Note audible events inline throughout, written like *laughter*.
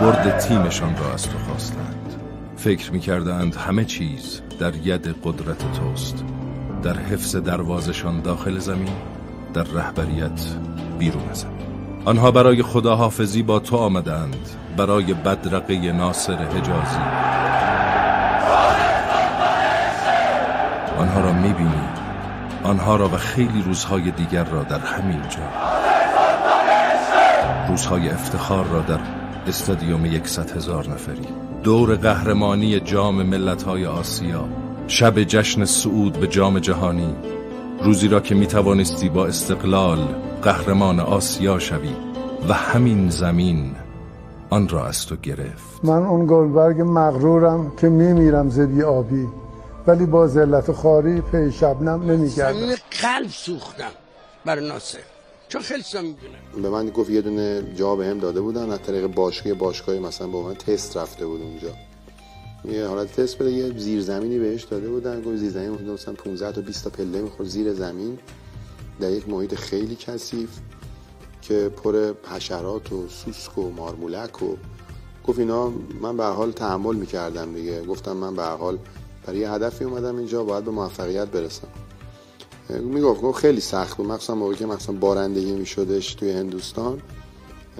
برد تیمشان را از تو خواستند. فکر می کردند همه چیز در ید قدرت توست. در حفظ دروازشان داخل زمین در رهبریت بیرون زمین. آنها برای خداحافظی با تو آمدند برای بدرقه ناصر حجازی. آنها را می‌بینی. آنها را و خیلی روزهای دیگر را در همین جا. روزهای افتخار را در استادیوم یکصد هزار نفری. دور قهرمانی جام ملتهای آسیا. شب جشن سعود به جام جهانی. روزی را که می توانستی با استقلال قهرمان آسیا شوی و همین زمین آن را از تو گرفت. من اون گلبرگ مغرورم که میمیرم زبی آبی. ولی با ذلت خاری پی شبنم نمیگردم. زمین قلب سوختم. برای ناصر. چون می‌دونم به من گفت یه دونه جا به هم داده بودن از طریق باشگاه باشگاهی مثلا با من تست رفته بود اونجا. یه حالت تست بده یه زیرزمینی بهش داده بودن گفت زیرزمین حدود مثلا 15 تا 20 تا پله می‌خورد زیر زمین. در یک محیط خیلی کثیف که پر حشرات و سوسک و مارمولک و گفت اینا من به حال تحمل می‌کردم دیگه. گفتم من به حال برای یه هدفی اومدم اینجا باید به موفقیت برسم. می‌گفت گفت خیلی سخت بود. مخصوصا موقعی که مثلا بارندگی میشدش توی هندوستان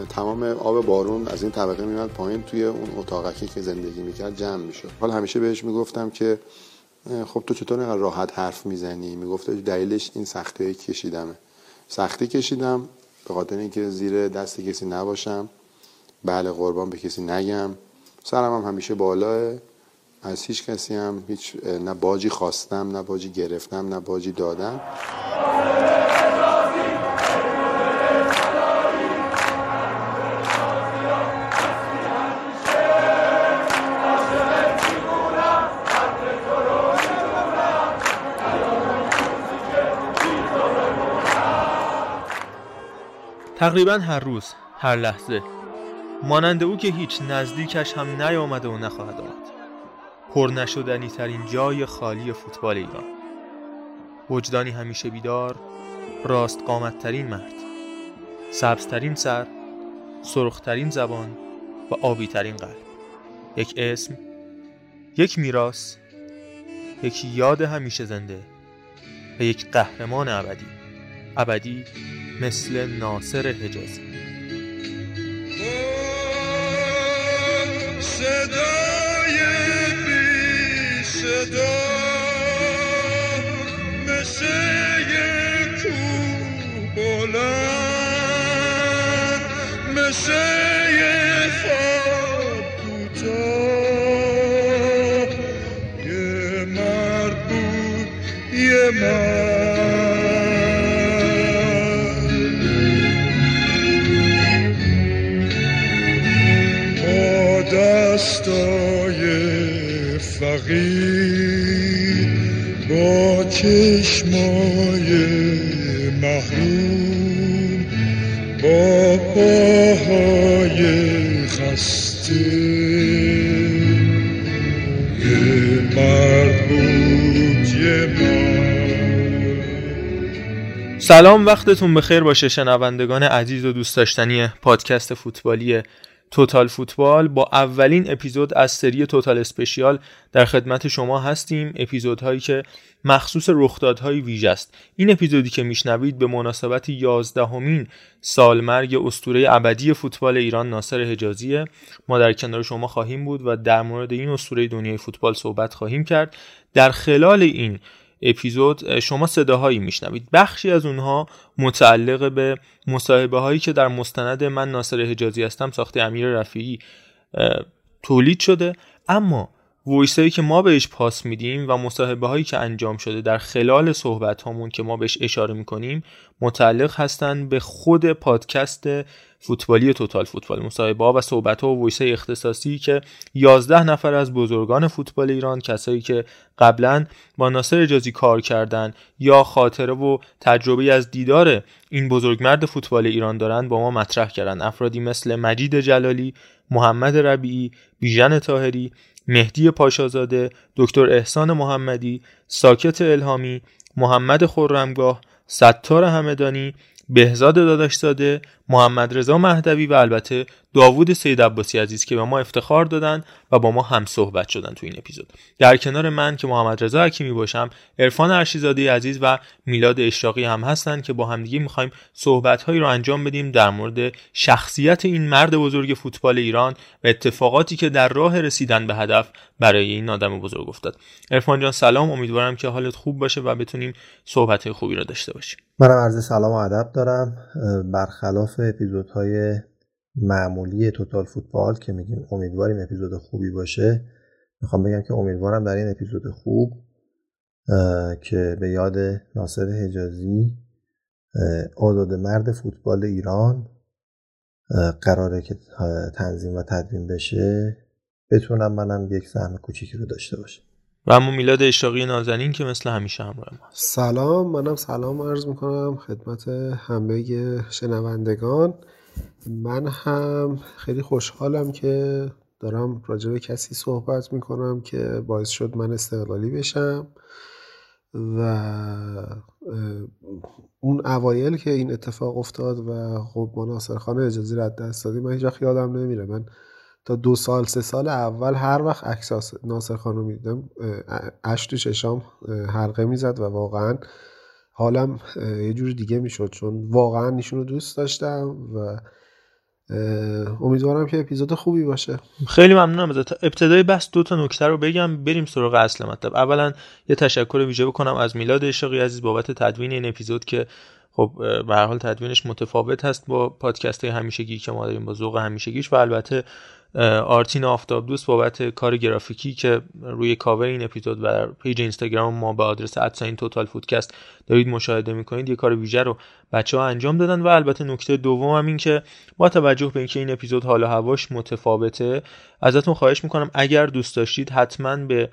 تمام آب بارون از این طبقه میمد پایین توی اون اتاقکی که زندگی می‌کرد جمع می‌شد. حال همیشه بهش می‌گفتم که خب تو چطور اینقدر راحت حرف می‌زنی؟ می‌گفت دلیلش این سختی کشیدمه. سختی کشیدم به خاطر اینکه زیر دست کسی نباشم. بله قربان به کسی نگم. سرم هم همیشه بالاه. از هیچ کسی هم هیچ نه باجی خواستم نه باجی گرفتم نه باجی دادم. تقریبا هر روز هر لحظه. مانند او که هیچ نزدیکش هم نیامده و نخواهد آمد. پر نشدنی ترین جای خالی فوتبال ایران. وجدانی همیشه بیدار راست قامت ترین مرد. سبزترین سر سرخترین زبان و آبی ترین قلب. یک اسم یک میراث یک یاد همیشه زنده و یک قهرمان ابدی. ابدی مثل ناصر حجازی. صدا مثل کوه بلند مثل کوتاه. یه مرد بود یه مرد. فقیر با چشمای محروم با پاهای خسته. یه مرد بود یه مرد. سلام وقتتون بخیر باشه شنوندگان عزیز و دوست داشتنی پادکست فوتبالی توتال فوتبال با اولین اپیزود از سری توتال اسپشیال در خدمت شما هستیم. اپیزودهایی که مخصوص رخدادهای ویژه است. این اپیزودی که میشنوید به مناسبت یازدهمین سالمرگ اسطوره ابدی فوتبال ایران ناصر حجازیه. ما در کنار شما خواهیم بود و در مورد این اسطوره دنیای فوتبال صحبت خواهیم کرد. در خلال این اپیزود شما صداهایی میشنوید. بخشی از اونها متعلق به مصاحبه هایی که در مستند من ناصر حجازی هستم ساخته امیر رفیعی تولید شده. اما ویس هایی که ما بهش پاس میدیم و مصاحبه هایی که انجام شده در خلال صحبت هامون که ما بهش اشاره می‌کنیم متعلق هستند به خود پادکست فوتبالی توتال فوتبال. مصاحبه ها و صحبت ها و ویس های اختصاصی که 11 نفر از بزرگان فوتبال ایران کسایی که قبلا با ناصر اجازی کار کردن یا خاطره و تجربه از دیدار این بزرگمرد فوتبال ایران دارن با ما مطرح کردن. افرادی مثل مجید جلالی محمد ربیعی بیژن تاهری مهدی پاشازاده دکتر احسان محمدی ساکت الهامی محمد خرمگاه ستار همدانی بهزاد داداشزاده محمد رضا مهدوی و البته داوود سید عباسی عزیز که به ما افتخار دادن و با ما هم صحبت شدن تو این اپیزود. در کنار من که محمد رضا حکیمی باشم عرفان ارشیزاده عزیز و میلاد اشراقی هم هستن که با همدیگه می‌خوایم صحبت هایی رو انجام بدیم در مورد شخصیت این مرد بزرگ فوتبال ایران و اتفاقاتی که در راه رسیدن به هدف برای این آدم بزرگ افتاد. عرفان جان سلام. امیدوارم که حالت خوب باشه و بتونیم صحبت خوبی رو داشته باشیم. منم عرض سلام و ادب دارم. برخلاف اپیزودهای معمولی توتال فوتبال که میگیم امیدواریم اپیزود خوبی باشه. می‌خوام بگم که امیدوارم در این اپیزود خوب که به یاد ناصر حجازی آزاد مرد فوتبال ایران قراره که تنظیم و تدوین بشه بتونم منم یک سهم کوچیکی رو داشته باشم. و اما میلاد اشتاقی نازنین که مثل همیشه همراه ما سلام منم سلام عرض می‌کنم خدمت همه شنوندگان. من هم خیلی خوشحالم که دارم راجع به کسی صحبت می‌کنم که باعث شد من استقلالی بشم و اون اوایل که این اتفاق افتاد و خب ما ناصر خانه اجازه رد دست دادیم من هیچ یادم نمیره. من تا دو سال سه سال اول هر وقت عکس ناصر خانو می‌دیدم اش تو چشام حلقه می‌زد و واقعا حالم یه جور دیگه می‌شد چون واقعا ایشون رو دوست داشتم و امیدوارم که اپیزود خوبی باشه. خیلی ممنونم ازت. ابتدای بس دو تا نکته رو بگم بریم سراغ اصل مطلب. اولا یه تشکر ویژه بکنم از میلاد اشاقی عزیز بابت تدوین این اپیزود که خب به هر حال تدوینش متفاوت هست با پادکست های همیشگی که ما داریم با ذوق همیشگیش و البته آرتین آفتاب دوست بابت کار گرافیکی که روی کاور این اپیزود و page اینستاگرام ما به آدرس at sign Total Footcast دارید مشاهده می‌کنید یه کار ویژه رو بچه ها انجام دادن. و البته نکته دوم هم این که با توجه به اینکه این اپیزود حال و هواش متفاوته ازتون خواهش می‌کنم اگر دوست داشتید حتما به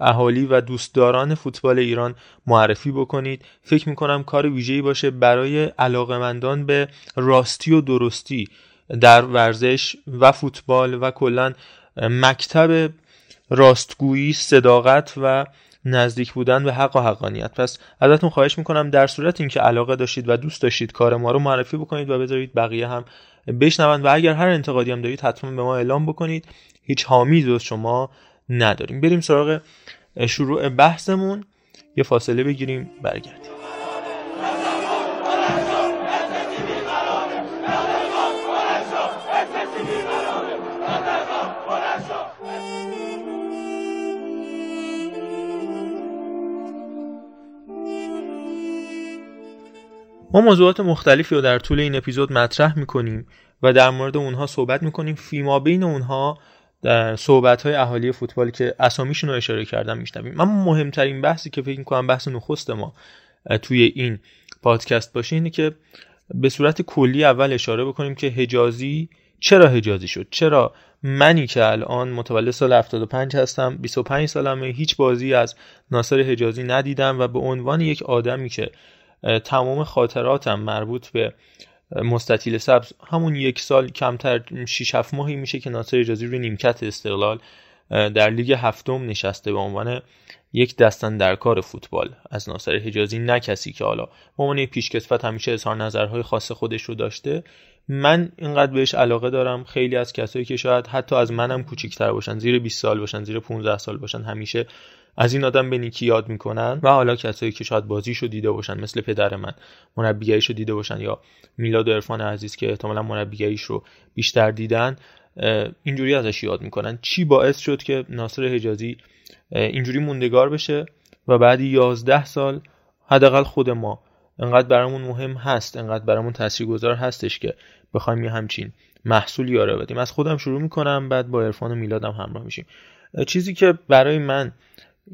اهالی و دوستداران فوتبال ایران معرفی بکنید. فکر می‌کنم کار ویژه‌ای باشه برای علاقمندان به راستی و درستی در ورزش و فوتبال و کلا مکتب راستگویی صداقت و نزدیک بودن به حق و حقانیت. پس ازتون خواهش می‌کنم در صورت اینکه علاقه داشتید و دوست داشتید کار ما رو معرفی بکنید و بذارید بقیه هم بشنوند و اگر هر انتقادی هم دارید حتما به ما اعلام بکنید. هیچ حامی جز شما نداریم. بریم سراغ شروع بحثمون. یه فاصله بگیریم برگردیم. ما موضوعات مختلفی رو در طول این اپیزود مطرح می‌کنیم و در مورد اونها صحبت می‌کنیم. فیما بین اونها صحبت های اهالی فوتبال که اسامیشون رو اشاره کردم میشنویم. اما مهمترین بحثی که فکر می‌کنم بحث نخست ما توی این پادکست باشه اینه که به صورت کلی اول اشاره بکنیم که حجازی چرا حجازی شد؟ چرا منی که الان متولد سال 75 هستم 25 سالمه هیچ بازی از ناصر حجازی ندیدم و به عنوان یک آدمی که تمام خاطراتم مربوط به مستطیل سبز. همون یک سال کمتر 6 7 ماهی میشه که ناصر اجازی روی نیمکت استقلال در لیگ هفتم نشسته به عنوان یک دستن در کار فوتبال. از ناصر حجازی نه کسی که حالا به عنوان پیشکسوت همیشه اظهار نظرهای خاص خودش رو داشته. من اینقدر بهش علاقه دارم. خیلی از کسایی که شاید حتی از منم کوچیکتر باشن زیر 20 سال باشن زیر 15 سال باشن همیشه از این آدم به نیکی یاد می‌کنن و حالا کسایی که شاید بازیشو دیده باشن مثل پدر من مربیگریشو دیده باشن یا میلاد و عرفان عزیز که احتمالا مربیگریش رو بیشتر دیدن اینجوری ازش یاد می‌کنن. چی باعث شد که ناصر حجازی اینجوری موندگار بشه و بعد 11 سال حداقل خود ما انقدر برامون مهم هست انقدر برامون تاثیرگذار هستش که بخوایم یه همچین محصولی یاره بدیم. از خودم شروع می‌کنم بعد با عرفان و میلادم همراه میشیم. چیزی که برای من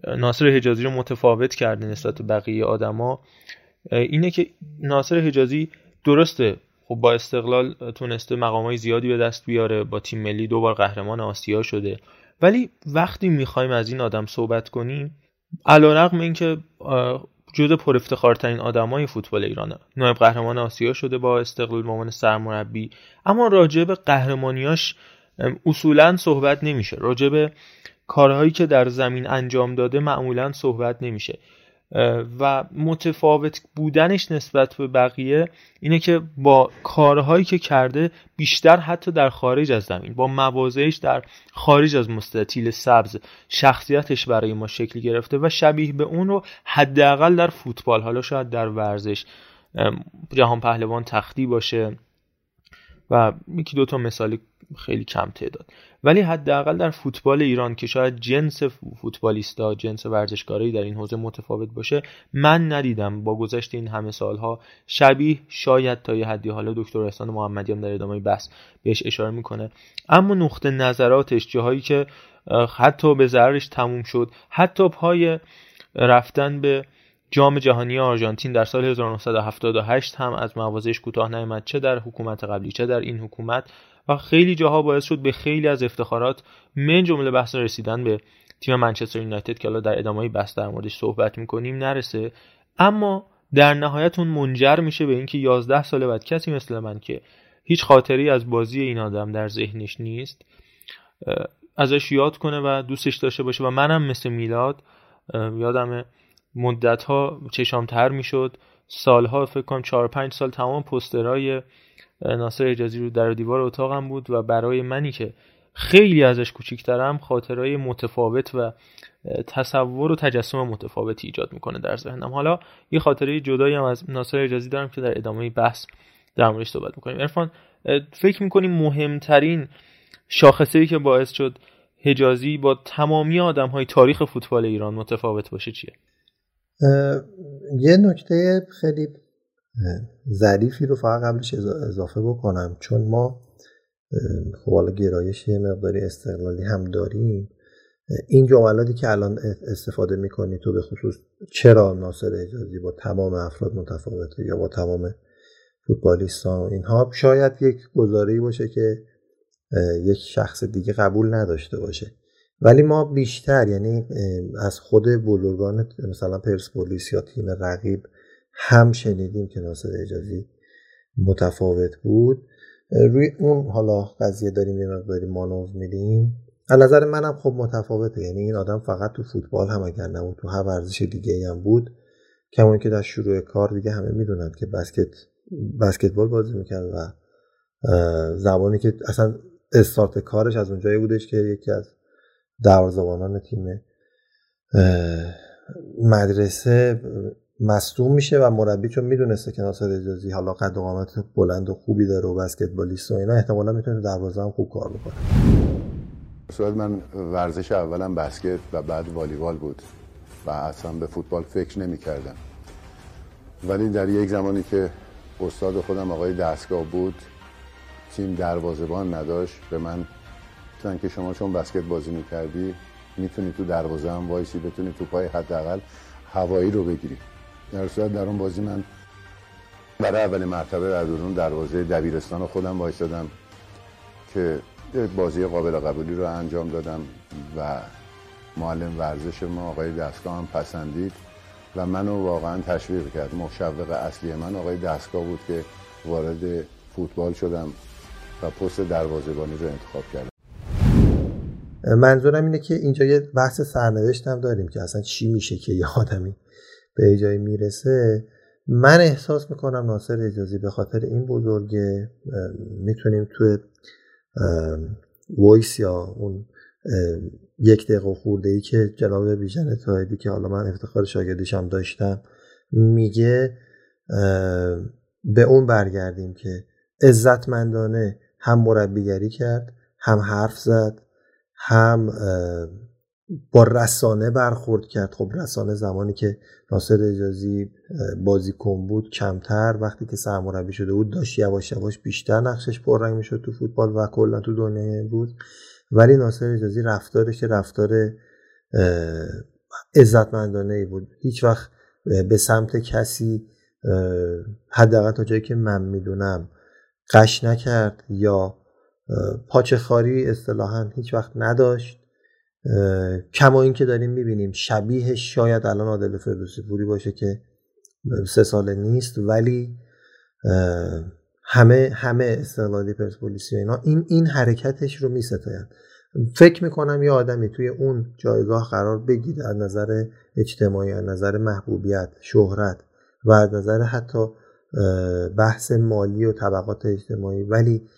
ناصر حجازی رو متفاوت کرده نسبت به بقیه آدما. اینه که ناصر حجازی درسته خب با استقلال تونسته مقامای زیادی به دست بیاره با تیم ملی دوبار قهرمان آسیا شده. ولی وقتی می‌خوایم از این آدم صحبت کنیم علیرغم اینکه جزء پر افتخارترین آدمای فوتبال ایرانه نایب قهرمان آسیا شده با استقلال به سرمربی. اما راجع به قهرمانیاش اصولا صحبت نمیشه. راجع به کارهایی که در زمین انجام داده معمولا صحبت نمیشه. و متفاوت بودنش نسبت به بقیه اینه که با کارهایی که کرده بیشتر حتی در خارج از زمین با مواضعش در خارج از مستطیل سبز شخصیتش برای ما شکل گرفته و شبیه به اون رو حداقل در فوتبال حالا شاید در ورزش جهان پهلوان تختی باشه. و یکی دوتا مثال خیلی کم تعداد. ولی حداقل در فوتبال ایران که شاید جنس فوتبالیستا جنس ورزشکارایی در این حوزه متفاوت باشه من ندیدم با گذشت این همه سالها شبیه شاید تا یه حدی. حالا دکتر احسان محمدی هم در ادامه بحث بهش اشاره می‌کنه. اما نقطه نظراتش جاهایی که حتی به ضررش تموم شد حتی پای رفتن به جام جهانی آرژانتین در سال 1978 هم از موازش کوتاه نیامد چه در حکومت قبلی چه در این حکومت و خیلی جاها باعث شد به خیلی از افتخارات من جمله بحث رسیدن به تیم منچستر یونایتد که حالا در ادامه بحث در موردش صحبت می‌کنیم نرسه. اما در نهایت اون منجر میشه به اینکه 11 سال بعد کسی مثل من که هیچ خاطری از بازی این آدم در ذهنش نیست ازش یاد کنه و دوستش داشته باشه و منم مثل میلاد یادم مدت ها چشام تر می‌شد. سالها فکر کنم 4 5 سال تمام پسترهای ناصر اجازی رو در دیوار اتاقم بود و برای منی که خیلی ازش کوچیکترم خاطرهای متفاوت و تصور و تجسم متفاوتی ایجاد می‌کنه در ذهنم. حالا یه خاطره جدایی هم از ناصر اجازی دارم که در ادامه بحث در موردش صحبت می‌کنیم ارفان فکر می‌کنیم مهمترین شاخصه که باعث شد حجازی با تمامی آدم های تاریخ فوتبال ایران متفاوت باشه چیه؟ یه نکته خیلی ظریفی رو فقط قبلش اضافه بکنم. چون ما خب حالا گرایش یه مقداری استقلالی هم داریم. این جملاتی که الان استفاده می‌کنی تو به خصوص چرا ناصر اجازی با تمام افراد متفاوته یا با تمام فوتبالیستان اینها شاید یک گزاره باشه که یک شخص دیگه قبول نداشته باشه. ولی ما بیشتر یعنی از خود بزرگان مثلا پرسپولیس یا تیم رقیب هم شنیدیم که ناصر اجازی متفاوت بود. روی اون حالا قضیه داریم یه مقداری مانور میدیم. از نظر منم خب متفاوته یعنی این آدم فقط تو فوتبال هم اگر نبود تو هر ورزش دیگه هم بود. کما که در شروع کار دیگه همه می‌دونن که بسکت بسکتبال بازی می‌کرد و زمانی که اصلا استارت کارش از اونجایی بودش که یکی از دروازه‌بانان تیم مدرسه مصدوم میشه و مربی چون می‌دونسته که ناصر اجازی حالا قد و قامت بلند و خوبی داره و بسکتبالیست و اینا احتمالا می‌تونه دروازه هم خوب کار بکنه. صورت من ورزش اولم بسکت و بعد والیبال بود و اصلا به فوتبال فکر نمی کردم ولی در یک زمانی که استاد خودم آقای دستگاه بود تیم دروازبان نداشت به من گفتن که شما چون بسکت بازی می‌کردی می‌تونی تو دروازه هم وایسی بتونی تو پای حداقل هوایی رو بگیری. در صورت در اون بازی من برای اول مرتبه در درون دروازه دبیرستان خودم وایسادم که بازی قابل قبولی رو انجام دادم و معلم ورزش ما آقای دستگاه هم پسندید و منو واقعا تشویق کرد. مشوق اصلی من آقای دستگاه بود که وارد فوتبال شدم و پست دروازه‌بانی رو انتخاب کردم. منظورم اینه که اینجا یه بحث سرنوشت هم داریم که اصلا چی میشه که یه آدمی به جایی می‌رسه. من احساس می‌کنم ناصر اجازی به خاطر این بزرگه می‌تونیم توی وایس یا اون یک دقیقه خورده ای که جناب بیژن تایدی که حالا من افتخار شاگردیش هم داشتم میگه به اون برگردیم که عزتمندانه هم مربیگری کرد هم حرف زد هم با رسانه برخورد کرد. خب رسانه زمانی که ناصر اجازی بازیکن بود کمتر. وقتی که سرمربی شده بود داشت یواش یواش بیشتر نقشش پررنگ می‌شد تو فوتبال و کلا تو دنیای بود. ولی ناصر اجازی رفتارش رفتار عزتمندانه ای بود. هیچ وقت به سمت کسی حداقل تا جایی که من می‌دونم قش نکرد یا پاچه خاری اصطلاحا هیچ وقت نداشت. کما این که داریم می‌بینیم شبیه شاید الان عادل فردوسی پوری باشه که سه ساله نیست ولی همه همه استقلالی پرسپولیسی اینا این این حرکتش رو میستاین فکر می‌کنم یه آدمی توی اون جایگاه قرار بگیره از نظر اجتماعی از نظر محبوبیت شهرت و از نظر حتی بحث مالی و طبقات اجتماعی. ولی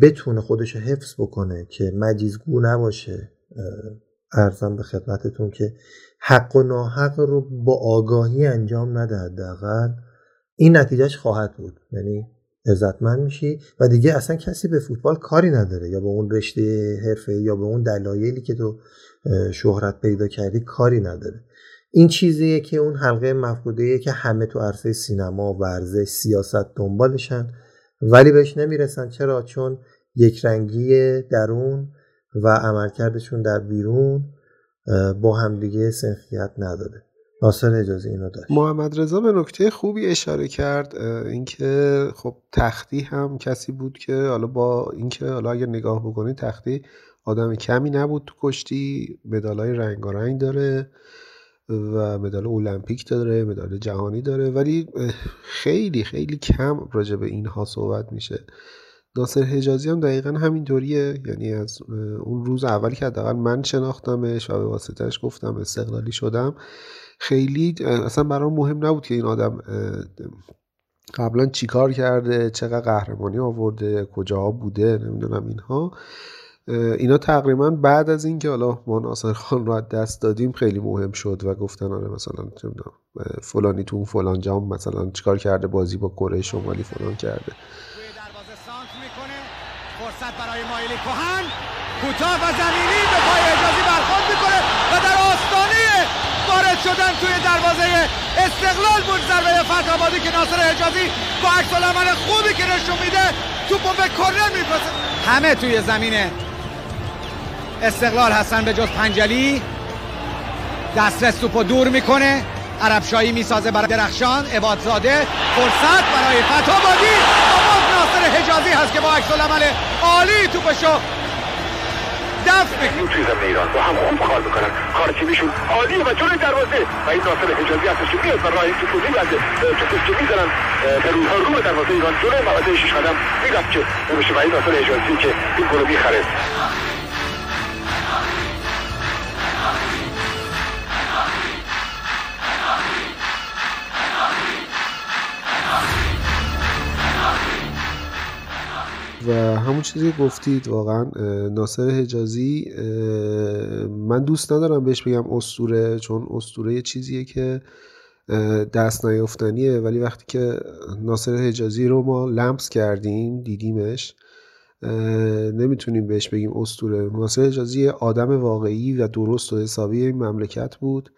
بتونه خودش حفظ بکنه که مجیزگو نباشه ارزم به خدمتتون که حق و ناحق رو با آگاهی انجام نده حداقل. این نتیجهش خواهد بود. یعنی عزتمند میشی و دیگه اصلا کسی به فوتبال کاری نداره. یا به اون رشته حرفه یا به اون دلایلی که تو شهرت پیدا کردی کاری نداره. این چیزیه که اون حلقه مفقوده که همه تو عرصه سینما ورزش سیاست دنبالشن. ولی بهش نمی‌رسن. چرا؟ چون یک رنگی درون و عملکردشون در بیرون با همدیگه سنخیت نداره. ناصر اجازه اینو داشت. محمد رضا به نکته خوبی اشاره کرد اینکه خب تختی هم کسی بود که حالا با اینکه حالا اگر نگاه بکنید تختی آدم کمی نبود تو کشتی مدالای رنگارنگ داره. و مدال المپیک داره مدال جهانی داره. ولی خیلی خیلی کم راجع به اینها صحبت میشه. ناصر حجازی هم دقیقا همینطوریه. یعنی از اون روز اولی که حداقل من شناختمش و به واسطهش گفتم استقلالی شدم خیلی اصلا برام مهم نبود که این آدم قبلا چیکار کرده چقدر قهرمانی آورده کجاها بوده نمی‌دونم اینها. اینا تقریبا بعد از اینکه حالا ما ناصر خان رو از دست دادیم خیلی مهم شد و گفتن آره مثلا فلانی تو فلان جام مثلا چیکار کرده بازی با کره شمالی فلان کرده. فرصت برای مایلی کوهن کوتاه و زمینی به پای اجازی برخورد می‌کنه و در آستانه وارد شدن توی دروازه استقلال بود. ضربه فتح که ناصر حجازی با عکس خوبی که نشون میده توپو به کرنر میفرسته همه توی زمین استقلال هستن به جز پنجلی. دسترس توپو دور می‌کنه. عربشایی می‌سازه برای درخشان. عبادزاده فرصت برای فتح آبادی ناصر حجازی هست که با عکس العمل عالی توپشو دفع می‌کنه. زمین ایران. با هم خوب کار می‌کنن. کار تیمیشون عالیه و جلوی دروازه. و این ناصر حجازی هستش که میاد و راه توپو میبنده. توپش که می‌زنن به روی رو دروازه ایران. جلوی مغازه شیش قدم می‌رفت که نمیشه. و این ناصر حجازی که این گلو می‌خره. و همون چیزی که گفتید واقعا ناصر حجازی من دوست ندارم بهش بگم استوره چون استوره یه چیزیه که دست نیافتنیه. ولی وقتی که ناصر حجازی رو ما لمس کردیم دیدیمش نمی‌تونیم بهش بگیم استوره ناصر حجازی آدم واقعی و درست و حسابی این مملکت بود.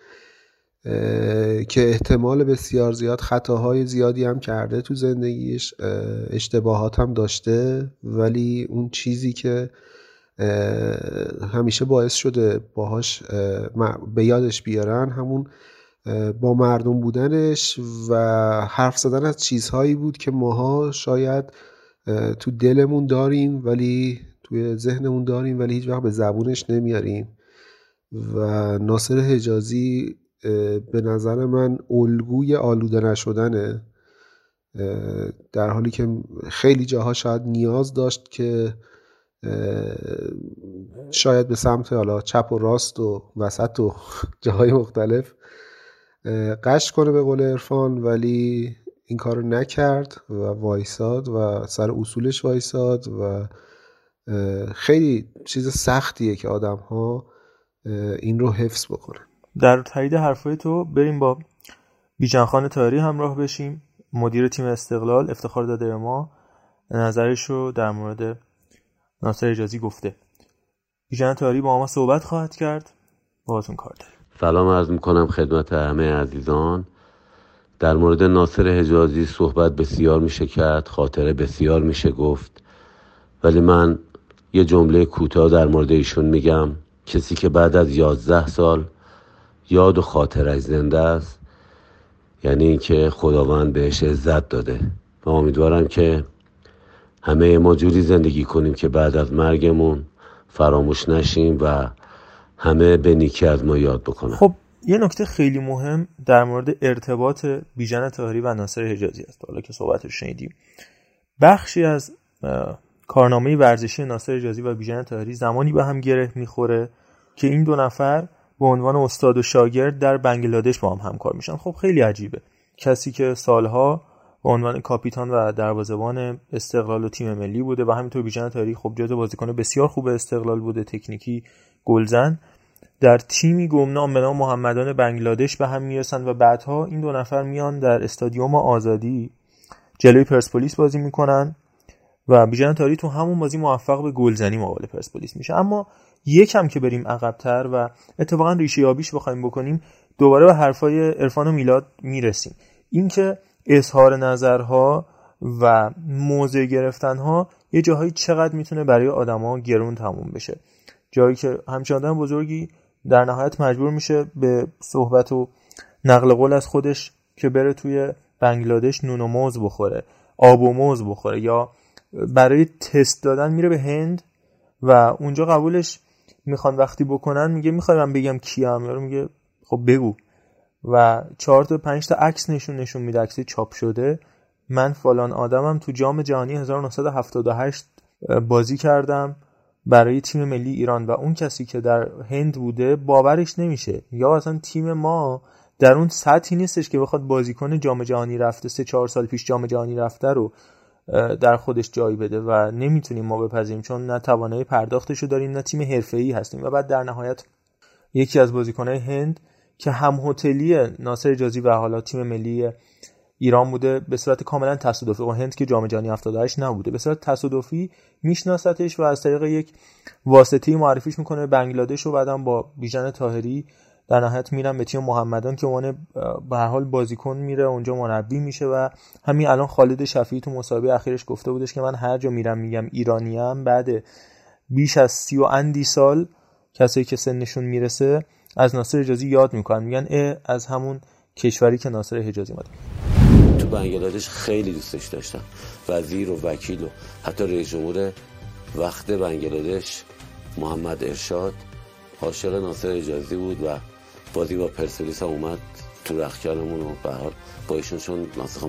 که احتمال بسیار زیاد خطاهای زیادی هم کرده تو زندگیش اشتباهات هم داشته ولی اون چیزی که همیشه باعث شده باهاش به یادش بیارن همون با مردم بودنش و حرف زدن از چیزهایی بود که ماها شاید تو دلمون داریم ولی توی ذهنمون داریم ولی هیچ وقت به زبونش نمیاریم. و ناصر حجازی به نظر من الگوی آلوده نشدنه. در حالی که خیلی جاها شاید نیاز داشت که شاید به سمت حالا چپ و راست و وسط و *laughs* جاهای مختلف قش کنه به قول عرفان ولی این کار نکرد و وایساد و سر اصولش وایساد و خیلی چیز سختیه که آدم ها این رو حفظ بکنن. در تایید حرفای تو بریم با بیژن تاری همراه بشیم. مدیر تیم استقلال افتخار داده به ما. نظرش رو در مورد ناصر اجازی گفته. بیژن تاری با ما صحبت خواهد کرد. باهاتون کار داریم. سلام عرض می‌کنم خدمت همه عزیزان. در مورد ناصر حجازی صحبت بسیار میشه کرد خاطره بسیار میشه گفت. ولی من یه جمله کوتاه در مورد ایشون میگم. کسی که بعد از یازده سال یاد و خاطرش زنده است. یعنی اینکه خداوند بهش عزت داده. و امیدوارم که همه ما جوری زندگی کنیم که بعد از مرگمون فراموش نشیم و همه به نیکی از ما یاد بکنن. خب یه نکته خیلی مهم در مورد ارتباط بیژن تاهری و ناصر حجازی است. حالا که صحبتش شنیدیم. بخشی از کارنامه ورزشی ناصر اجازی و بیژن طاهری زمانی به هم گره می‌خوره که این دو نفر به عنوان استاد و شاگرد در بنگلادش با هم همکار میشن. خب خیلی عجیبه. کسی که سالها به عنوان کاپیتان و دروازه‌بان استقلال و تیم ملی بوده و همینطور بیژن تاریخ خب جزو بازیکن بسیار خوب استقلال بوده تکنیکی گلزن در تیمی گمنام به نام محمدان بنگلادش به هم می‌رسن و بعدها این دو نفر میان در استادیوم آزادی جلوی پرسپولیس بازی می‌کنن. و بیژن تاری تو همون بازی موفق به گلزنی مقابل پرسپولیس میشه. اما یکم که بریم عقبتر و اتفاقا ریشه یابیش بخوایم بکنیم دوباره به حرفای عرفان و میلاد می‌رسیم. اینکه اظهار نظرها و موضع گرفتنها یه جاهایی چقدر می‌تونه برای آدما گرون تموم بشه. جایی که همچین آدم بزرگی در نهایت مجبور میشه به صحبت و نقل قول از خودش که بره توی بنگلادش نون و موز بخوره آب و موز بخوره یا برای تست دادن میره به هند و اونجا قبولش می‌خوان وقتی بکنن میگه می‌خوای من بگم کیم یارو میگه خب بگو. و چهار تا پنج تا عکس نشون نشون میده عکس چاپ شده. من فلان آدمم تو جام جهانی 1978 بازی کردم برای تیم ملی ایران و اون کسی که در هند بوده باورش نمیشه. یا اصلا تیم ما در اون سطحی نیستش که بخواد بازیکن جام جهانی رفته سه چهار سال پیش جام جهانی رفته رو در خودش جای بده و نمی‌تونیم ما بپذیریم چون نه توانایی پرداختش رو داریم نه تیم حرفه‌ای هستیم. و بعد در نهایت یکی از بازیکنهای هند که هم هتلی ناصر اجازی و حالا تیم ملی ایران بوده به صورت کاملا تصادفی و هند که جام جهانی 78 نبوده به صورت تصادفی میشناستش و از طریق یک واسطه معرفیش می‌کنه. به بنگلادش و بعدم با بیژن تاهری در نهایت میرن به تیم محمدان که اون به هر حال بازیکن میره اونجا مربی میشه و همین الان خالد شفیعی تو مسابقه اخیرش گفته بودش که من هر جا میرم میگم ایرانیم بعد بیش از سی و اندی سال کسایی که سنشون می‌رسه از ناصر حجازی یاد می‌کنن. میگن از همون کشوری که ناصر حجازی اومده تو بنگلادش خیلی دوستش داشتم. وزیر و وکیل و حتی رئیس جمهور وقت بنگلادش محمد ارشاد عاشق ناصر اجازی بود و بازی با پرسپولیس اومد تو رخکانمون و به با ایشون چون ناسخ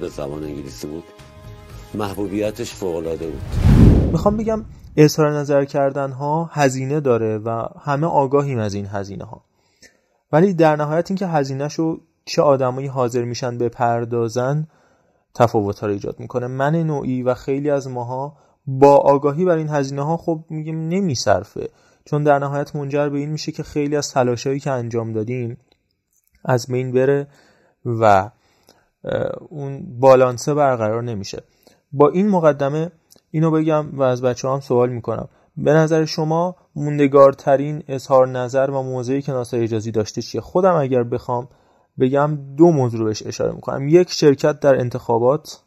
به زبان انگلیسی بود محبوبیتش فوق العاده بود. می‌خوام بگم اظهار نظر کردن ها هزینه داره و همه آگاهیم از این هزینه ها ولی در نهایت اینکه هزینه شو چه آدمایی حاضر میشن به پردازن تفاوت ها رو ایجاد می‌کنه. من نوعی و خیلی از ماها با آگاهی بر این هزینه ها خب میگیم نمیصرفه. چون در نهایت منجر به این میشه که خیلی از تلاشایی که انجام دادیم از بین بره و اون بالانسه برقرار نمیشه. با این مقدمه اینو بگم و از بچه هم سوال می‌کنم. به نظر شما موندگارترین اظهار نظر و موضعی که ناصر اجازی داشته چیه؟ خودم اگر بخوام بگم دو موضوع رو بهش اشاره می‌کنم. یک شرکت در انتخابات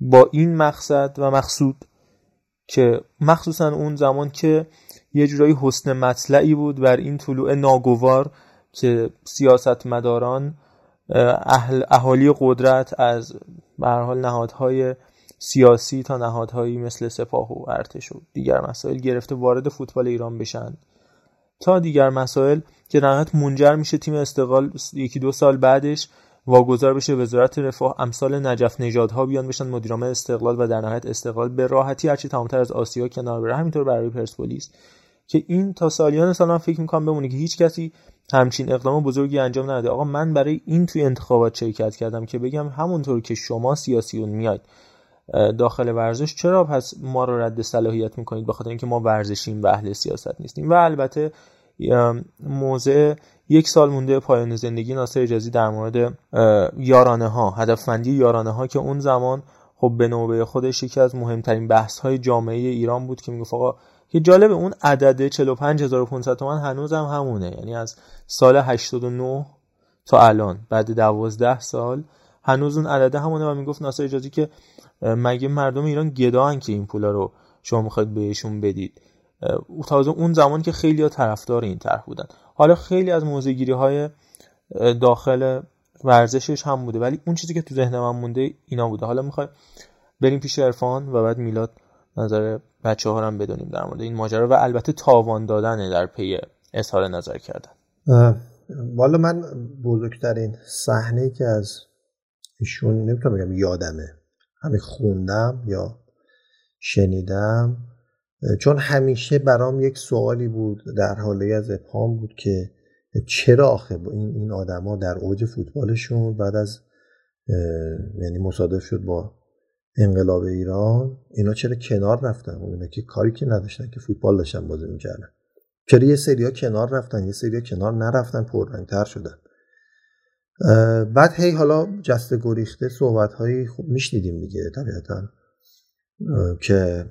با این مقصد و مقصود که مخصوصا اون زمان که یه جورایی حسن مطلعی بود بر این طلوع ناگوار که سیاستمداران اهل اهالی قدرت از به حال نهادهای سیاسی تا نهادهایی مثل سپاه و ارتش و دیگر مسائل گرفته وارد فوتبال ایران بشن. تا دیگر مسائل که نهایت منجر میشه تیم استقلال یکی دو سال بعدش واگذار بشه وزارت رفاه امثال نجف نژادها بیان بشن مدیرعامل استقلال و در نهایت استقلال به راحتی هرچی تمامتر از آسیا کنار بره. همینطور برای پرسپولیس. که این تا سالیان سال من فکر می‌کنم بمونه که هیچ کسی همچین اقدام بزرگی انجام نداده آقا من برای این توی انتخابات شرکت کردم که بگم همونطور که شما سیاسیون میاید داخل ورزش چرا پس ما رو رد صلاحیت می‌کنید بخاطر اینکه ما ورزشیم و اهل سیاست نیستیم؟ و البته موضع یک سال مونده پایان زندگی ناصر اجازی در مورد یارانه ها هدفمندی یارانه ها که اون زمان خب به نوبه خودش یکی از مهمترین بحث های جامعه ایران بود که می‌گفت آقا که جالب اون عدد 45500 تومان هنوز هم همونه. یعنی از سال 89 تا الان. بعد 12 سال هنوز اون عدده همونه و می‌گفت ناصر اجازی که مگه مردم ایران گداهن که این پولا رو شما می‌خواید بهشون بدید. تازه اون زمان که خیلی ها طرفدار این طرح بودن. حالا خیلی از موزگیری های داخل ورزشش هم بوده. ولی اون چیزی که تو ذهن من مونده اینا بوده. حالا می‌خوای بریم پیش عرفان و بعد میلاد نظر بچه ها هم بدونیم در مورد این ماجرا و البته تاوان دادن در پی اظهار نظر کردن. والا من بزرگترین صحنه که از ایشون نمی‌تونم بگم یادمه. همین خوندم یا شنیدم. چون همیشه برام یک سوالی بود در حاله از ابهام بود که چرا آخه این این آدما در اوج فوتبالشون بعد از یعنی مصادف شد با انقلاب ایران اینا چرا کنار رفتن؟ و اینا که کاری که نداشتن که فوتبال داشتن بازی می‌کردن. چرا یه سریا کنار رفتن؟ یه سریا کنار نرفتن پررنگتر شدن. بعد هی حالا جسته گریخته صحبت هایی خوب میشنیدیم دیگه طبیعتا. که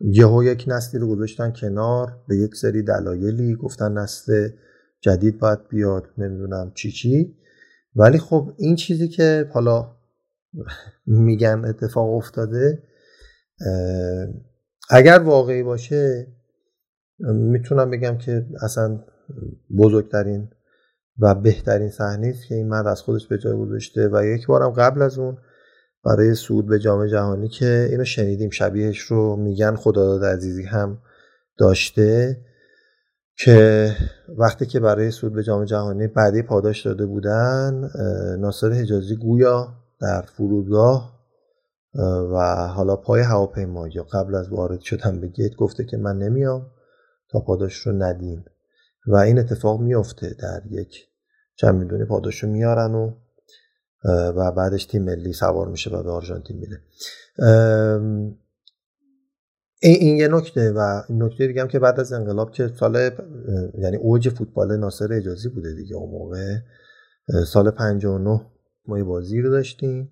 یهو یک نسلی رو گذاشتن کنار به یک سری دلایلی گفتن نسل جدید باید بیاد نمی‌دونم چی چی. ولی خب این چیزی که حالا میگن اتفاق افتاده. اگر واقعی باشه می‌تونم بگم که اصلا بزرگترین و بهترین صحنه است که این مرد از خودش به جای گذاشته و یک بارم قبل از اون برای سود به جام جهانی که اینو شنیدیم شبیهش رو میگن خداداد عزیزی هم داشته که وقتی که برای سود به جام جهانی بعدی پاداش داده بودن ناصر حجازی گویا در فرودگاه و حالا پای هواپیما یا قبل از وارد شدن به گیت گفته که من نمیام تا پاداش رو ندین. و این اتفاق میفته در یک چند می‌دونی پاداش رو میارن و و بعدش تیم ملی سوار میشه و به آرژانتین میره. این, این یه نکته و نکته دیگه هم که بعد از انقلاب که سال یعنی اوج فوتبال ناصر اجازی بوده دیگه اون موقع سال 59 ما بازی رو داشتیم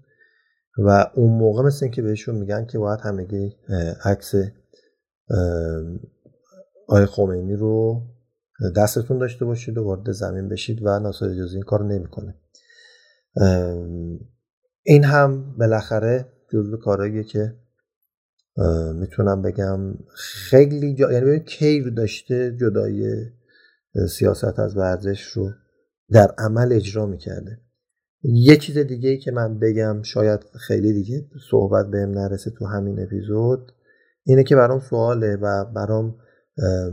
و اون موقع مثل که بهشون میگن که باید همگی عکس آقای خمینی رو دستتون داشته باشید و وارد زمین بشید و ناصر اجازی این کار نمی‌کنه. این هم بالاخره جزو کارهاییه که می‌تونم بگم خیلی جا... یعنی کیر داشته جدای سیاست از ورزش رو در عمل اجرا می‌کرده. یه چیز دیگه ای که من بگم شاید خیلی دیگه صحبت بهم نرسه تو همین اپیزود اینه که برام سواله و برام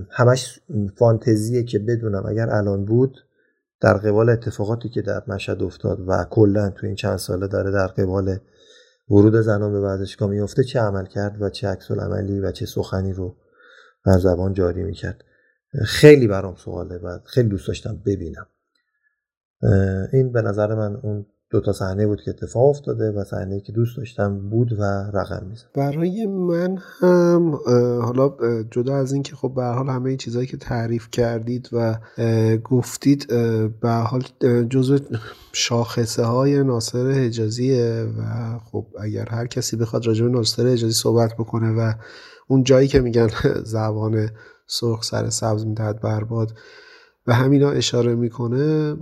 همش فانتزیه که بدونم اگر الان بود در قبال اتفاقاتی که در مشهد افتاد و کلا تو این چند ساله داره در قبال ورود زنان به ورزشگاه میفته چه عمل کرد و چه عکس عملی و چه سخنی رو بر زبان جاری می‌کرد. خیلی برام سواله و خیلی دوست داشتم ببینم. این به نظر من اون دو تا صحنه بود که اتفاق افتاده و صحنه که دوست داشتم بود و رقم می‌زد. برای من هم حالا جدا از اینکه خب به حال همه چیزهایی که تعریف کردید و گفتید به حال جزء شاخصه های ناصر حجازیه و خب اگر هر کسی بخواد راجع به ناصر حجازی صحبت بکنه و اون جایی که میگن *laughs* زبان سرخ سر سبز می‌دهد برباد به همینا اشاره می‌کنه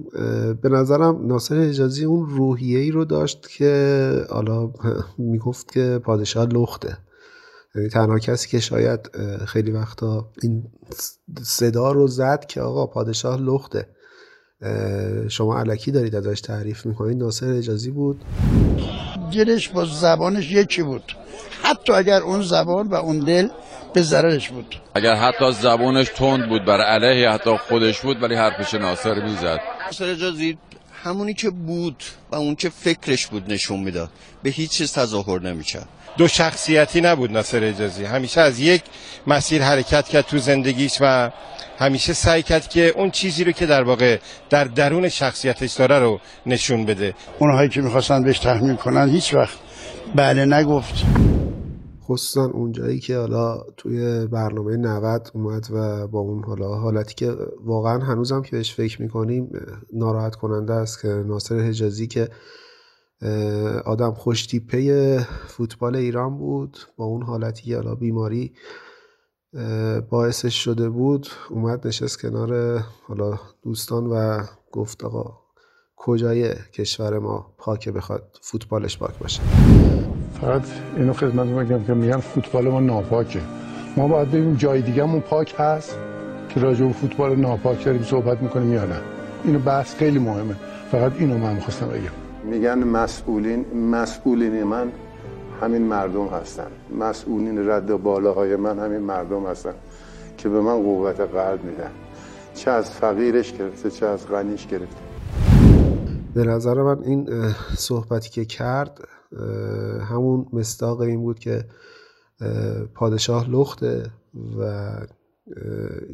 به نظرم ناصر اجازی اون روحیه ای رو داشت که حالا *laughs* می‌گفت که پادشاه لخته. یعنی تنها کسی که شاید خیلی وقتا این صدا رو زد که آقا پادشاه لخته. شما علکی دارید ازش تعریف می‌کنید. ناصر اجازی بود. دلش با زبانش یکی بود. حتی اگر اون زبان و اون دل به ضررش بود. اگر حتی زبانش تند بود برای علیه حتی خودش بود ولی حرفش ناصر می‌زد. ناصر اجازی همونی که بود و اون که فکرش بود نشون می‌داد به هیچ چیز تظاهر نمی‌کرد. دو شخصیتی نبود ناصر اجازی همیشه از یک مسیر حرکت کرد تو زندگیش و همیشه سعی کرد که اون چیزی رو که در واقع در درون شخصیتش داره رو نشون بده. اونهایی که می‌خواستن بهش تحمیل کنن هیچ وقت بله نگفت. خصوصا اونجایی که حالا توی برنامه 90 اومد و با اون حالا حالتی که واقعا هنوزم که بهش فکر می‌کنیم ناراحت کننده است که ناصر حجازی که آدم خوشتیپه فوتبال ایران بود با اون حالتی که حالا بیماری باعثش شده بود اومد نشست کنار حالا دوستان و گفت آقا کجای کشور ما پاکه بخواد فوتبالش پاک باشه؟ فقط اینو خدمت بگم که میگن فوتبال ما ناپاکه. ما باید ببینیم جای دیگهمون پاک هست که راجع به فوتبال ناپاک داریم صحبت می‌کنیم یا نه. اینو بحث خیلی مهمه. فقط اینو من می‌خواستم بگم. میگن مسئولین مسئولین من همین مردم هستن. مسئولین رد بالاهای من همین مردم هستن که به من قوت قلب میدن. چه از فقیرش گرفته چه از غنیش گرفته. به نظر من این صحبتی که کرد همون مستاق این بود که پادشاه لخته و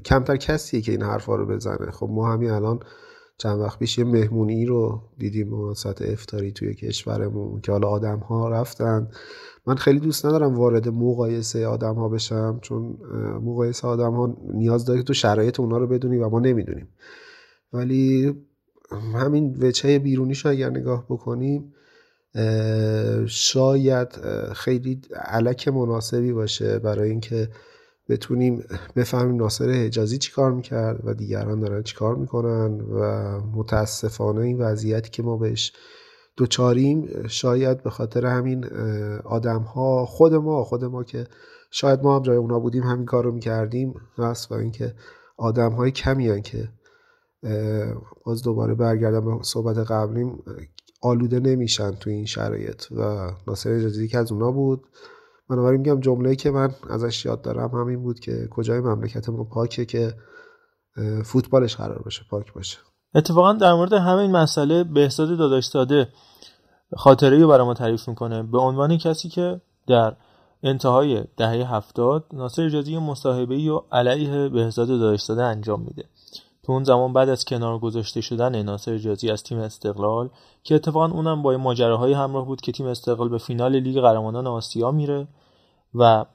کمتر کسیه که این حرفا رو بزنه. خب ما همین الان چند وقت پیش یه مهمونی رو دیدیم مناسبت افتاری توی کشورمون که حالا آدم ها رفتن. من خیلی دوست ندارم وارد مقایسه آدم ها بشم چون مقایسه آدم ها نیاز داره که تو شرایط اونا رو بدونی و ما نمی‌دونیم. ولی همین وچه بیرونیش اگر نگاه بکنیم شاید خیلی علک مناسبی باشه برای اینکه بتونیم بفهمیم ناصر حجازی چی کار می‌کرد و دیگران دارن چی کار می‌کنن و متاسفانه این وضعیتی که ما بهش دوچاریم شاید به خاطر همین آدم ها خود ما خود ما که شاید ما هم جای اونا بودیم همین کار رو می‌کردیم هست و اینکه آدم های کمی که باز دوباره برگردم به صحبت قبلیم آلوده نمیشن تو این شرایط و ناصر اجازی که از اونا بود. بنابراین میگم جمله که من ازش یاد دارم همین بود که کجای مملکت ما پاکه که فوتبالش قرار باشه پاک باشه. اتفاقا در مورد همین مسئله بهزاد داداش داده خاطره رو برای ما تعریف می‌کنه. به عنوان کسی که در انتهای دهه هفتاد ناصر اجازی مصاحبه و علیه بهزاد داداش داده انجام میده. تو اون زمان بعد از کنار گذاشته شدن ناصر جازی از تیم استقلال که اتفاقا اونم با ماجراهای همراه بود که تیم استقلال به فینال لیگ قهرمانان آسیا میره و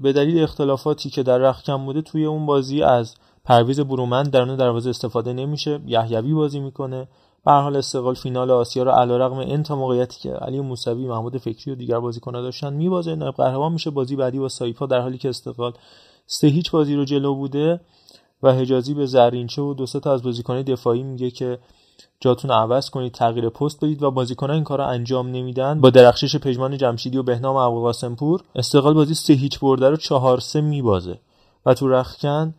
به دلیل اختلافاتی که در رخکم بوده توی اون بازی از پرویز برومند درون دروازه استفاده نمیشه یحیوی بازی می‌کنه. به حال استقلال فینال آسیا رو علیرغم این تا که علی موسوی محمود فکری و دیگر بازیکن‌ها داشتن میبازه. قهرمان میشه. بازی بعدی با سایپا در حالی که استقلال سه هیچ بازی رو جلو بوده. و حجازی به زرینچه و دو تا از بازیکنان دفاعی میگه که جاتون عوض کنید تغییر پست بدید و بازیکنان این کار انجام نمیدن. با درخشش پژمان جمشیدی و بهنام ابوالقاسمپور استقلال بازی سه هیچ برده رو چهار سه میبازه. و تو رخکن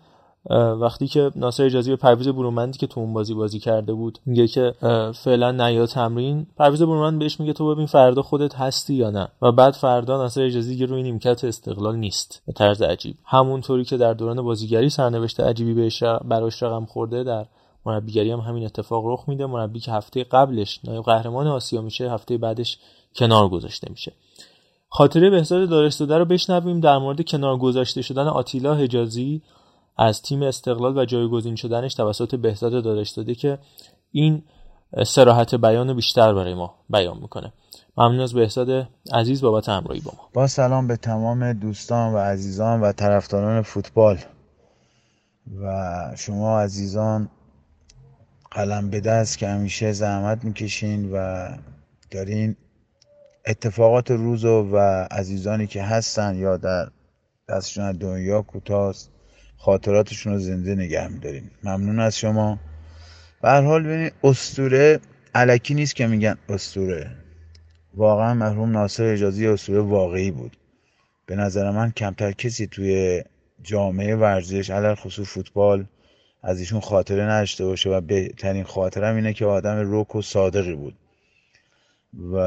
وقتی که ناصر اجازی به پرویز برومندی که تو اون بازی بازی کرده بود میگه که فعلا نیا تمرین پرویز برومند بهش میگه تو ببین فردا خودت هستی یا نه؟ و بعد فردا ناصر اجازی که روی نیمکت استقلال نیست به طرز عجیب. همونطوری که در دوران بازیگری سرنوشت عجیبی بهش براش رقم خورده در مربیگری هم همین اتفاق رخ میده. مربی که هفته قبلش نایب قهرمان آسیا میشه هفته بعدش کنار گذاشته میشه. خاطره بهزاد دارستاده رو بشنویم در مورد کنار گذاشته شدن آتیلا حجازی از تیم استقلال و جایگزین شدنش توسط بهزاد داداش داده که این سراحت بیان بیشتر برای ما بیان می‌کنه. ممنون از بهزاد عزیز بابت همراهی با ما. با سلام به تمام دوستان و عزیزان و طرفداران فوتبال. و شما عزیزان قلم به دست که همیشه زحمت می‌کشین و دارین اتفاقات روز و عزیزانی که هستن یا در دستشون دنیا کوتاست خاطراتشون رو زنده نگه میداریم ممنون از شما. به حال ببینید استوره علکی نیست که میگن استوره واقعا مرحوم ناصر اجازی استوره واقعی بود. به نظر من کمتر کسی توی جامعه ورزش علل خصوص فوتبال از ایشون خاطره نداشته باشه و بهترین خاطرم اینه که آدم روک و صادقی بود. و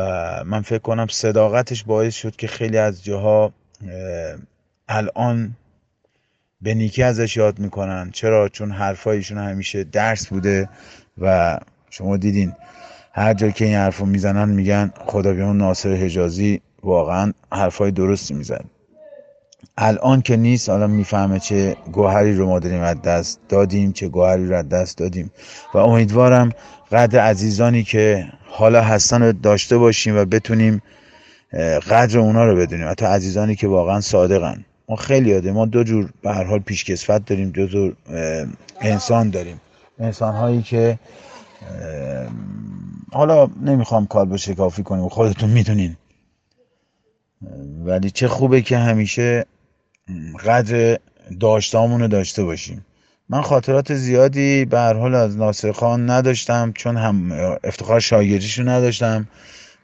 من فکر کنم صداقتش باعث شد که خیلی از جاها الان به نیکی ازش یاد می‌کنن. چرا؟ چون حرفایشون همیشه درس بوده و شما دیدین هر جا که این حرفو می‌زنن میگن خدا بیان ناصر حجازی واقعا حرفای درستی میزن الان که نیست الان می‌فهمه چه گوهری رو ما داریم از دست دادیم چه گوهری رو از دست دادیم. و امیدوارم قدر عزیزانی که حالا هستن رو داشته باشیم و بتونیم قدر اونا رو بدونیم. حتی عزیزانی که واقعا صادقن. ما خیلی یاده ما دو جور به هر حال پیشکسوت داریم دو جور انسان داریم. انسان هایی که حالا نمی‌خوام کار به شکافی کنیم خودتون می‌دونین. ولی چه خوبه که همیشه قدر داشتامون رو داشته باشیم. من خاطرات زیادی به هر حال از ناصر خان نداشتم چون هم افتخار شاگردیشو نداشتم.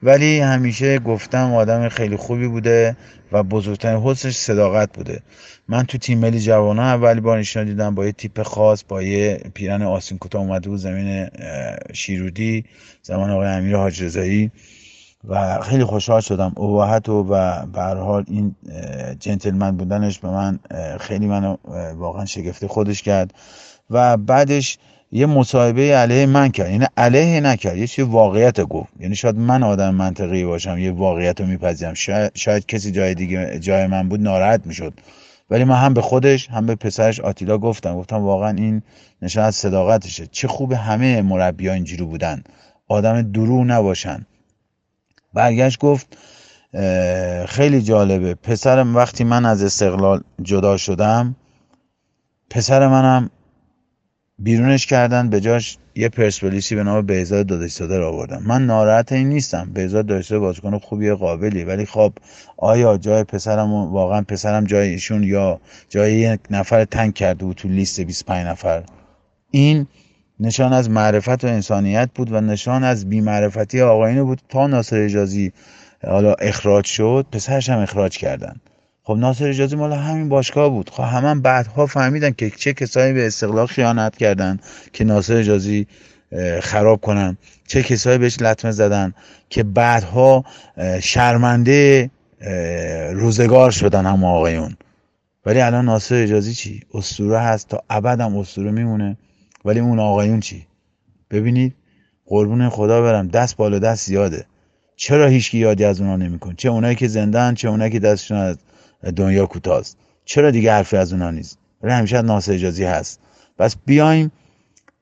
ولی همیشه گفتم آدم خیلی خوبی بوده و بزرگترین حسنش صداقت بوده. من تو تیم ملی جوانان اولی بار ایشون دیدم با یه تیپ خاص با یه پیرن آسین کوتاه اومده بود زمین شیرودی زمان آقای امیر حاج رضایی و خیلی خوشحال شدم. و و به حال این جنتلمن بودنش به من خیلی منو واقعا شگفته خودش کرد. و بعدش یه مصاحبه علیه من کرد یعنی علیه نکرد یه چیز واقعیت گفت. یعنی شاید من آدم منطقی باشم یه واقعیت رو میپذیرم. شاید, شاید کسی جای دیگه جای من بود ناراحت می‌شد. ولی من هم به خودش هم به پسرش آتیلا گفتم. گفتم واقعا این نشان از صداقتشه. چه خوب همه مربی اینجوری بودن. آدم درو نباشن. برگشت گفت خیلی جالبه. پسرم وقتی من از استقلال جدا شدم پسر منم بیرونش کردن به جاش یه پرسپولیسی به نام بهزاد دادستاده رو آوردم من ناراحت این نیستم. بهزاد دادستاده بازیکن خوبی قابلی ولی خب آیا جای پسرم واقعا پسرم جای ایشون یا جای یک نفر تنگ کرده بود تو لیست 25 نفر؟ این نشان از معرفت و انسانیت بود و نشان از بیمعرفتی آقاینه بود. تا ناصر اجازی حالا اخراج شد پسرش هم اخراج کردن. خب ناصر اجازی مال همین باشگاه بود. خب همه هم بعدها فهمیدن که چه کسایی به استقلال خیانت کردن که ناصر اجازی خراب کنن. چه کسایی بهش لطمه زدن که بعدها شرمنده روزگار شدن هم آقایون ولی الان ناصر اجازی چی؟ اسطوره هست تا ابد هم اسطوره میمونه. ولی اون آقایون چی؟ ببینید قربون خدا برم دست بالا دست زیاده. چرا هیچکی یادی از اونا نمیکن چه اونایی که زندن چه اونایی که دستشون از دنیا کوتاست چرا دیگه حرفی از اونا نیست؟ ولی همیشه اجازی هست. پس بیایم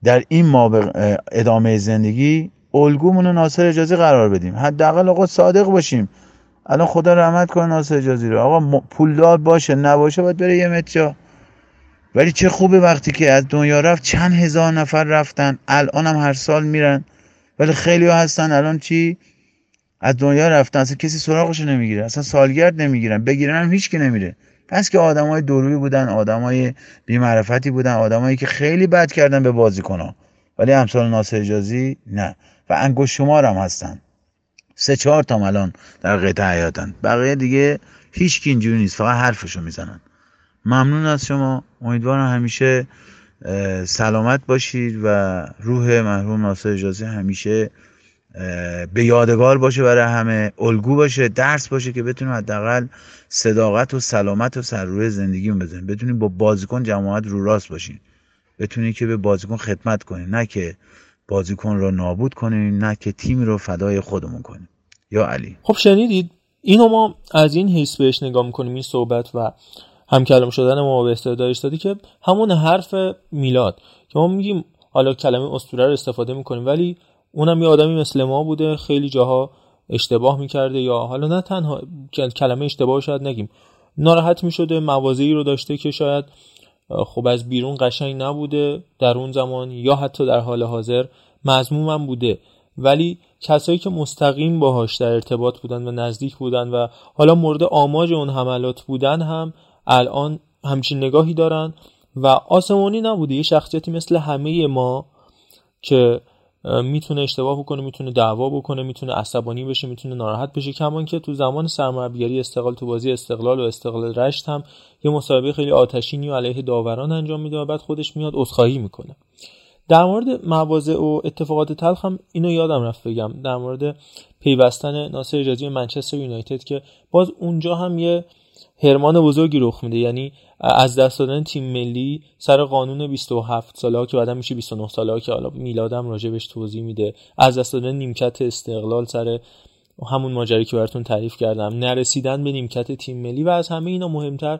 در این ما ادامه زندگی الگومون ناصر اجازی قرار بدیم. حداقل آقا صادق باشیم. الان خدا رحمت کنه ناصر اجازی رو. آقا پولدار باشه نباشه باید بره یه متر ولی چه خوبه وقتی که از دنیا رفت چند هزار نفر رفتن. الان هم هر سال میرن. ولی خیلی هستن. الان چی؟ از دنیا رفتن اصلا کسی سراغش نمی‌گیره اصلا سالگرد نمی‌گیرن بگیرن هم هیچ کی نمیره. پس که آدمای دروی بودن آدمای بیمعرفتی بودن آدمایی که خیلی بد کردن به بازیکن‌ها. ولی امثال ناصر اجازی نه. و انگوش شمار هم هستن. سه چهار تا الان در قطع حیاتن. بقیه دیگه هیچ کی اینجوری نیست فقط حرفشو می‌زنن. ممنون از شما. امیدوارم همیشه سلامت باشید و روح مرحوم ناصر اجازی همیشه به یادگار باشه برای همه الگو باشه درس باشه که بتونیم حداقل صداقت و سلامت و سر روی زندگیمون بزنیم بتونیم با بازیکن جماعت رو راست باشیم. بتونیم که به بازیکن خدمت کنیم. نه که بازیکن رو نابود کنیم نه که تیم رو فدای خودمون کنیم. یا علی؟ خب شنیدید اینو ما از این حیث بهش نگاه می‌کنیم این صحبت و همکلام شدن ما به استعدادش دادی که همون حرف میلاد که ما میگیم حالا کلمه اسطوره رو استفاده می‌کنیم ولی اونم یه آدمی مثل ما بوده خیلی جاها اشتباه می‌کرده یا حالا نه تنها کلمه اشتباه شاید نگیم. ناراحت می‌شده موازی رو داشته که شاید خب از بیرون قشنگ نبوده در اون زمان یا حتی در حال حاضر مضمومم بوده. ولی کسایی که مستقیم باهاش در ارتباط بودن و نزدیک بودن و حالا مورد آماج اون حملات بودن هم الان همچین نگاهی دارن و آسمانی نبوده. یه شخصیتی مثل همه ما که می‌تونه اشتباه بکنه می‌تونه دعوا بکنه می‌تونه عصبانی بشه می‌تونه ناراحت بشه. کمان که تو زمان سرمربیگری استقلال تو بازی استقلال و استقلال رشت هم یه مسابقه خیلی آتشینی و علیه داوران انجام میده و بعد خودش میاد عذرخواهی می‌کنه. در مورد مواضع و اتفاقات تلخ هم اینو یادم رفت بگم. در مورد پیوستن ناصر اجازی منچستر یونایتد که باز اونجا هم یه هرمان بزرگی رخ میده. یعنی از دست دادن تیم ملی سر قانون 27 ساله ها که بعدا میشه 29 ساله ها که حالا میلادم راجبش توضیح میده. از دست دادن نیمکت استقلال سر همون ماجرایی که براتون تعریف کردم. نرسیدن به نیمکت تیم ملی و از همه اینا مهمتر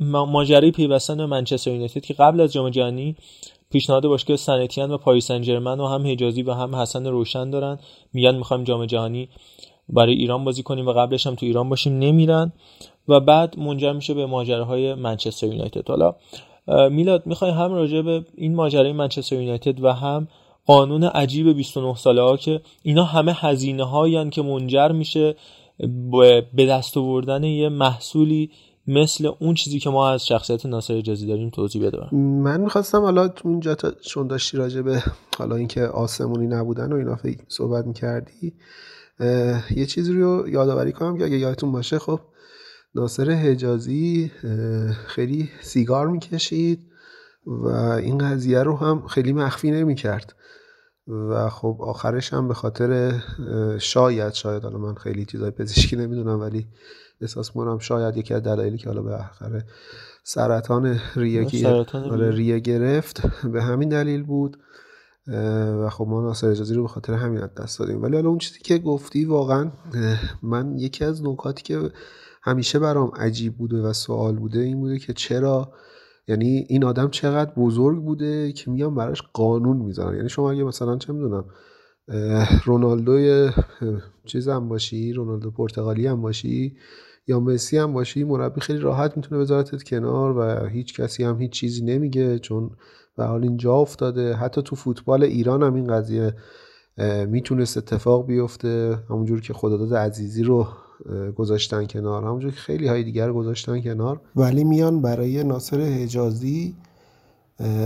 ماجرای پیوستن به منچستر یونایتد که قبل از جام جهانی پیشنهاد باشگاه سنتیان و پاریس سن و هم حجازی و هم حسن روشن دارن. میگن می‌خوایم جام جهانی برای ایران بازی کنیم و قبلش هم تو ایران باشیم. نمیرن. و بعد منجر میشه به ماجراهای منچستر یونایتد. حالا میلاد می‌خوای هم راجع به این ماجرای منچستر یونایتد و هم قانون عجیب 29 ساله ها که اینا همه هزینه هایی که منجر میشه به دست آوردن یه محصولی مثل اون چیزی که ما از شخصیت ناصر اجازی داریم توضیح بده من می‌خواستم حالا تو اونجا تا چون داشتی راجع به حالا اینکه آسمونی نبودن و اینا صحبت می‌کردی یه چیزی رو یادآوری کنم که اگه یادتون باشه خب ناصر حجازی خیلی سیگار می‌کشید و این قضیه رو هم خیلی مخفی نمی‌کرد. و خب آخرش هم به خاطر شاید شاید حالا من خیلی چیزای پزشکی نمی‌دونم ولی احساس می‌کنم شاید یکی از دلایلی که حالا به آخر سرطان ریه آره، ریه. گرفت به همین دلیل بود. و خب ما ناصر اجازی رو به خاطر همین دست دادیم. ولی حالا اون چیزی که گفتی واقعا من یکی از نکاتی که همیشه برام عجیب بوده و سوال بوده این بوده که چرا یعنی این آدم چقدر بزرگ بوده که میان براش قانون می‌ذارن. یعنی شما اگه مثلا چه می‌دونم رونالدو چیز هم باشی رونالدو پرتغالی هم باشی یا مسی هم باشی مربی خیلی راحت می‌تونه بذارتت کنار و هیچ کسی هم هیچ چیزی نمیگه چون به حال اینجا افتاده. حتی تو فوتبال ایران هم این قضیه می‌تونست اتفاق بیفته. همونجور که خداداد عزیزی رو گذاشتن کنار. همونجور که خیلی های دیگر گذاشتن کنار. ولی میان برای ناصر حجازی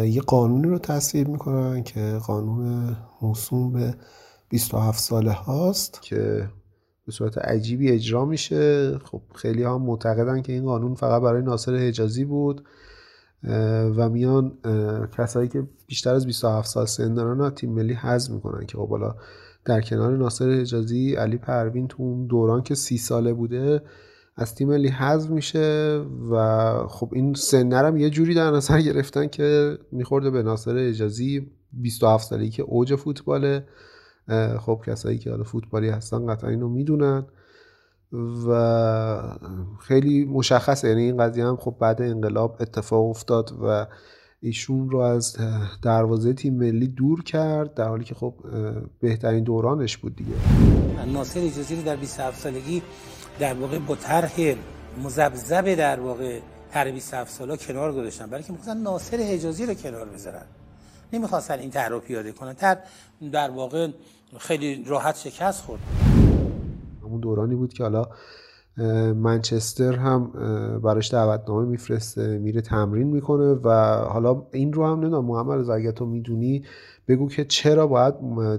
یه قانونی رو تصویر می‌کنن که قانون موسوم به 27 ساله هاست. که به صورت عجیبی اجرا میشه. خب خیلی هم معتقدن که این قانون فقط برای ناصر حجازی بود. و میان کسایی که بیشتر از 27 سال سن دارن تیم ملی حذف می‌کنن که خب حالا در کنار ناصر حجازی علی پروین تو اون دوران که سی ساله بوده از تیم ملی حذف میشه و خب این سنه هم یه جوری در نظر گرفتن که میخورده به ناصر حجازی 27 سالگی که اوج فوتباله. خب کسایی که حالا فوتبالی هستن قطعا اینو می‌دونن و خیلی مشخصه. یعنی این قضیه هم خب بعد انقلاب اتفاق افتاد و ایشون رو از دروازه تیم ملی دور کرد در حالی که خب بهترین دورانش بود دیگه. ناصر اجازی رو در 27 سالگی در واقع با طرح مزبزب در واقع طرح 27 ساله کنار گذاشتن. بلکه می‌خواستن ناصر حجازی رو کنار بذارن. نمی‌خواستن این طرح رو پیاده کنن. طرح در واقع خیلی راحت شکست خورد. همون دورانی بود که حالا منچستر هم براش دعوتنامه میفرسته میره تمرین می‌کنه و حالا این رو هم نمی‌دونم محمد رضا اگه تو می‌دونی بگو که چرا باید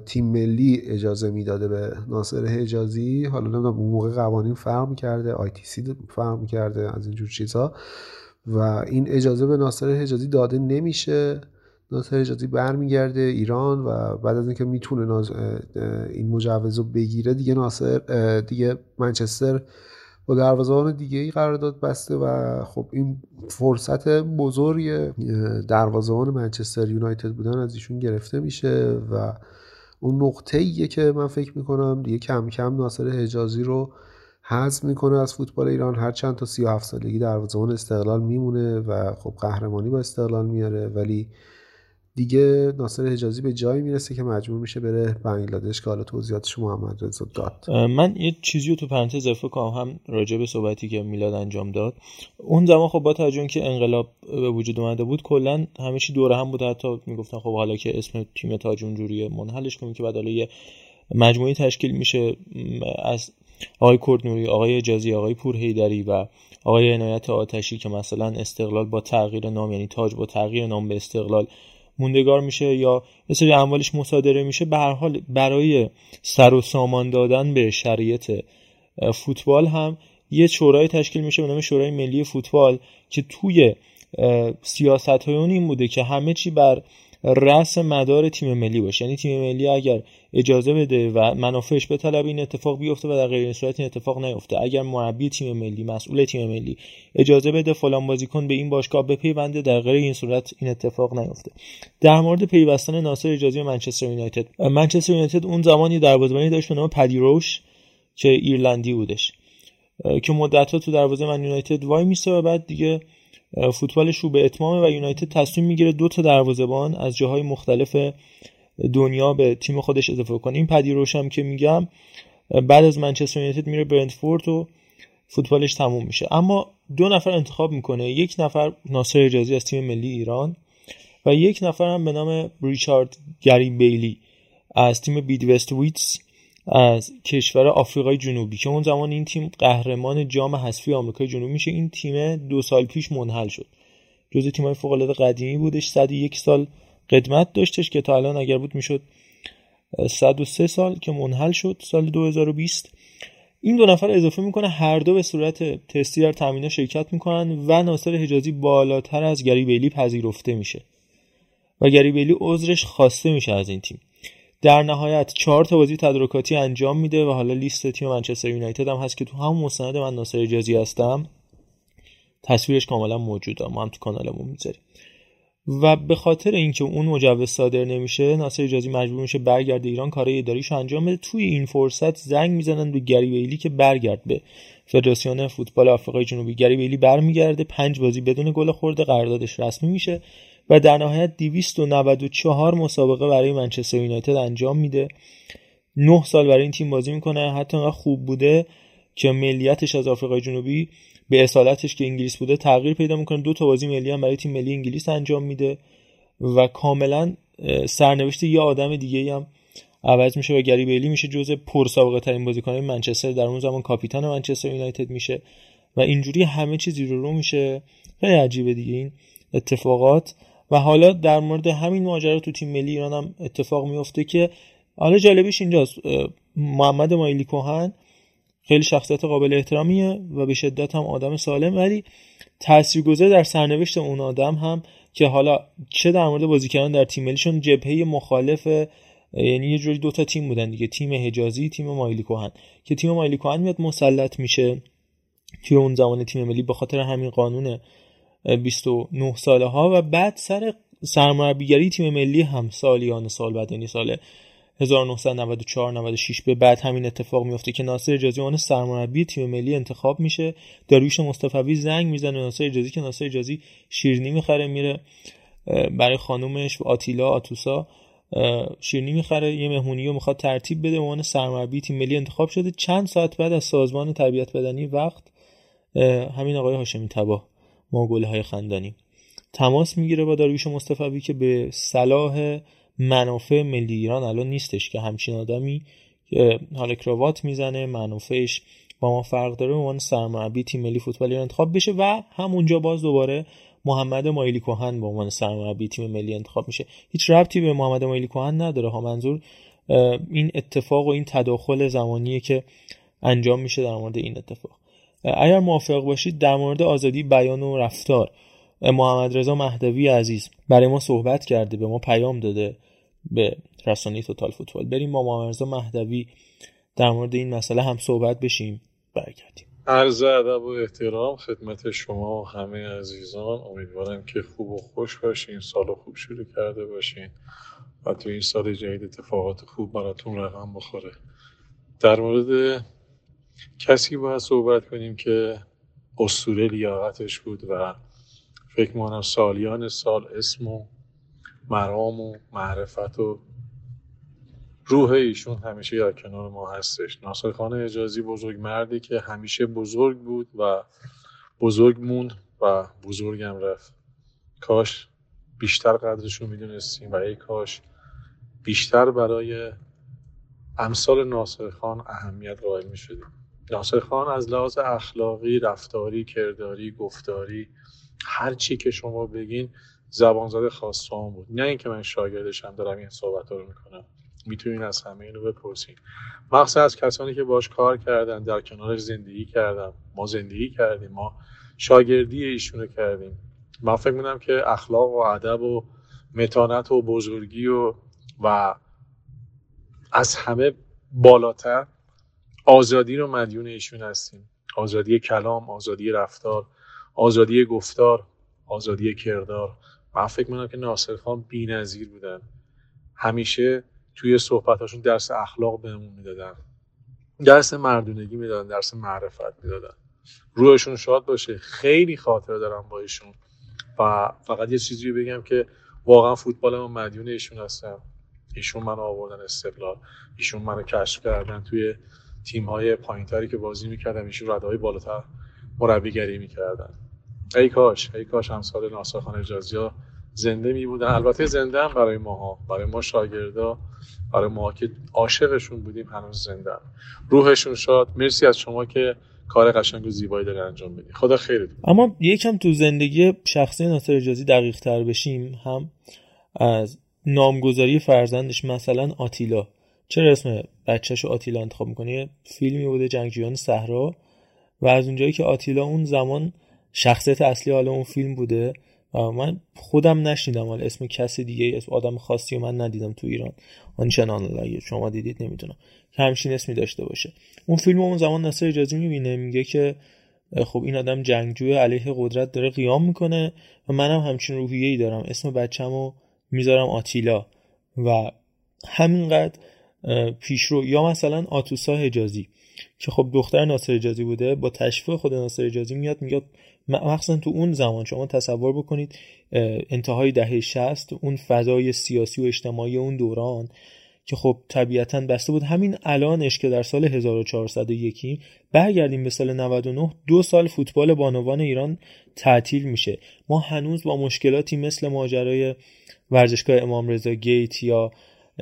تیم ملی اجازه می‌داده به ناصر حجازی؟ حالا نمی‌دونم اون موقع قوانین فرق می‌کرده آی تی سی فرق می‌کرده از اینجور چیزها و این اجازه به ناصر حجازی داده نمیشه. ناصر حجازی برمیگرده ایران و بعد از اینکه می‌تونه این مجوز بگیره دیگه ناصر دیگه منچستر با دروازه‌بان دیگه ای قرارداد بسته و خب این فرصت بزرگ دروازه‌بان منچستر یونایتد بودن از ایشون گرفته میشه و اون نقطه ایه که من فکر می‌کنم دیگه کم کم ناصر حجازی رو حذف می‌کنه از فوتبال ایران. هر چند تا 37 سالگی دروازه‌بان استقلال میمونه و خب قهرمانی با استقلال میاره. ولی دیگه ناصر حجازی به جایی می‌رسه که مجبور میشه بره بنگلادش که حالا توضیحاتش محمد رضا داد. من یه چیزی رو تو پرانتز اضافه کنم هم راجع به صحبتی که میلاد انجام داد. اون زمان خب با توجه که انقلاب به وجود اومده بود کلا همه چی دوره هم بود. حتی می‌گفتن خب حالا که اسم تیم تاج اونجوریه منحلش کنیم که بعد حالا یه مجموعی تشکیل میشه. از آقای کردنوری آقای اجازی آقای پور هیدری و آقای عنایت آتشی که مثلا استقلال با تغییر نام یعنی تاج با تغییر نام به استقلال موندگار میشه یا یه سری اموالش مصادره میشه به هر حال برای سر و سامان دادن به شریعت فوتبال هم یه شورای تشکیل میشه به نام شورای ملی فوتبال که توی سیاست های اون این بوده که همه چی بر رأس مدار تیم ملی باشه. یعنی تیم ملی اگر اجازه بده و منافعش به طلب این اتفاق بیفته و در غیر این صورت این اتفاق نیفته. اگر مربی تیم ملی مسئول تیم ملی اجازه بده فلان بازیکن به این باشگاه بپیونده در غیر این صورت این اتفاق نیفته. در مورد پیوستن ناصر اجازی به منچستر یونایتد. منچستر یونایتد اون زمانی دروازه‌بانی داشت به نام پدیروش که ایرلندی بودش که مدت‌ها تو دروازه من یونایتد وای میسته و بعد دیگه فوتبالش رو به اتمامه و یونایتد تصمیم می‌گیره دو تا دروازه‌بان از جاهای مختلف دنیا به تیم خودش اضافه کنه. این پدیروش هم که میگم بعد از منچستر یونایتد میره برنتفورد و فوتبالش تموم میشه. اما دو نفر انتخاب می‌کنه. یک نفر ناصر اجازی از تیم ملی ایران و یک نفر هم به نام ریچارد گری بیلی از تیم بید وست ویتس. از کشور آفریقای جنوبی که اون زمان این تیم قهرمان جام حذفی آمریکای جنوبی میشه این تیم دو سال پیش منحل شد. جزء تیم‌های فوق قدیمی بودش 101 سال قدمت داشتش که تا الان اگر بود می‌شد 103 سال که منحل شد سال 2020 این دو نفر اضافه می‌کنه هر دو به صورت تستی در تامین شرکت می‌کنن و ناصر حجازی بالاتر از گری بیلی پذیرفته میشه. و گری بیلی عذرش خواسته میشه از این تیم. در نهایت چهار تا بازی تدارکاتی انجام میده و حالا لیست تیم منچستر یونایتد هم هست که تو همون مستند من ناصر اجازی هستم. تصویرش کاملا موجوده ما هم تو کانالمون می‌ذاریم. و به خاطر اینکه اون مجوز صادر نمیشه ناصر اجازی مجبور میشه برگرده ایران کارهای اداریشو انجام بده. توی این فرصت زنگ می‌زنن به گری ویلی که برگرد به فدراسیون فوتبال آفریقای جنوبی. گری ویلی برمیگرده پنج بازی بدون گل خورده قراردادش رسمی میشه. و در نهایت 294 مسابقه برای منچستر یونایتد انجام میده. 9 سال برای این تیم بازی می‌کنه. حتی خوب بوده که ملیتش از آفریقای جنوبی به اصالتش که انگلیس بوده تغییر پیدا می‌کنه. دو تا بازی ملی هم برای تیم ملی انگلیس انجام میده و کاملا سرنوشت یه آدم دیگه هم عوض میشه و گری بیلی میشه جزء پرسابقه ترین بازیکن منچستر. در اون زمان کاپیتان منچستر یونایتد میشه و اینجوری همه چیزی رو رو میشه. خیلی عجیبه دیگه این اتفاقات. و حالا در مورد همین ماجرا تو تیم ملی ایران هم اتفاق میفته که حالا جالبیش اینجاست محمد مایلی کوهن خیلی شخصیت قابل احترامیه و به شدت هم آدم سالم ولی تاثیرگذار در سرنوشت اون آدم هم که حالا چه در مورد بازی کردن در تیم ملیشون جبهه مخالف یعنی یه جوری دوتا تیم بودن دیگه تیم حجازی تیم مایلی کوهن که تیم مایلی کوهن میاد مسلط میشه توی اون زمان تیم ملی به خاطر همین قانون 29 ساله ها و بعد سر سرمربیگری تیم ملی هم سالیان سال بعد یعنی سال 1994 96 به بعد همین اتفاق میفته که ناصر اجازی عنوان سرمربی تیم ملی انتخاب میشه. داریوش مصطفی زنگ می‌زنه ناصر اجازی که ناصر اجازی شیرینی می‌خره میره برای خانومش و آتیلا آتوسا شیرینی می‌خره. یه مهمونی رو می‌خواد ترتیب بده عنوان سرمربی تیم ملی انتخاب شده. چند ساعت بعد از سازمان تربیت بدنی وقت همین آقای هاشمی تباه. ما های خندانی تماس می‌گیره با داریوش مصطفی که به صلاح منافع ملی ایران الان نیستش که همچین آدمی حالا کراوات می‌زنه منافعش با ما فرق داره عنوان سرمربی تیم ملی فوتبال ایران انتخاب بشه و همونجا باز دوباره محمد مایلی کوهن به عنوان سرمربی تیم ملی انتخاب میشه. هیچ ربطی به محمد مایلی کوهن نداره ها منظور این اتفاق و این تداخل زمانیه که انجام میشه در مورد این اتفاق. اگر موافق باشید در مورد آزادی بیان و رفتار. محمد رضا مهدوی عزیز برای ما صحبت کرده به ما پیام داده به رسانه توتال فوتبال. بریم با محمد رضا مهدوی در مورد این مسئله هم صحبت بشیم. برگردیم. عرض ادب و احترام خدمت شما و همه عزیزان. امیدوارم که خوب و خوش باشین سال خوب شروع کرده باشین و تو این سال جدید اتفاقات خوب براتون رقم بخوره. در مورد کسی باید صحبت کنیم که اسطوره لیاقتش بود و فکر می‌کنم سالیان سال اسم و مرام و معرفت و روح ایشون همیشه در کنار ما هستش. ناصر خانه اجازی بزرگ مردی که همیشه بزرگ بود و بزرگ موند و بزرگم رفت. کاش بیشتر قدرش رو می‌دونستیم و ای کاش بیشتر برای امثال ناصر خان اهمیت قائل می‌شدیم. ناصر خان از لحاظ اخلاقی رفتاری کرداری گفتاری هر چی که شما بگین زبان زده خواستان بود. نه اینکه من شاگردشم دارم این صحبت رو می‌کنم. می‌تونین از همه اینو بپرسین. مخصوصا از کسانی که باش کار کردن در کنارش زندگی کردم ما زندگی کردیم ما شاگردی ایشونو کردیم. من فکر می‌کنم که اخلاق و ادب و متانت و بزرگی و و از همه بالاتر. آزادی رو مدیون ایشون هستیم. آزادی کلام آزادی رفتار آزادی گفتار آزادی کردار. من فکر می‌کنم که ناصر خان بی‌نظیر بودن. همیشه توی صحبتاشون درس اخلاق بهمون می‌دادن. درس مردونگی می‌دادن درس معرفت می‌دادن. روحشون شاد باشه. خیلی خاطره دارم با ایشون. و فقط یه چیزی بگم که واقعا فوتبال ما مدیون ایشون هستم. ایشون منو آوردن استقلال. ایشون منو کشف کردن توی تیم های پایینتری که بازی می‌کردم ایشون رده های بالاتر مربیگری می‌کردن. ای کاش ای کاش همسال ناصر خان اجازی ها زنده می بودن البته زنده هم برای ماها برای ما شاگردا برای ما که عاشقشون بودیم هنوز زنده. روحشون شاد. مرسی از شما که کار قشنگ و زیبایی داره انجام بدی خدا خیرتون. اما یکم تو زندگی شخصی ناصر اجازی دقیق تر بشیم. هم از نامگذاری فرزندش مثلا آتیلا. چرا اسم بچهش آتیلا انتخاب می‌کنه یه فیلمی بوده جنگجویان صحرا. و از اونجایی که آتیلا اون زمان شخصیت اصلی حال اون فیلم بوده من خودم نشنیدم حالا اسم کسی دیگه اسم آدم خاصی من ندیدم تو ایران. آنچنان لایه شما دیدید نمی‌دونم. که همچین اسمی داشته باشه. اون فیلم اون زمان ناصر اجازی می‌بینه میگه که خب این آدم جنگجوی علیه قدرت داره قیام می‌کنه و منم همچین روحیه ای دارم. اسم بچه‌مو می‌ذارم آتیلا. و همینقدر پیشرو یا مثلا آتوسا حجازی که خب دختر ناصر اجازی بوده با تشویق خود ناصر اجازی میاد میاد مخصوصا تو اون زمان شما تصور بکنید انتهای دهه 60 اون فضای سیاسی و اجتماعی اون دوران که خب طبیعتا بسته بود. همین الانش که در سال 1401 برگردیم به سال 99 دو سال فوتبال بانوان ایران تعطیل میشه. ما هنوز با مشکلاتی مثل ماجرای ورزشگاه امام رضا گیت یا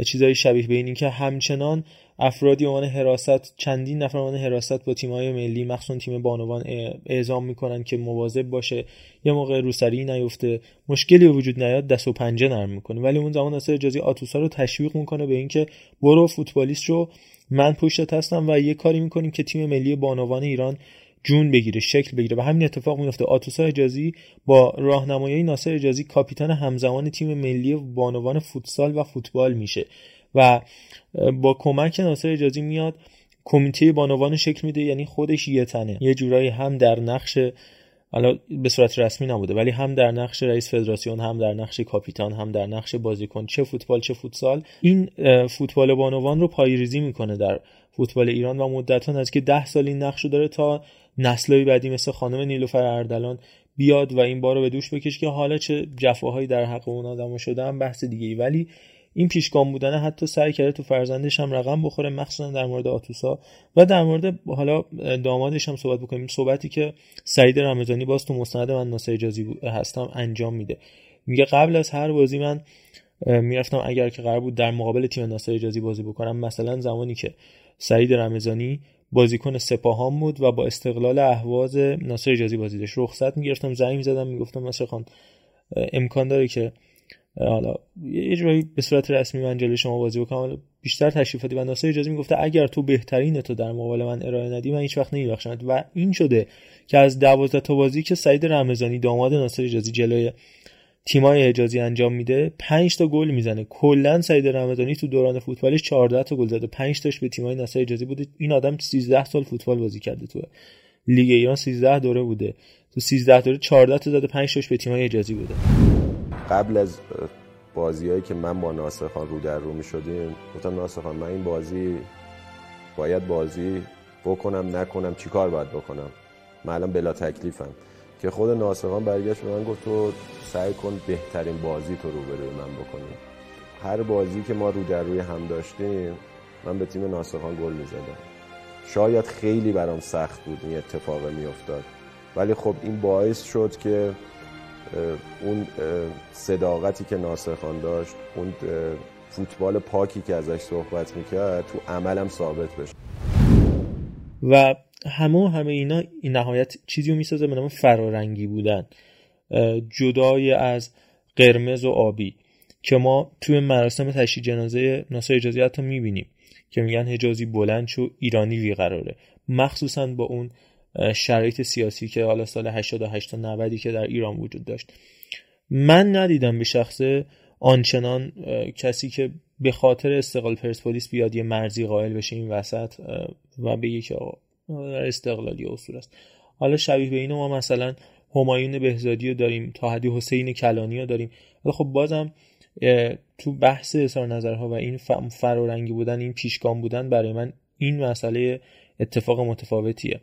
چیزای شبیه به این که همچنان افرادی عنوان حراست چندین نفر عنوان حراست با تیم‌های ملی مخصوصا تیم بانوان اعزام می‌کنن که مواظب باشه یه موقع روسری نیفته مشکلی وجود نیاد دست و پنجه نرم می‌کنه. ولی اون زمان اصلا اجازی آتوسا رو تشویق می‌کنه به اینکه برو فوتبالیست رو من پشتت هستم و یه کاری می‌کنیم که تیم ملی بانوان ایران جون بگیره شکل بگیره. و همین اتفاق میفته آتوسا اجازی با راهنمایی ناصر اجازی کاپیتان همزمان تیم ملی بانوان فوتسال و فوتبال میشه. و با کمک ناصر اجازی میاد کمیته بانوان شکل میده یعنی خودش یه تنه. یه جورایی هم در نقش حالا به صورت رسمی نبوده ولی هم در نقش رئیس فدراسیون هم در نقش کاپیتان هم در نقش بازیکن چه فوتبال چه فوتسال این فوتبال بانوان رو پایریزی می‌کنه در فوتبال ایران و مدت از که ده سال این نقش رو داره تا نسلهای بعدی مثل خانم نیلوفر اردلان بیاد و این بار رو به دوش بکش که حالا چه جفاهایی در حق اون آدم شده هم بحث دیگه ای ولی این پیشگام بودن حتی سعی کرده تو فرزندش هم رقم بخوره مخصوصا در مورد آتوسا. و در مورد حالا دامادش هم صحبت بکنیم. صحبتی که سعید رمضانی باز تو مستند من ناصر اجازی هستم انجام میده. میگه قبل از هر بازی من می‌رفتم اگر که قرار بود در مقابل تیم ناصر اجازی بازی بکنم. مثلا زمانی که سعید رمضانی بازیکن سپاهان بود و با استقلال اهواز ناصر اجازی بازی داشت رخصت می‌گرفتم. زنگ می‌زدم می‌گفتم ناصر خان امکان داره که حالا یه جایی به صورت رسمی من جلوی شما بازی بکنم. بیشتر تشریفاتی و ناصر اجازه می‌گفته اگر تو بهترین تو در مقابل من ارائه ندی من هیچ وقت نمیبخشمت. و این شده که از 12 تا بازی که سعید رمضانی داماد ناصر اجازی جلوی تیمای حجازی انجام میده 5 تا گل می‌زنه. کلا سعید رمضانی تو دوران فوتبالش 14 تا گل زده. 5 تاش به تیمای ناصر اجازی بوده. این آدم 13 سال فوتبال بازی کرده تو لیگ ایران 13 دوره بوده. تو 13 دوره 14 تا زده 5 تاش به تیمای حجازی بوده. قبل از بازیهایی که من با ناصر خان رو در رو می شدیم گفتم ناصر خان من این بازی باید بازی بکنم نکنم چی کار باید بکنم؟ من الان بلا تکلیفم. که خود ناصر خان برگشت به من گفت تو سعی کن بهترین بازی تو رو بروی من بکنی. هر بازی که ما رو در روی هم داشتیم من به تیم ناصر خان گل می زدم شاید خیلی برام سخت بود این اتفاق می افتاد ولی خب این باعث شد که اون صداقتی که ناصر خان داشت اون فوتبال پاکی که ازش صحبت می‌کرد تو عملم ثابت بشه. و همه همه اینا این نهایت چیزی رو می‌سازه به نام فرارنگی بودن. جدای از قرمز و آبی که ما توی مراسم تشییع جنازه ناصر اجازی حتی می‌بینیم که میگن حجازی بلند شو ایرانی وی قراره مخصوصا با اون شرایط سیاسی که حالا سال 88 تا 90 که در ایران وجود داشت. من ندیدم به شخصه آنچنان کسی که به خاطر استقلال پرسپولیس بیاد یه مرزی قائل بشه این وسط و بگه که استقلالی اصول است. حالا شبیه به اینو ما مثلا همایون بهزادی رو داریم تا حدی حسین کلانی رو داریم. ولی خب بازم تو بحث اظهار نظرها و این فرارنگی بودن این پیشگام بودن برای من این مسئله اتفاق متفاوتیه.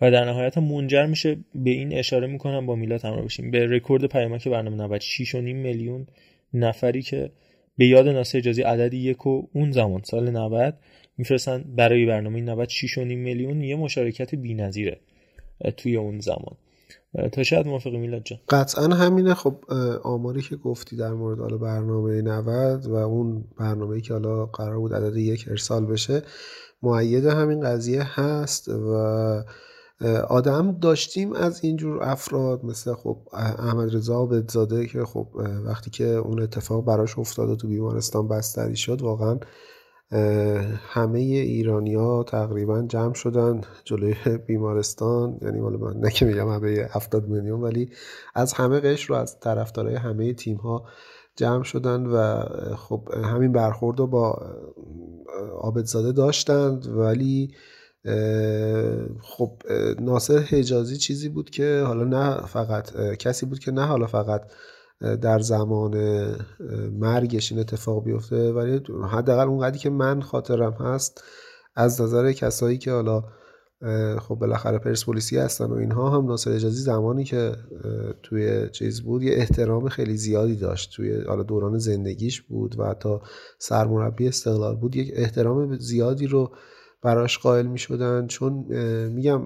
و در نهایت منجر میشه به این اشاره می‌کنم با میلاد همراه بشیم. به رکورد پیامک برنامه 96 میلیون نفری که به یاد ناصر اجازی عدد یک و اون زمان سال 90 میفرستن برای برنامه 96 میلیون یه مشارکت بی‌نظیره توی اون زمان. تا شاید موافقی میلاد جان. قطعا همینه. خب آماری که گفتی در مورد حالا برنامه 90 و اون برنامه‌ای که حالا قرار بود عدد یک ارسال بشه معید همین قضیه هست و آدم داشتیم از اینجور افراد مثل خب احمد رضا بدزاده که خب وقتی که اون اتفاق براش افتاد و تو بیمارستان بستری شد واقعا همه ایرانیا تقریبا جمع شدن جلوی بیمارستان. یعنی مال من نه که میگم همه 70 میلیون ولی از همه قشر رو از طرفدارای همه تیم ها جمع شدن و خب همین برخورد رو با عابدزاده داشتند. ولی خب ناصر حجازی چیزی بود که حالا نه فقط کسی بود که نه حالا فقط در زمان مرگش این اتفاق بیفته ولی حداقل اون قدری که من خاطرم هست از نظر کسایی که حالا خب بالاخره پرسپولیسی هستن و اینها هم ناصر اجازی زمانی که توی چیز بود یه احترام خیلی زیادی داشت توی حالا دوران زندگیش بود و حتی سرمربی استقلال بود. یک احترام زیادی رو براش قائل می شدن چون میگم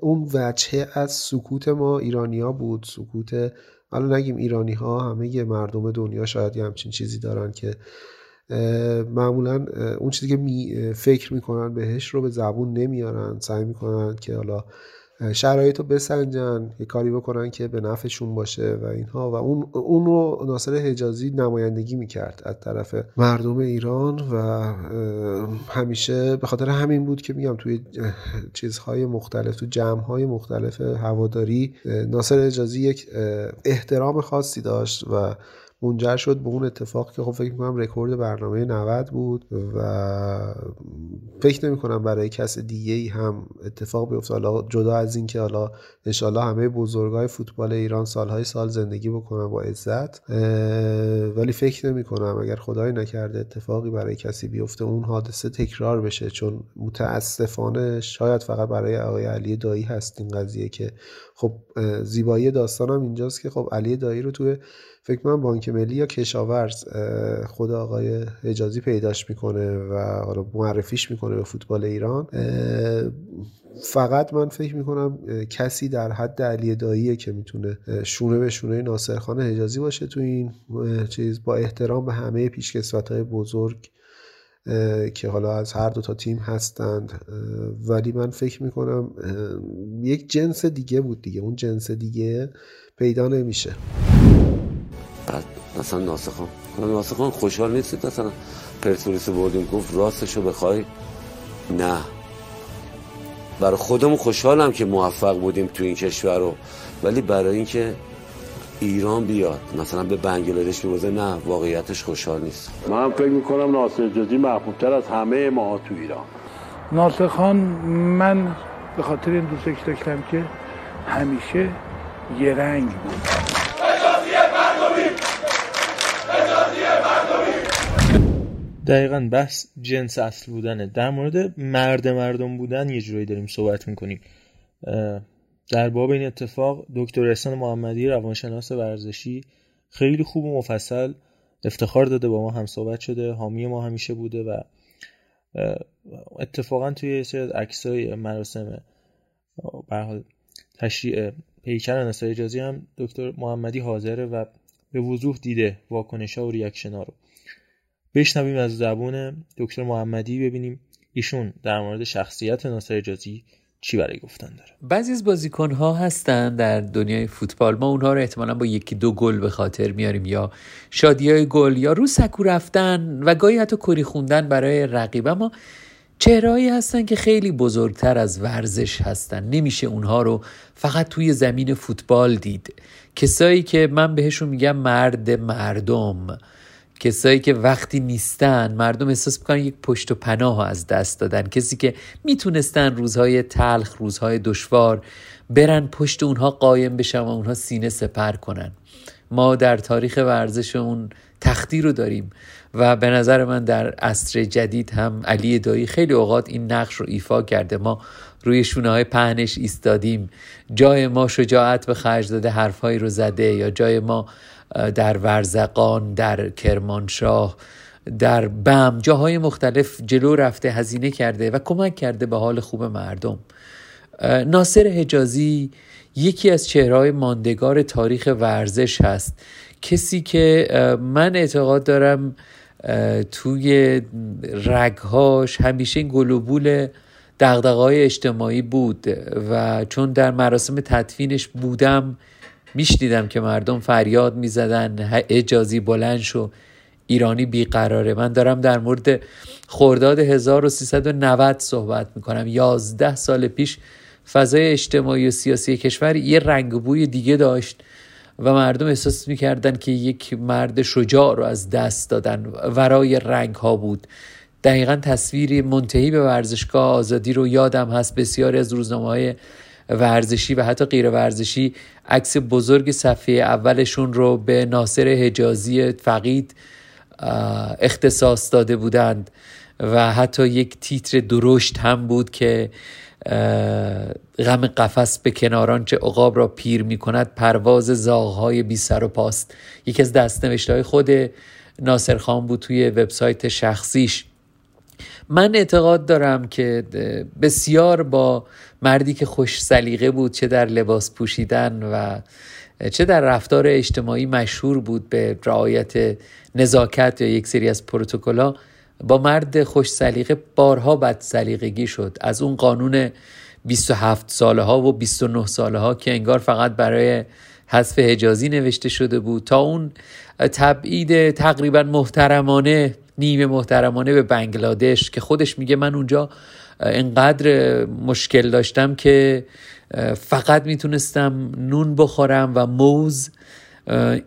اون وجهه از سکوت ما ایرانیا بود. سکوت حالا نگیم ایرانی ها همه مردم دنیا شاید یه همچین چیزی دارن که معمولا اون چیزی که می فکر می‌کنن بهش رو به زبون نمیارن. سعی می‌کنن که حالا شرایط رو بسنجن یه کاری بکنن که به نفعشون باشه و اینها. و اون اون رو ناصر حجازی نمایندگی می‌کرد از طرف مردم ایران و همیشه به خاطر همین بود که میگم توی چیزهای مختلف تو جمعهای مختلف هواداری ناصر حجازی یک احترام خاصی داشت و منجر شد به اون اتفاق که خب فکر می‌کنم رکورد برنامه 90 بود و فکر نمی کنم برای کس دیگه ای هم اتفاق بیفته حالا جدا از این که حالا انشالله همه بزرگای فوتبال ایران سالهای سال زندگی بکنن با عزت ولی فکر نمی کنم اگر خدای نکرده اتفاقی برای کسی بیفته اون حادثه تکرار بشه چون متاسفانه شاید فقط برای آقای علی دایی هست این قضیه که خب زیبایی داستانم اینجاست که خب علی دایی رو توی فکر کنم بانک ملی یا کشاورز خود آقای حجازی پیداش می‌کنه و حالا معرفیش می‌کنه به فوتبال ایران. فقط من فکر می‌کنم کسی در حد علی داییه که می‌تونه شونه به شونه ناصرخان حجازی باشه تو این چیز. با احترام به همه پیشکسوت های بزرگ که حالا از هر دو تا تیم هستند. ولی من فکر می‌کنم یک جنس دیگه بود دیگه. اون جنس دیگه پیدا نمیشه. بعد مثلا ناصر خان. ناصر خان خوشحال نیستید مثلا پرسپولیس بردیم گفت راستشو بخوای؟ نه. برای خودمون خوشحالم که موفق بودیم تو این کشور رو. ولی برای اینکه ایران بیاد مثلا به بنگلادش میبازه نه واقعیتش خوشحال نیست. من فکر می‌کنم ناصر جزی محبوبتر از همه ما تو ایران. ناصر خان من به خاطر این دوستش داشتم که همیشه یه رنگ بود. دقیقا بحث جنس اصل بودنه. در مورد مرد مردم بودن یه جورایی داریم صحبت می‌کنیم. در باب این اتفاق دکتر احسان محمدی روانشناس ورزشی خیلی خوب و مفصل افتخار داده با ما هم صحبت شده. حامی ما همیشه بوده و اتفاقا توی سری عکسای مراسم به تشریع پیکر نسای اجازی هم دکتر محمدی حاضره و به وضوح دیده واکنش ها و ریاکشن ها رو. بشنویم از زبون دکتر محمدی ببینیم ایشون در مورد شخصیت ناصر اجازی چی برای گفتن داره. بعضی از بازیکن ها هستن در دنیای فوتبال. ما اونها رو احتمالا با یکی دو گل به خاطر میاریم یا شادی های گل یا رو سکو رفتن و گاهی حتی کری خوندن برای رقیب. اما چهرهایی هستن که خیلی بزرگتر از ورزش هستن. نمیشه اونها رو فقط توی زمین فوتبال دید. کسایی که من بهشون میگم مرد مردم. کسایی که وقتی نیستن مردم احساس می‌کنن یک پشت و پناه از دست دادن. کسی که می‌تونستن روزهای تلخ روزهای دشوار برن پشت اونها قایم بشن و اونها سینه سپر کنن. ما در تاریخ ورزش اون تختی رو داریم و به نظر من در عصر جدید هم علی دایی خیلی اوقات این نقش رو ایفا کرده. ما روی شونه های پهنش ایستادیم. جای ما شجاعت به خرج داده حرفهایی رو زده یا جای ما در ورزقان در کرمانشاه در بم جاهای مختلف جلو رفته هزینه کرده و کمک کرده به حال خوب مردم. ناصر حجازی یکی از چهرهای ماندگار تاریخ ورزش هست. کسی که من اعتقاد دارم توی رگهاش همیشه این گلوبول دقدقای اجتماعی بود و چون در مراسم تدفینش بودم میشنیدم که مردم فریاد می‌زدن اجازی بلند شو. ایرانی بیقراره. من دارم در مورد خرداد 1390 صحبت می‌کنم. 11 سال پیش فضای اجتماعی و سیاسی کشور یه رنگ بوی دیگه داشت و مردم احساس می‌کردن که یک مرد شجاع رو از دست دادن. ورای رنگ ها بود. دقیقا تصویری منتهی به ورزشگاه آزادی رو یادم هست. بسیاری از روزنامه های ورزشی و حتی غیر ورزشی عکس بزرگ صفحه اولشون رو به ناصر حجازی فقید اختصاص داده بودند و حتی یک تیتر درشت هم بود که غم قفس به کناران چه عقاب را پیر می کند پرواز زاغهای بی سر و پاست. یکی از دست های خود ناصر خان بود توی وبسایت شخصیش. من اعتقاد دارم که بسیار با مردی که خوش سلیقه بود چه در لباس پوشیدن و چه در رفتار اجتماعی مشهور بود به رعایت نزاکت یا یک سری از پروتکل‌ها با مرد خوش سلیقه بارها بد سلیقگی شد. از اون قانون 27 ساله ها و 29 ساله ها که انگار فقط برای حذف حجازی نوشته شده بود تا اون تبعید تقریبا محترمانه نیمه محترمانه به بنگلادش که خودش میگه من اونجا انقدر مشکل داشتم که فقط می‌تونستم نون بخورم و موز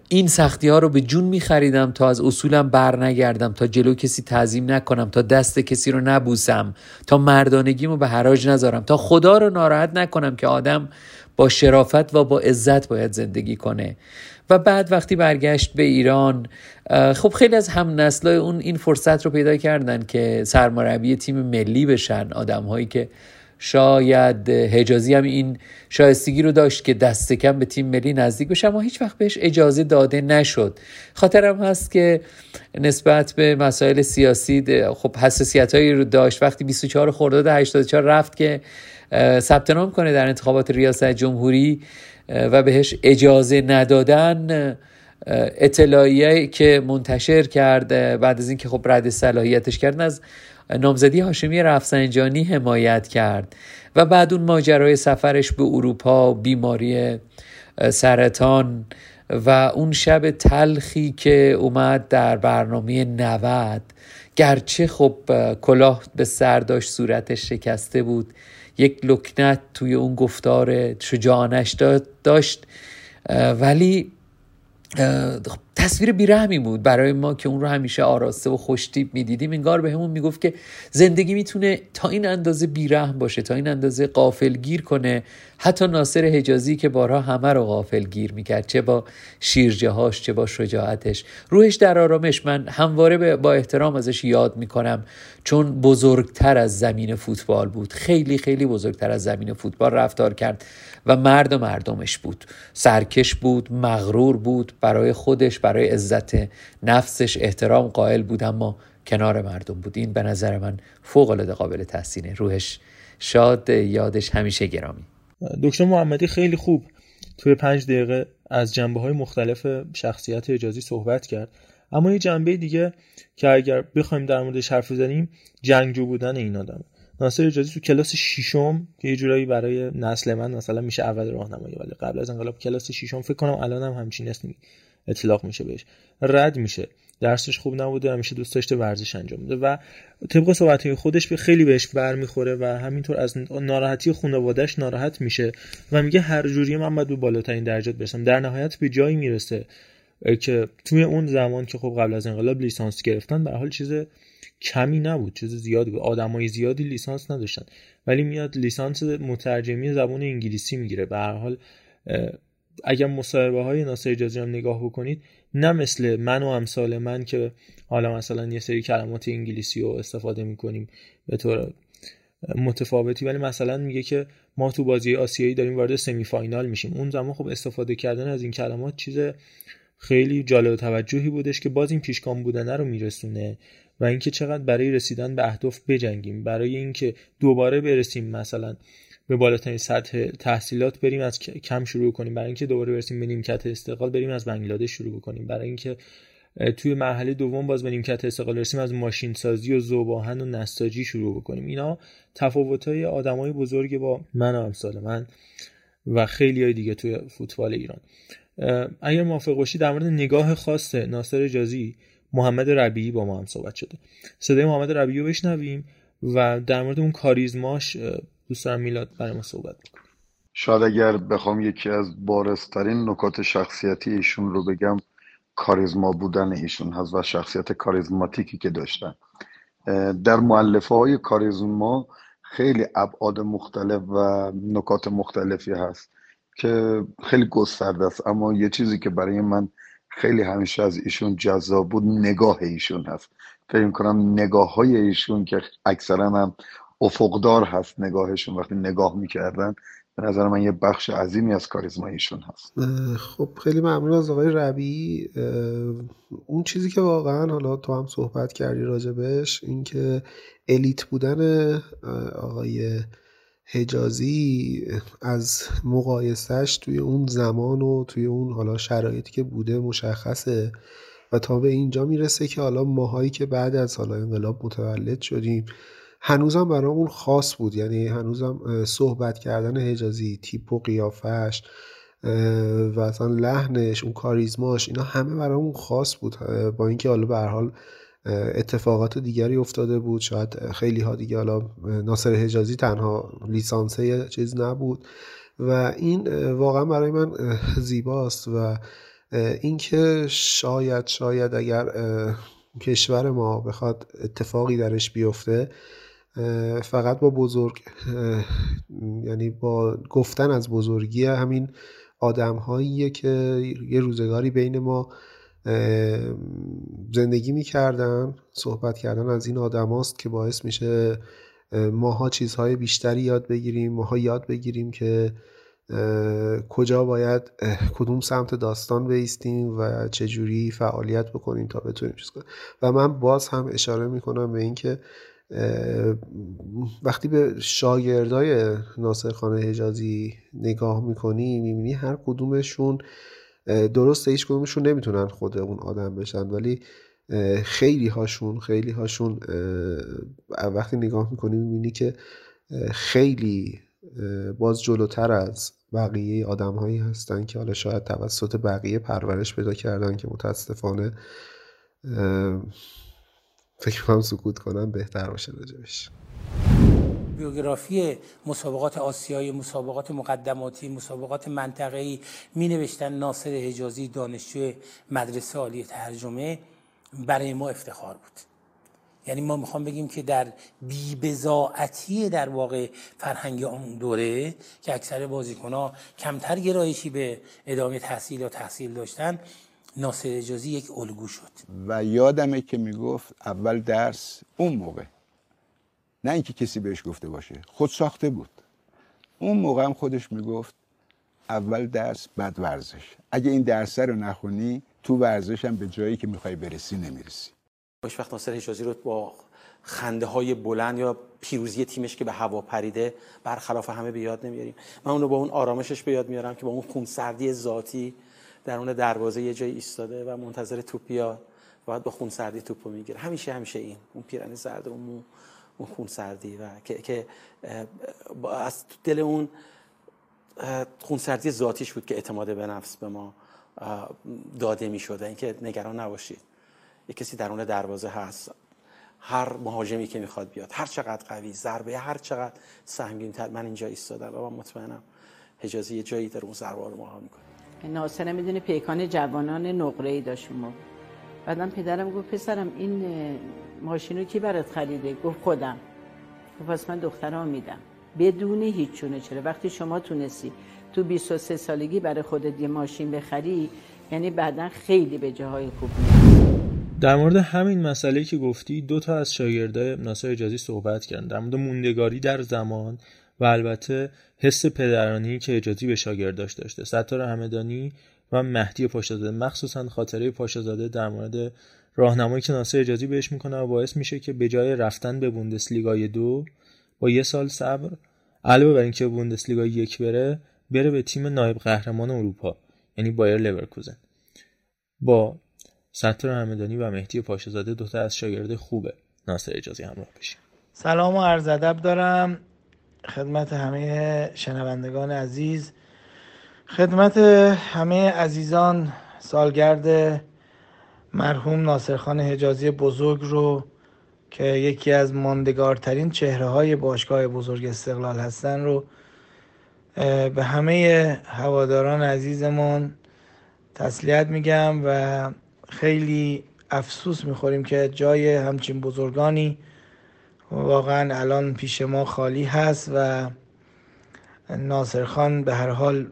این سختی ها رو به جون می خریدم تا از اصولم بر نگردم تا جلو کسی تعظیم نکنم تا دست کسی رو نبوسم تا مردانگیمو به حراج نذارم تا خدا رو ناراحت نکنم که آدم با شرافت و با عزت باید زندگی کنه. و بعد وقتی برگشت به ایران خب خیلی از هم نسلای اون این فرصت رو پیدا کردن که سرمربی تیم ملی بشن. آدم هایی که شاید حجازی هم این شایستگی رو داشت که دست کم به تیم ملی نزدیک بشه اما هیچ وقت بهش اجازه داده نشد. خاطرم هست که نسبت به مسائل سیاسی خب حساسیت هایی رو داشت. وقتی 24 خرداد 84 رفت که ثبت نام کنه در انتخابات ریاست جمهوری و بهش اجازه ندادن اطلاعیه که منتشر کرد بعد از اینکه خب رد صلاحیتش کردن از نامزدی هاشمی رفسنجانی حمایت کرد. و بعد اون ماجرای سفرش به اروپا بیماری سرطان و اون شب تلخی که اومد در برنامه 90 گرچه خب کلاه به سر داشت صورتش شکسته بود. یک لکنت توی اون گفتار شجاعنش داشت. ولی تصویر بیرحمی بود برای ما که اون رو همیشه آراسته و خوشتیب می‌دیدیم. انگار به همون می‌گفت که زندگی می‌تونه تا این اندازه بیرحم باشه تا این اندازه قافل گیر کنه. حتی ناصر حجازی که بارها همه رو غافل گیر می‌کرد چه با شیرجهاش چه با شجاعتش. روحش در آرامش. من همواره با احترام ازش یاد می‌کنم. چون بزرگتر از زمین فوتبال بود. خیلی خیلی بزرگتر از زمین فوتبال رفتار کرد. و مرد و مردمش بود. سرکش بود مغرور بود برای خودش برای عزت نفسش احترام قائل بود اما کنار مردم بود. این به نظر من فوق العاده قابل تحسینه. روحش شاد یادش همیشه گرامی. دکتر محمدی خیلی خوب توی پنج دقیقه از جنبه های مختلف شخصیت اجازی صحبت کرد. اما یه جنبه دیگه که اگر بخوایم در موردش حرف بزنیم جنگجو بودن این آدمه. ناصر اجازی تو کلاس ششم که یه جورایی برای نسل من مثلا میشه اول راهنمایی ولی قبل از انقلاب کلاس ششم فکر کنم الان هم همچین اسمی اطلاق میشه بهش. رد میشه. درسش خوب نبوده همیشه دوست داشته ورزش انجام میده و طبق صحبت خودش به خیلی بهش برمیخوره و همینطور از ناراحتی خانوادهش ناراحت میشه و میگه هر جوری من باید به بالاترین درجات برسم. در نهایت به جایی می‌رسه که توی اون زمان که خب قبل از انقلاب لیسانس گرفتن به حال چیز کمی نبود چیز زیادی بود. آدمای زیادی لیسانس نداشتن. ولی میاد لیسانس مترجمی زبان انگلیسی می‌گیره. به هر حال اگر مصاحبه های ناصر اجازی هم نگاه بکنید نه مثل من و امثال من که حالا مثلا یه سری کلمات انگلیسی رو استفاده می‌کنیم به طور متفاوتی ولی مثلا میگه که ما تو بازی آسیایی داریم وارد سمی فاینال میشیم. اون زمان خب استفاده کردن از این کلمات چیز خیلی جالب توجهی بودش که باز این پیشگام بودنه رو میرسونه. و اینکه چقدر برای رسیدن به اهداف بجنگیم. برای اینکه دوباره برسیم مثلا به بالاترین سطح تحصیلات بریم از کم شروع کنیم. برای اینکه دوباره برسیم به نیمکت استقلال بریم از بنگلادش شروع کنیم برای اینکه توی مرحله دوم باز به نیمکت استقلال رسیم از ماشین سازی و زوباهن و نساجی شروع بکنیم. اینا تفاوت های آدمای بزرگ با من و امثال من و خیلی های دیگه توی فوتبال ایران. اگر موافق باشی در مورد نگاه خاص ناصر جازی محمد ربیعی با ما هم صحبت شده. صدای محمد ربیعی رو بشنویم و در مورد اون کاریزماش دوست دارم میلاد برای ما صحبت بکنه. شاید اگر بخوام یکی از بارزترین نکات شخصیتی ایشون رو بگم کاریزما بودن ایشون هست و شخصیت کاریزماتیکی که داشتن. در معلفه های کاریزما خیلی ابعاد مختلف و نکات مختلفی هست که خیلی گسترده است. اما یه چیزی که برای من خیلی همیشه از ایشون جذاب بود نگاه ایشون هست. فکر کنم نگاه های ایشون که اکثرا هم افقدار هست نگاهشون وقتی نگاه می‌کردن به نظر من یه بخش عظیمی از کاریزما ایشون هست. خب خیلی ممنون از آقای ربی. اون چیزی که واقعا حالا تو هم صحبت کردی راجبش این که الیت بودن آقای حجازی از مقایسهش توی اون زمان و توی اون حالا شرایطی که بوده مشخصه و تا به اینجا می‌رسه که حالا ماهایی که بعد از حالا انقلاب متولد شدیم هنوزم برامون خاص بود. یعنی هنوزم صحبت کردن حجازی تیپ و قیافش و اصلا لحنش اون کاریزماش اینا همه برامون خاص بود. با اینکه حالا به حال اتفاقات دیگری افتاده بود. شاید خیلی ها دیگه حالا ناصر حجازی تنها لیسانسه چیز نبود. و این واقعا برای من زیباست و اینکه شاید شاید اگر کشور ما بخواد اتفاقی درش بیفته فقط با بزرگ یعنی با گفتن از بزرگی همین آدم که یه روزگاری بین ما زندگی می‌کردن صحبت کردن از این آدم هاست که باعث میشه ماها چیزهای بیشتری یاد بگیریم ماها یاد بگیریم که کجا باید کدوم سمت داستان بیستیم و چجوری فعالیت بکنیم تا بتونیم چیز کنیم. و من باز هم اشاره می‌کنم به اینکه وقتی به شاگردای ناصر خانه حجازی نگاه می‌کنی می‌بینی هر کدومشون درسته هیچ کدومشون نمی‌تونن خود اون آدم بشن ولی خیلی هاشون خیلی هاشون وقتی نگاه می‌کنی می‌بینی که خیلی باز جلوتر از بقیه آدم هایی هستن که حالا شاید توسط بقیه پرورش پیدا کردن که متاسفانه فکر کنم سکوت کنم بهتر باشه راجبش. بیوگرافی مسابقات آسیایی مسابقات مقدماتی مسابقات منطقه‌ای می نوشتن ناصر حجازی دانشجو مدرسه عالی ترجمه برای ما افتخار بود. یعنی ما می‌خوام بگیم که در بیبزاعتی در واقع فرهنگ اون دوره که اکثر بازیکن کمتر گرایشی به ادامه تحصیل یا تحصیل داشتن ناصر اجازی یک الگو شد. و یادمه که می‌گفت اول درس اون موقع. نه اینکه کسی بهش گفته باشه خود ساخته بود. اون موقع هم خودش می‌گفت اول درس بعد ورزش. اگه این درس رو نخونی تو ورزش هم به جایی که می‌خوای برسی نمی‌رسی. باش وقت ناصر حجازی رو با خنده های بلند یا پیروزی تیمش که به هوا پریده برخلاف همه به یاد نمیاریم. من اونو با اون آرامشش به یاد میارم که با اون خونسردی ذاتی در اون دروازه یه جایی ایستاده و منتظر توپ بیاد باید با خونسردی توپو می‌گیره. همیشه همیشه این. اون پیرن زرد اون مو. اون خونسردی و که, که از دل اون خونسردی ذاتیش بود که اعتماد به نفس به ما داده می شده اینکه نگران نباشید. یه کسی درون دروازه هست. هر مهاجمی که می‌خواد بیاد. هر چقدر قوی ضربه هر چقدر سهمگین تر من اینجا ایستادم. و من مطمئنم حجازی یه جایی در اون ضربه رو مهار می‌کنه. ناصر می‌دونه پیکان جوانان نقره ای داشت ما بعدم پدرم گفت پسرم این ماشین رو کی برات خریده؟ گفت خودم. گفت پس من دخترم میدم. بدون هیچ چونه. چرا؟ وقتی شما تونستی تو 23 سالگی برای خودت یه ماشین بخری یعنی بعدا خیلی به جاهای خوب می‌رسی در مورد همین مسئله که گفتی دو تا از شاگردای ناصر اجازی صحبت کردن. در مورد موندگاری در زمان و البته حس پدرانی که اجازی به شاگرداش داشته. ستار همدانی و مهدی پاشازاده مخصوصا خاطره پاشازاده در مورد راهنمایی که ناصر اجازی بهش می‌کنه و باعث میشه که به جای رفتن به بوندسلیگای دو با یه سال صبر علاوه بر اینکه بوندسلیگای یک بره بره به تیم نایب قهرمان اروپا یعنی بایر لورکوزن. با ستار همدانی و مهدی پاشزاده دوتا از شاگرد خوبه ناصر اجازی همراه بشیم. سلام و عرض ادب دارم. خدمت همه شنوندگان عزیز. خدمت همه عزیزان سالگرد مرحوم ناصرخان حجازی بزرگ رو که یکی از ماندگارترین چهره های باشگاه بزرگ استقلال هستن رو به همه هواداران عزیزمون تسلیت میگم و خیلی افسوس می‌خوریم که جای همچین بزرگانی واقعا الان پیش ما خالی هست و ناصر خان به هر حال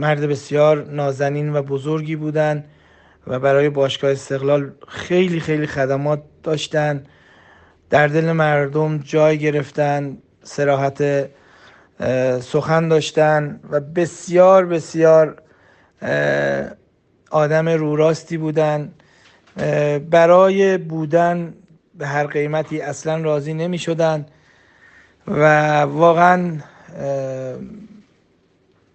مرد بسیار نازنین و بزرگی بودن و برای باشگاه استقلال خیلی خیلی خدمات داشتن. در دل مردم جای گرفتن سراحت سخن داشتن و بسیار بسیار آدم روراستی بودن. برای بودن به هر قیمتی اصلا راضی نمی شدن و واقعا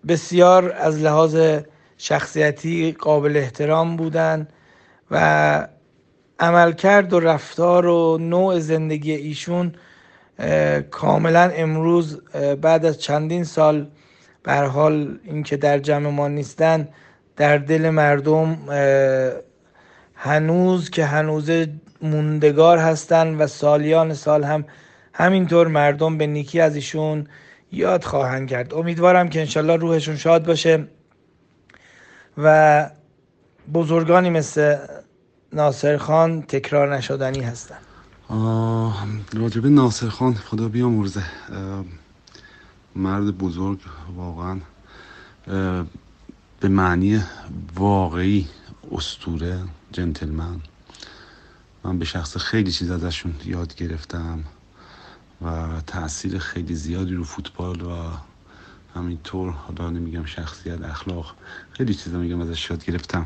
بسیار از لحاظ شخصیتی قابل احترام بودن و عملکرد و رفتار و نوع زندگی ایشون کاملا امروز بعد از چندین سال به حال اینکه در جمع ما نیستن در دل مردم هنوز که هنوز موندگار هستن و سالیان سال هم همینطور مردم به نیکی از ایشون یاد خواهند کرد. امیدوارم که انشالله روحشون شاد باشه و بزرگانی مثل ناصر خان تکرار نشدنی هستن. راجبه ناصر خان خدا بیامرزه. مرد بزرگ واقعا. به معنی واقعی استوره جنتلمن. من به شخص خیلی چیز ازشون یاد گرفتم. و تاثیر خیلی زیادی رو فوتبال و همینطور حالا نمیگم شخصیت اخلاق خیلی چیزا میگم ازش یاد گرفتم.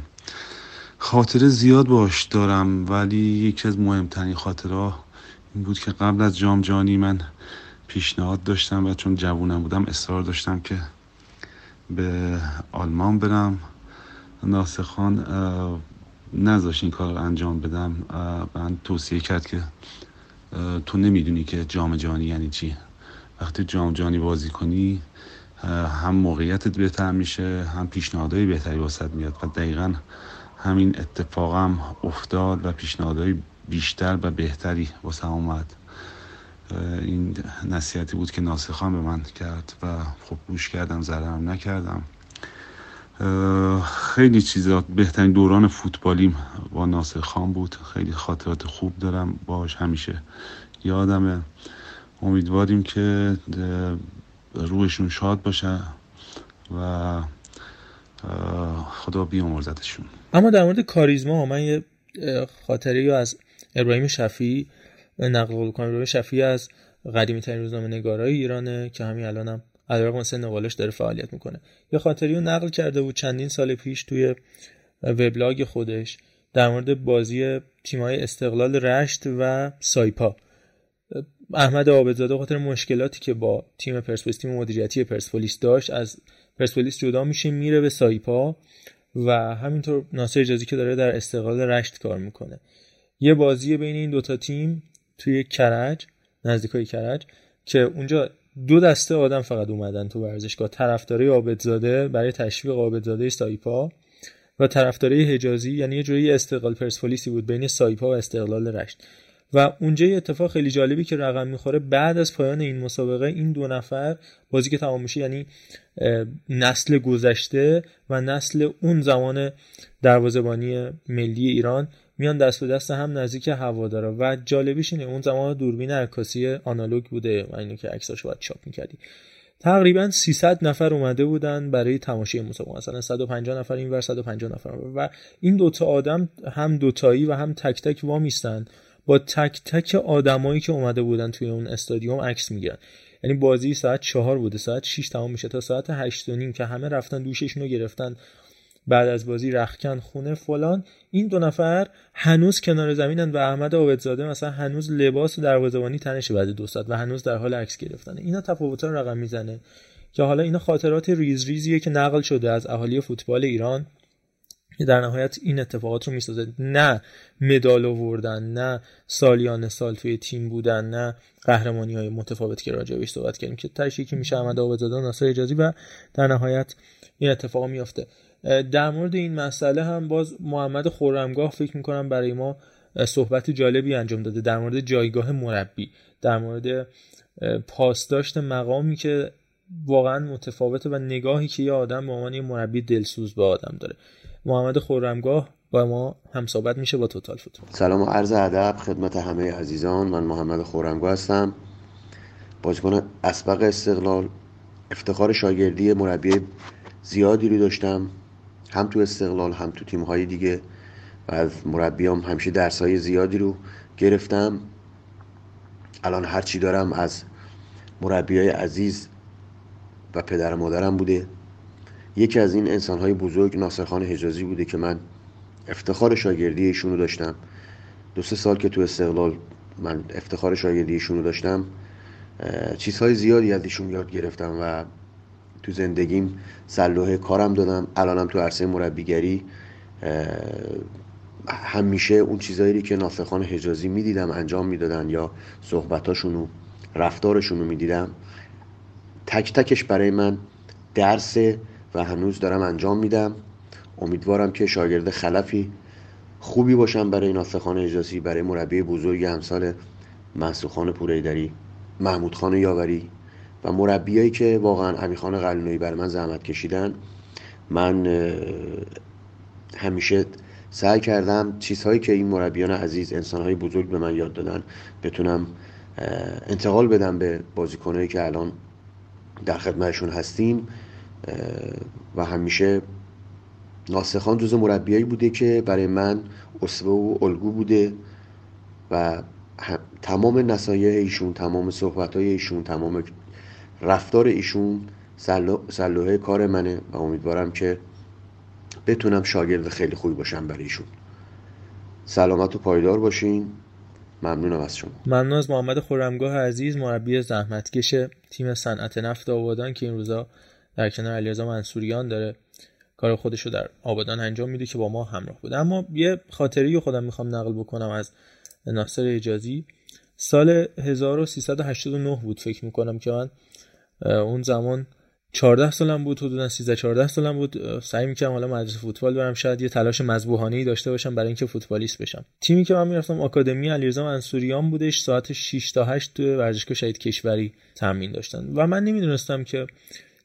خاطره زیاد باش دارم ولی یکی از مهمترین خاطره این بود که قبل از جام جانی من پیشنهاد داشتم و چون جوونم بودم اصرار داشتم که به آلمان برم. ناصر خان نذاشت این کار انجام بدم. من توصیه کرد که تو نمی‌دونی که جام جانی یعنی چی. وقتی جام جانی بازی کنی هم موقعیتت بهتر میشه هم پیشنهادهای بهتری واسط میاد و دقیقا همین اتفاقم افتاد و پیشنهادهای بیشتر و بهتری واسه اومد. این نصیحتی بود که ناصر خان به من کرد و خب گوش کردم ضررم نکردم. خیلی چیزا بهترین دوران فوتبالیم با ناصر خان بود. خیلی خاطرات خوب دارم باش همیشه یادمه. امیدواریم که روحشون شاد باشه و خدا بیامرزتشون اما در مورد کاریزما من یه خاطره از ابراهیم شفی نقل قول کنم. ابراهیم شفی از قدیمی ترین روزنامه نگارای ایرانه که همین الانم علیرغم سن نقالش داره فعالیت می‌کنه. یه خاطری رو نقل کرده بود چندین سال پیش توی وبلاگ خودش در مورد بازی تیمای استقلال رشت و سایپا. احمد عابدزاده خاطر مشکلاتی که با تیم پرسپولیس تیم مدیریتی پرسپولیس داشت از پرسپولیس جدا میشه میره به سایپا و همینطور ناصر اجازی که داره در استقلال رشت کار می‌کنه. یه بازی بین این دوتا تیم توی کرج نزدیکای کرج که اونجا دو دسته آدم فقط اومدن تو ورزشگاه طرفدارای عابدزاده برای تشویق عابدزاده سایپا و طرفدارای حجازی یعنی یه جوری استقلال پرسپولیسی بود بین سایپا و استقلال رشت. و اونجا یه اتفاق خیلی جالبی که رقم می‌خوره بعد از پایان این مسابقه این دو نفر بازی که تمام میشه یعنی نسل گذشته و نسل اون زمان دروازه‌بانی ملی ایران میان دست به دست هم نزدیک هوادارا و جالبیش اینه اون زمان دوربین عکاسی آنالوگ بوده و اینو که عکساشو باید چاپ می‌کردی. تقریبا 300 نفر اومده بودن برای تماشای مسابقه مثلا 150 نفر این ور 150 نفر و این دوتا آدم هم دوتایی و هم تک تک وامیستن. با تک تک آدمایی که اومده بودن توی اون استادیوم عکس می‌گیرن. یعنی بازی ساعت چهار بوده. ساعت 6 تمام میشه تا ساعت هشت و نیم که همه رفتن دوششون رو گرفتن. بعد از بازی رخکن خونه فلان. این دو نفر هنوز کنار زمینن و احمد عابدزاده مثلا هنوز لباس دروازه‌بانی تنشه بعد دو ساعت و هنوز در حال عکس گرفتن اینا تفاوت‌ها رو رقم می‌زنه که حالا اینا خاطرات ریز ریزیه که نقل شده از اهالی فوتبال ایران. در نهایت این اتفاقات رو می‌سازه. نه مدال آوردن نه سالیان سال توی تیم بودن نه قهرمانی های متفاوت که راجع بهش صحبت کردیم که تاش که میشه احمد آبادزاده و ناصر اجازی و در نهایت این اتفاق میافته. در مورد این مسئله هم باز محمد خورمگاه فکر می‌کنم برای ما صحبت جالبی انجام داده در مورد جایگاه مربی در مورد پاسداشت مقامی که واقعا متفاوته و نگاهی که یه آدم به عنوان مربی دلسوز به آدم داره. محمد خورمگاه با ما هم صحبت میشه با توتال فوتبال. سلام و عرض ادب خدمت همه عزیزان من محمد خورمگاه هستم. بازیکن اسبق استقلال افتخار شاگردی مربی زیادی رو داشتم. هم تو استقلال هم تو تیم‌های دیگه و از مربیام همیشه درسهای زیادی رو گرفتم. الان هرچی دارم از مربیای عزیز و پدر مادرم بوده. یکی از این انسانهای بزرگ ناصرخان حجازی بوده که من افتخار شاگردی ایشونو داشتم. دو سه سال که تو استقلال من افتخار شاگردی ایشونو داشتم چیزهای زیادی از ایشون یاد گرفتم و تو زندگیم سلوه کارم دادم. الانم تو عرصه مربیگری همیشه اون چیزایی که ناصرخان حجازی می‌دیدم انجام می‌دادن یا صحبتاشون و رفتارشون رو می‌دیدم. تک تکش برای من درس و هنوز دارم انجام میدم. امیدوارم که شاگرد خلفی خوبی باشم برای ناصرخان اجازی برای مربی بزرگ همسال منصور پوریدری محمود خان یاوری. و مربیایی که واقعا امیخان قلنوی بر من زحمت کشیدن من همیشه سعی کردم چیزهایی که این مربیان عزیز انسانهای بزرگ به من یاد دادن بتونم انتقال بدم به بازیکنهایی که الان در خدمتشون هستیم. و همیشه ناسخان جز مربیایی بوده که برای من اسوه و الگو بوده و تمام نصایح ایشون تمام صحبت های ایشون تمام رفتار ایشون سلوه کار منه و امیدوارم که بتونم شاگرد خیلی خوبی باشم برای ایشون. سلامت و پایدار باشین. ممنونم از شما. ممنون از محمد خورمگاه عزیز مربی زحمتکش تیم صنعت نفت آبادان که این روزا در کنار علیرضا منصوریان داره کار خودش رو در آبادان انجام میده که با ما همراه بوده. اما یه خاطری خودم می‌خوام نقل بکنم از ناصر اجازی. سال 1389 بود فکر می‌کنم که من اون زمان 14 سالم بود حدودا 13 14 سالم بود. سعی می‌کردم حالا مدرسه فوتبال برم. شاید یه تلاش مذبوحانه ای داشته باشم برای اینکه فوتبالیست بشم. تیمی که من می‌رفتم آکادمی علیرضا منصوریان بودش. ساعت 6 تا 8 تو ورزشگاه شهید کشوری تمرین داشتن. و من نمی‌دونستم که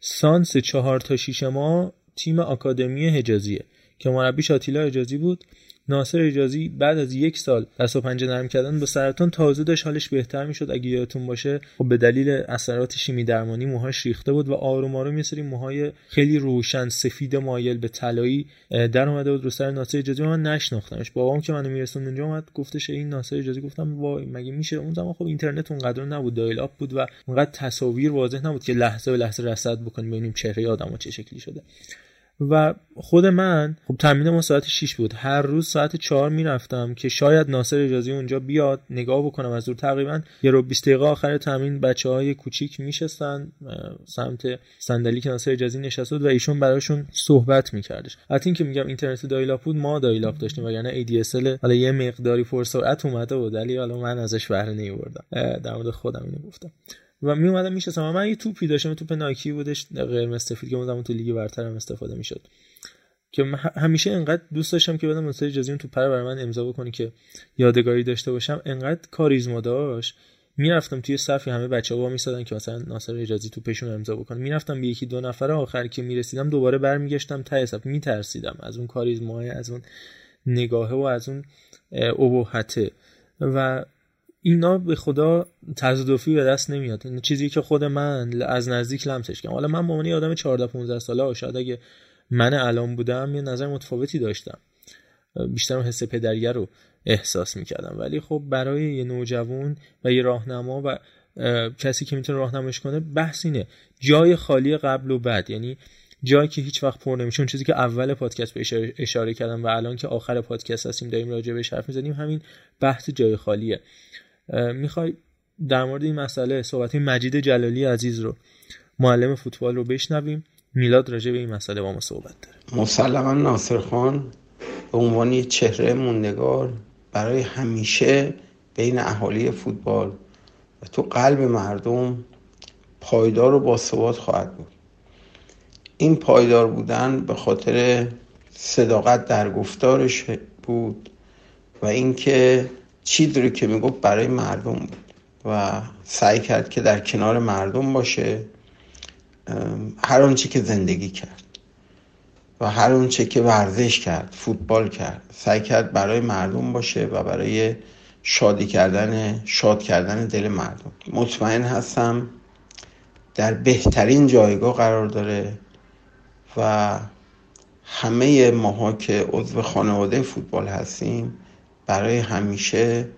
سانس 4 تا 6 ما تیم آکادمی حجازیه که مربی شاتیلا اجازی بود. ناصر اجازی بعد از یک سال دست و پنجه نرم کردن با سرطان تازه داشت حالش بهتر می‌شد. اگه یادتون باشه خب به دلیل اثرات شیمی درمانی موهاش ریخته بود و آروم آروم یه سری موهای خیلی روشن سفید مایل به طلایی در اومده بود رو سر ناصر اجازی من نشناختمش. بابام که منو میرسوند اونجا اومد گفتش این ناصر اجازی گفتم وای مگه میشه؟ اون زمان خب اینترنت اونقدر نبود dial-up بود و اونقدر تصاویر واضح نبود که لحظه به لحظه رصد بکنیم ببینیم چهره آدمو چه شکلی شده. و خود من خب تمرین ما ساعت 6 بود. هر روز ساعت 4 می‌رفتم که شاید ناصر حجازی اونجا بیاد نگاه بکنم از دور. تقریبا یه ربع 20 دقیقه آخر تمرین بچه های کوچیک میشستن سمت صندلی که ناصر حجازی نشسته بود و ایشون براشون صحبت میکردش. حتی اینکه میگم اینترنت dial-up بود ما dial-up داشتیم وگرنه ADSL حالا یه مقداری پر سرعت اومده بود ولی حالا من ازش بهره نمیبردم. در مورد خودم اینو گفتم. و می اومدم میشستم من یه توپی داشتم توپ نایکی بودش قرمز سفید که اون تو لیگ برتر هم استفاده می‌شد. که همیشه انقدر دوست داشتم که بدم مثلا اجازه تو پر برای من امضا بکنی که یادگاری داشته باشم. انقدر کاریزما داشت. می‌رفتم توی صفی همه بچه ها میسادن که مثلا ناصر اجازی تو پشون امضا بکنه. می‌رفتم به یکی دو نفر آخر که می‌رسیدم دوباره برمیگشتم ته صف. میترسیدم از اون کاریزما از اون نگاهه و از اون ابهته. و اینا به خدا تصادفی به دست نمیاد. این چیزی که خود من از نزدیک لمسش کردم. حالا من به عنوان آدم 14 15 ساله شاید اگه من الان بودم یه نظر متفاوتی داشتم. بیشتر حس پدریه رو احساس می‌کردم. ولی خب برای یه نوجوان و یه راهنما و کسی که می‌تونه راهنمایش کنه بحث اینه. جای خالی قبل و بعد. یعنی جایی که هیچ وقت پر نمیشه. چیزی که اول پادکست بهش اشاره کردم و الان که آخر پادکست هستیم داریم راجع بهش حرف می‌زنیم همین بحث جای خالیه. می‌خوای در مورد این مسئله صحبت مجید جلالی عزیز رو معلم فوتبال رو بشنویم. میلاد راجع به این مسئله با ما صحبت داره. مسلما ناصر خان به عنوان چهره موندگار برای همیشه بین اهالی فوتبال و تو قلب مردم پایدار و باثبات خواهد بود. این پایدار بودن به خاطر صداقت در گفتارش بود و اینکه چیزی رو که می‌گفت برای مردم بود و سعی کرد که در کنار مردم باشه هر آنچه که زندگی کرد و هر آنچه که ورزش کرد فوتبال کرد سعی کرد برای مردم باشه و برای شادی کردن شاد کردن دل مردم. مطمئن هستم در بهترین جایگاه قرار داره و همه ماها که عضو خانواده فوتبال هستیم برای همیشه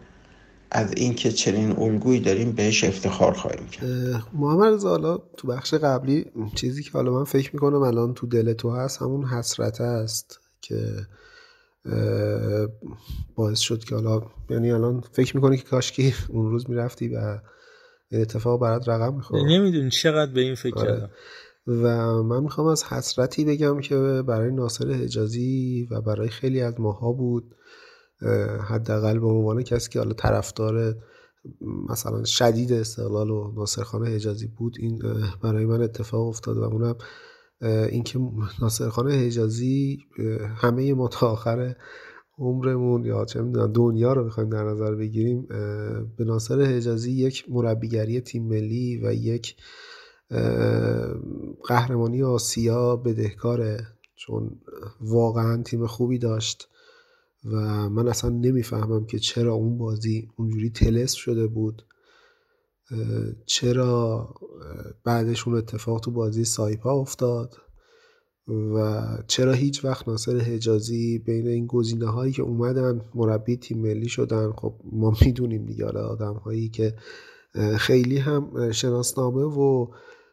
از اینکه چنین الگویی داریم بهش افتخار خواهیم کرد. محمد حالا تو بخش قبلی چیزی که حالا من فکر می‌کنم الان تو دل تو هست همون حسرت است که باعث شد که حالا یعنی الان فکر می‌کنی که کاشکی اون روز می‌رفتی و این اتفاق برات رقم می‌خورد؟ نمی‌دونی چقدر به این فکر آره. کردم. و من می‌خوام از حسرتی بگم که برای ناصر حجازی و برای خیلی از ماها بود. حداقل به عنوان کسی که حالا طرفدار مثلا شدید استقلال و ناصرخان حجازی بود این برای من اتفاق افتاد و اونم اینکه ناصرخان حجازی همه ما تا آخر عمرمون یا چه می‌دونم دنیا رو بخوایم در نظر بگیریم به ناصر حجازی یک مربیگری تیم ملی و یک قهرمانی آسیا بدهکاره چون واقعا تیم خوبی داشت. و من اصلا نمی‌فهمم که چرا اون بازی اونجوری تلس شده بود. چرا بعدش اون اتفاق تو بازی سایپا افتاد و چرا هیچ وقت ناصر حجازی بین این گزینه هایی که اومدن مربی تیم ملی شدن. خب ما می‌دونیم دیگه آدم هایی که خیلی هم شناسنامه و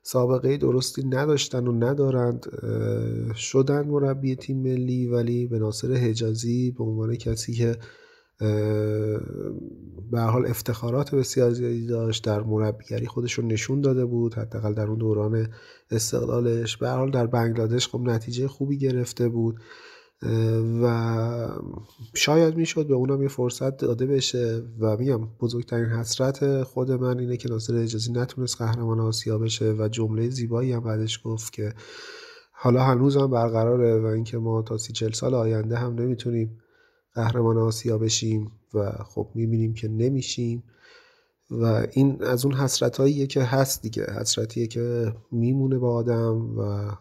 سابقه درستی نداشتن و ندارند شدن مربی تیم ملی ولی به ناصر حجازی به عنوان کسی که به حال افتخارات بسیار زیادی داشت در مربیگری خودش رو نشون داده بود حداقل در اون دوران استقلالش. به حال در بنگلادش خب نتیجه خوبی گرفته بود. و شاید می‌شد به اونم یه فرصت داده بشه. و میگم بزرگترین حسرت خود من اینه که ناصر اجازی نتونست قهرمان آسیا بشه و جمله زیبایی هم بعدش گفت که حالا هنوز هم برقراره و اینکه ما تا سی چل سال آینده هم نمی‌تونیم قهرمان آسیا بشیم و خب می‌بینیم که نمیشیم. و این از اون حسرت که هست دیگه. حسرتیه که میمونه با آدم و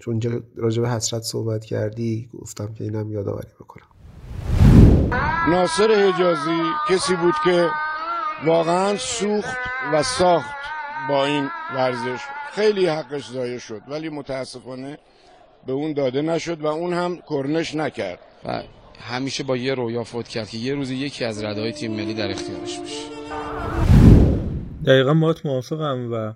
چون راجع به حسرت صحبت کردی گفتم که اینم یادآوری بکنم. ناصر حجازی کسی بود که واقعا سوخت و ساخت با این ورزش. خیلی حقش ضایع شد ولی متاسفانه به اون داده نشد و اون هم کرنش نکرد. و همیشه با یه رویا فوت کرد که یه روزی یکی از ردای تیم ملی در اختیارش باشه. دقیقا باید موافقم و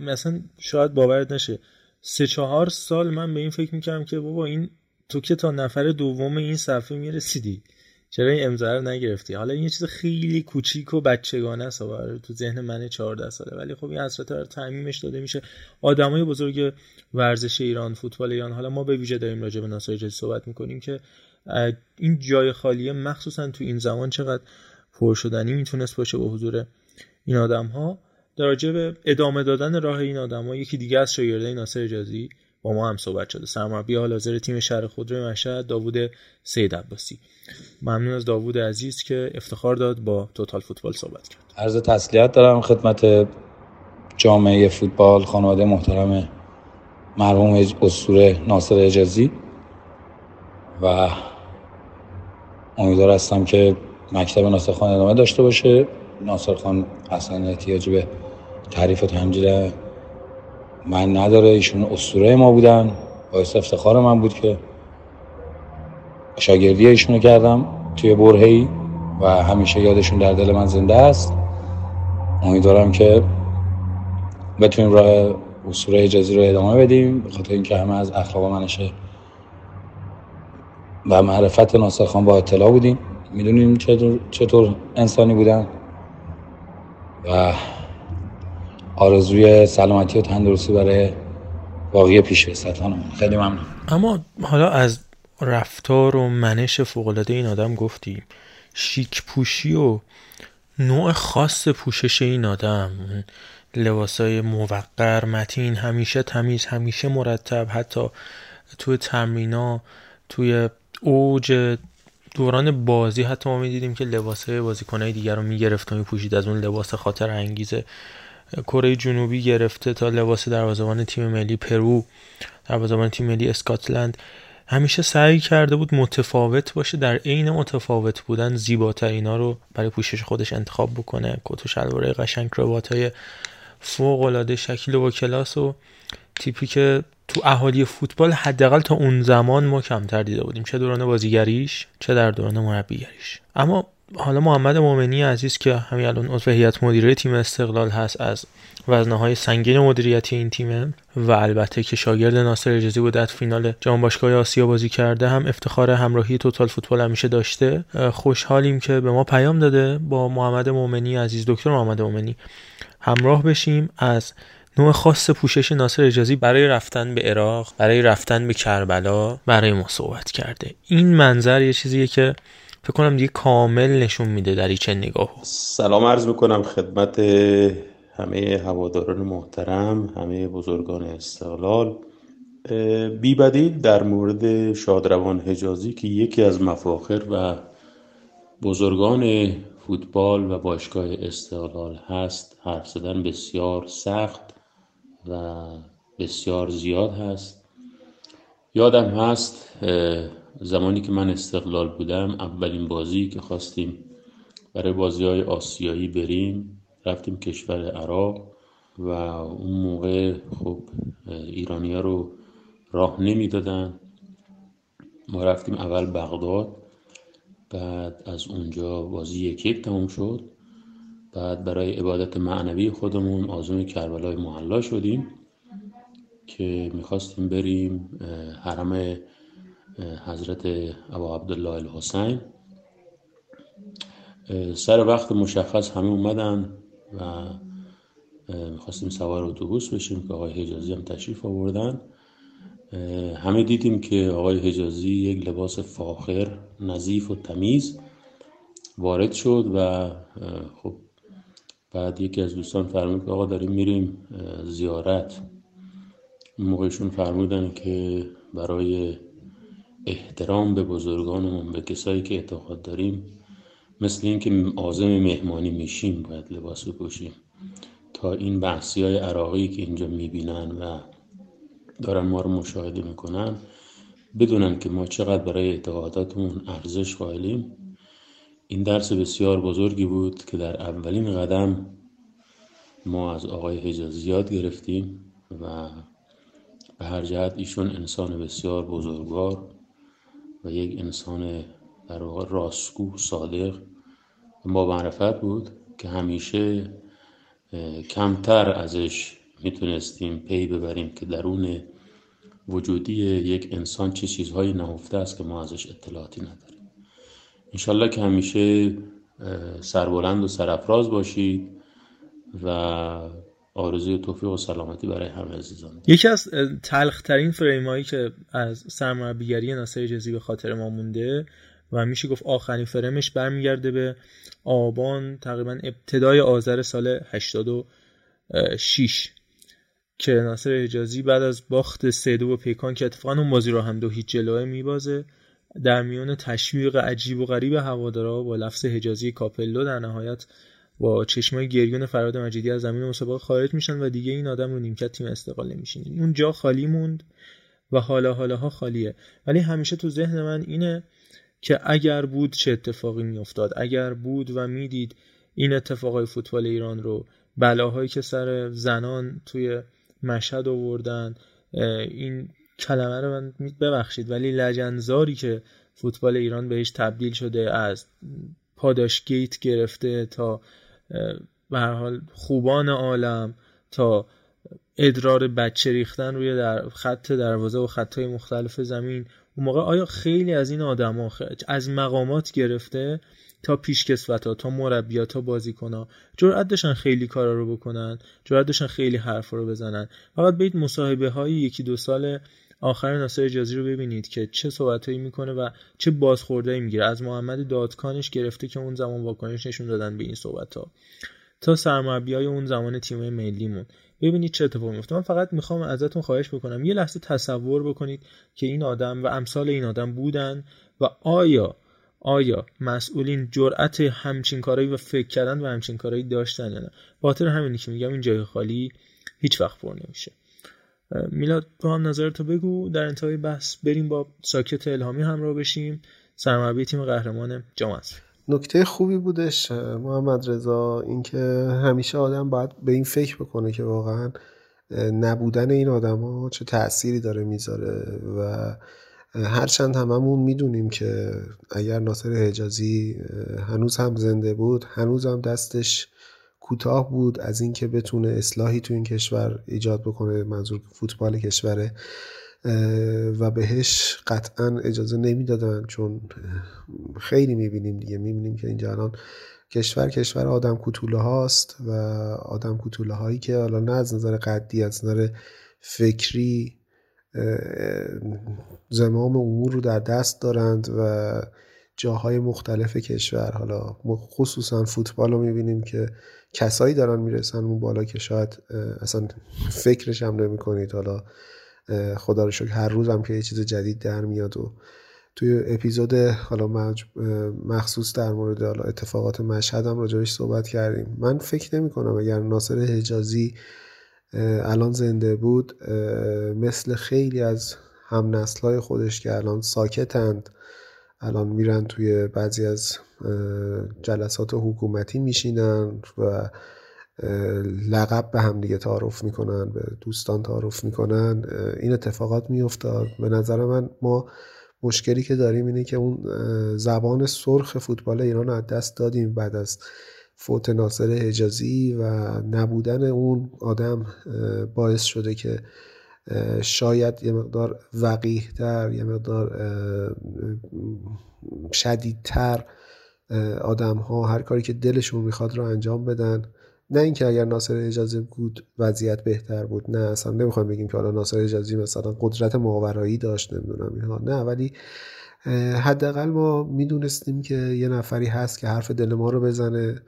مثلا شاید باورت نشه. سه چهار سال من به این فکر می‌کردم که بابا این تو که تا نفر دوم این صفحه می‌رسیدی چرا این امضا رو نگرفتی؟ حالا این یه چیز خیلی کوچیک و بچگانه است تو ذهن من 14 ساله ولی خب این حسرت رو تعمیمش داده میشه. آدمای بزرگ ورزش ایران فوتبال ایران حالا ما به ویژه داریم راجع به ناصر صحبت می‌کنیم که این جای خالیه مخصوصا تو این زمان چقدر پر شدنی می‌تونست باشه با حضور این آدم ها در به ادامه دادن راه این آدما یکی دیگه از شاگردای ناصر اجازی با ما هم صحبت شده. سرمربی حال حاضر تیم شهر خودروی مشهد داوود سید عباسی. ممنون از داوود عزیز که افتخار داد با توتال فوتبال صحبت کرد. عرض تسلیت دارم خدمت جامعه فوتبال خانواده محترم مرحوم اسطوره ناصر اجازی و امیدوار هستم که مکتب ناصر خان ادامه داشته باشه. ناصر خان اصلا احتیاج به تعریف تمجید من نداره ایشون اسطوره ما بودن. باعث افتخار من بود که شاگردی ایشونو کردم توی برهی و همیشه یادشون در دل من زنده است. امیدوارم که بتونیم راه اسطوره اجازی رو ادامه بدیم. به خاطر اینکه همه از اخلاق منشه و معرفت ناصر خان با اطلاع بودیم. می‌دونیم چطور, چطور انسانی بودن و آرزوی سلامتی و تندرستی برای باقی پیش خیلی ممنون. اما حالا از رفتار و منش فوقالعاده این آدم گفتیم شیک پوشی و نوع خاص پوشش این آدم لباسای موقر متین همیشه تمیز همیشه مرتب حتی توی تمرینا توی اوج دوران بازی حتی ما می‌دیدیم که لباسای بازیکنهای دیگر رو می‌گرفت و میپوشید. از اون لباس خاطر انگیزه کره جنوبی گرفته تا لباس دروازه‌بان تیم ملی پرو دروازه‌بان تیم ملی اسکاتلند. همیشه سعی کرده بود متفاوت باشه در عین متفاوت بودن زیباترینا رو برای پوشش خودش انتخاب بکنه. کت و شلوار قشنگ های فوق العاده شکل و کلاس و تیپی که تو اهالی فوتبال حداقل تا اون زمان ما کمتر دیده بودیم. چه دوران بازیگریش چه در دوران مربیگریش. اما حالا محمد مومنی عزیز که همین الان عضو هیئت مدیره تیم استقلال هست از وزنه های سنگین مدیریتی این تیمه و البته که شاگرد ناصر اجازی بود در فینال جام باشگاه آسیا بازی کرده هم افتخار همراهی توتال فوتبال همیشه داشته. خوشحالیم که به ما پیام داده با محمد مومنی عزیز. دکتر محمد مومنی همراه بشیم از نوع خاص پوشش ناصر اجازی برای رفتن به عراق برای رفتن به کربلا برای ما صحبت کرده. این منظر یه چیزیه که فکر کنم دیگه کامل نشون میده در چه نگاه. سلام عرض می‌کنم خدمت همه هواداران محترم همه بزرگان استقلال. بی بدیل در مورد شادروان حجازی که یکی از مفاخر و بزرگان فوتبال و باشگاه استقلال هست حرف زدن بسیار سخت و بسیار زیاد هست. یادم هست زمانی که من استقلال بودم اولین بازی که خواستیم برای بازی های آسیایی بریم رفتیم کشور عراق و اون موقع خب ایرانیا رو راه نمی‌دادن. ما رفتیم اول بغداد بعد از اونجا بازی یک یک تموم شد. بعد برای عبادت معنوی خودمون آزم کربلای محلا شدیم که می‌خواستیم بریم حرم حضرت ابا عبدالله الحسین. سر وقت مشخص همه اومدن و می‌خواستیم سوار اتوبوس بشیم که آقای حجازی هم تشریف آوردن. همه دیدیم که آقای حجازی یک لباس فاخر نظیف و تمیز وارد شد و خب بعد یکی از دوستان فرمود که آقا داریم میریم زیارت. موقعشون فرمودن که برای احترام به بزرگانمون به کسایی که اعتقاد داریم. مثل اینکه عازم مهمانی میشیم باید لباس بپوشیم. تا این بحثی های عراقی که اینجا می‌بینن و دارن ما رو مشاهده می‌کنن بدونن که ما چقدر برای اعتقاداتمون ارزش قائلیم. این درس بسیار بزرگی بود که در اولین قدم ما از آقای حجازی یاد گرفتیم و به هر جهت ایشون انسان بسیار بزرگوار. و یک انسان در واقع راستگو صادق با معرفت بود که همیشه کمتر ازش می‌تونستیم پی ببریم که درون وجودی یک انسان چه چیزهایی نهفته است که ما ازش اطلاعاتی نداریم. انشالله که همیشه سربلند و سرفراز باشید و آرزوی توفیق و سلامتی برای همه عزیزان. یکی از تلخترین فریم هایی که از سرمربیگری ناصر اجازی به خاطر ما مونده و میشه گفت آخرین فرمش برمیگرده به آبان تقریبا ابتدای آذر سال 86 که ناصر اجازی بعد از باخت سه دو پیکان که اتفاقا اون بازی رو هم دو هیچ جلوه میبازه در میون تشویق عجیب و غریب هوادارا با لفظ حجازی کاپلو در نهایت با چشمای گریون فراد مجیدی از زمین مسابقه خارج میشن و دیگه این آدم رو نیمکت تیم استقلال نمیشین اون جا خالی موند و حالا حالاها خالیه. ولی همیشه تو ذهن من اینه که اگر بود چه اتفاقی میافتاد. اگر بود و می‌دید این اتفاقای فوتبال ایران رو بلاهایی که سر زنان توی مشهد آوردن این کلمه رو من ببخشید ولی لجنزاری که فوتبال ایران بهش تبدیل شده از پاداش گیت گرفته تا به حال خوبان عالم تا ادرار بچه ریختن روی در خط دروازه و خطهای مختلف زمین. اون موقع آیا خیلی از این آدما از مقامات گرفته تا پیشکسوتا تا مربیا تا بازیکنها؟ جرأت داشتن خیلی کارا رو بکنن جرأت داشتن خیلی حرفا رو بزنن. فقط برید مصاحبه های یکی دو سال آخر ناصر اجازی رو ببینید که چه صحبتهایی می‌کنه و چه بازخوردهایی می‌گیره. از محمد دادکانش گرفته که اون زمان واکنش نشون دادن به این صحبت ها تا های اون زمان تیم ملیمون. ببینید چه اتفاقی میفته من فقط می‌خوام ازتون خواهش بکنم یه لحظه تصور بکنید که این آدم و امثال این آدم بودن و آیا آیا مسئولین جرأت همچین کارایی و فکر کردن و همچین کارایی داشتن یا نه. خاطر همینی که میگم این جای خالی هیچ وقت پر نمیشه. میلاد تو هم نظرتو بگو. در انتهای بحث بریم با ساکت الهامی همراه بشیم. سرمربی تیم قهرمان جام نکته خوبی بودش محمد رضا اینکه همیشه آدم باید به این فکر بکنه که واقعا نبودن این آدم ها چه تأثیری داره می‌ذاره و هرچند هممون می‌دونیم که اگر ناصر حجازی هنوز هم زنده بود هنوز هم دستش کوتاه بود از اینکه بتونه اصلاحی تو این کشور ایجاد بکنه منظور فوتبال کشوره و بهش قطعا اجازه نمی‌دادن چون خیلی می‌بینیم دیگه می‌بینیم که اینجا الان کشور کشور آدم کتوله هاست و آدم کتوله هایی که حالا نه از نظر قدی از نظر فکری زمام امور رو در دست دارند و جاهای مختلف کشور. حالا خصوصا فوتبال رو می‌بینیم که کسایی دارن می‌رسن اون بالا که شاید اصلا فکرش هم نمی کنید حالا خدا رو شکر هر روز هم که یه چیز جدید در میاد و توی اپیزود حالا مخصوص در مورد حالا اتفاقات مشهد هم راجبش صحبت کردیم. من فکر نمی کنم اگر ناصر حجازی الان زنده بود مثل خیلی از هم نسلای خودش که الان ساکتند الان میرن توی بعضی از جلسات حکومتی میشینن و لقب به هم دیگه تعارف می‌کنن به دوستان تعارف می‌کنن. این اتفاقات میافتاد. به نظر من ما مشکلی که داریم اینه که اون زبان سرخ فوتبال ایران از دست دادیم بعد از فوت ناصر حجازی و نبودن اون آدم باعث شده که شاید یه مقدار وقیه یه مقدار شدیدتر آدم ها هر کاری که دلشون می‌خواد رو انجام بدن. نه اینکه اگر ناصر اجازه بود وضعیت بهتر بود نه اصلا نمی‌خوام بگیم که حالا ناصر اجازی مثلا قدرت ماورایی داشت نمی‌دونم اینها. نه ولی حداقل ما می‌دونستیم که یه نفری هست که حرف دل ما رو بزنه.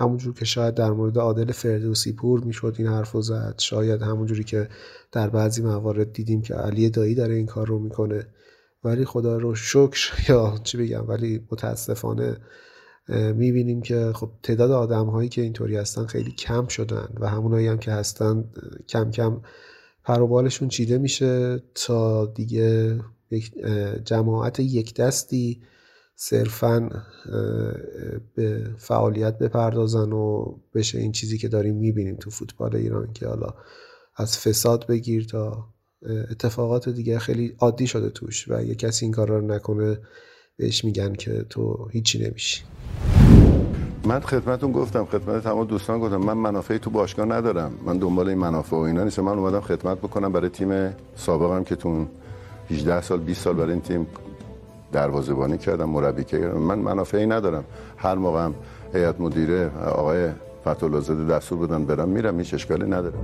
همونجور که شاید در مورد عادل فردوسی پور می‌شد این حرف رو زد شاید همونجوری که در بعضی موارد دیدیم که علی دایی داره این کار رو می‌کنه. ولی خدا رو شکر *laughs* یا چی بگم ولی متاسفانه می‌بینیم که خب تعداد آدم هایی که اینطوری هستن خیلی کم شدن و همونایی هم که هستن کم کم پروبالشون چیده میشه تا دیگه جماعت یک دستی صرفا به فعالیت بپردازن و بشه این چیزی که داریم می‌بینیم تو فوتبال ایران که حالا از فساد بگیر تا اتفاقات دیگه خیلی عادی شده توش و یه کسی این کار رو نکنه بهش میگن که تو هیچی نمیشی. من خدمتون گفتم خدمت تمام دوستان گفتم من منافعی تو باشگاه ندارم. من دنبال این منافع و اینا نیستم. من اومدم خدمت بکنم برای تیم سابقم که تو 18 سال 20 سال برای این تیم دروازه‌بانی کردم مربی کردم من منافعی ندارم. هر موقع هم هیئت مدیره آقای فتولا زاده دستور بدن برم میرم هیچ اشکالی نداره.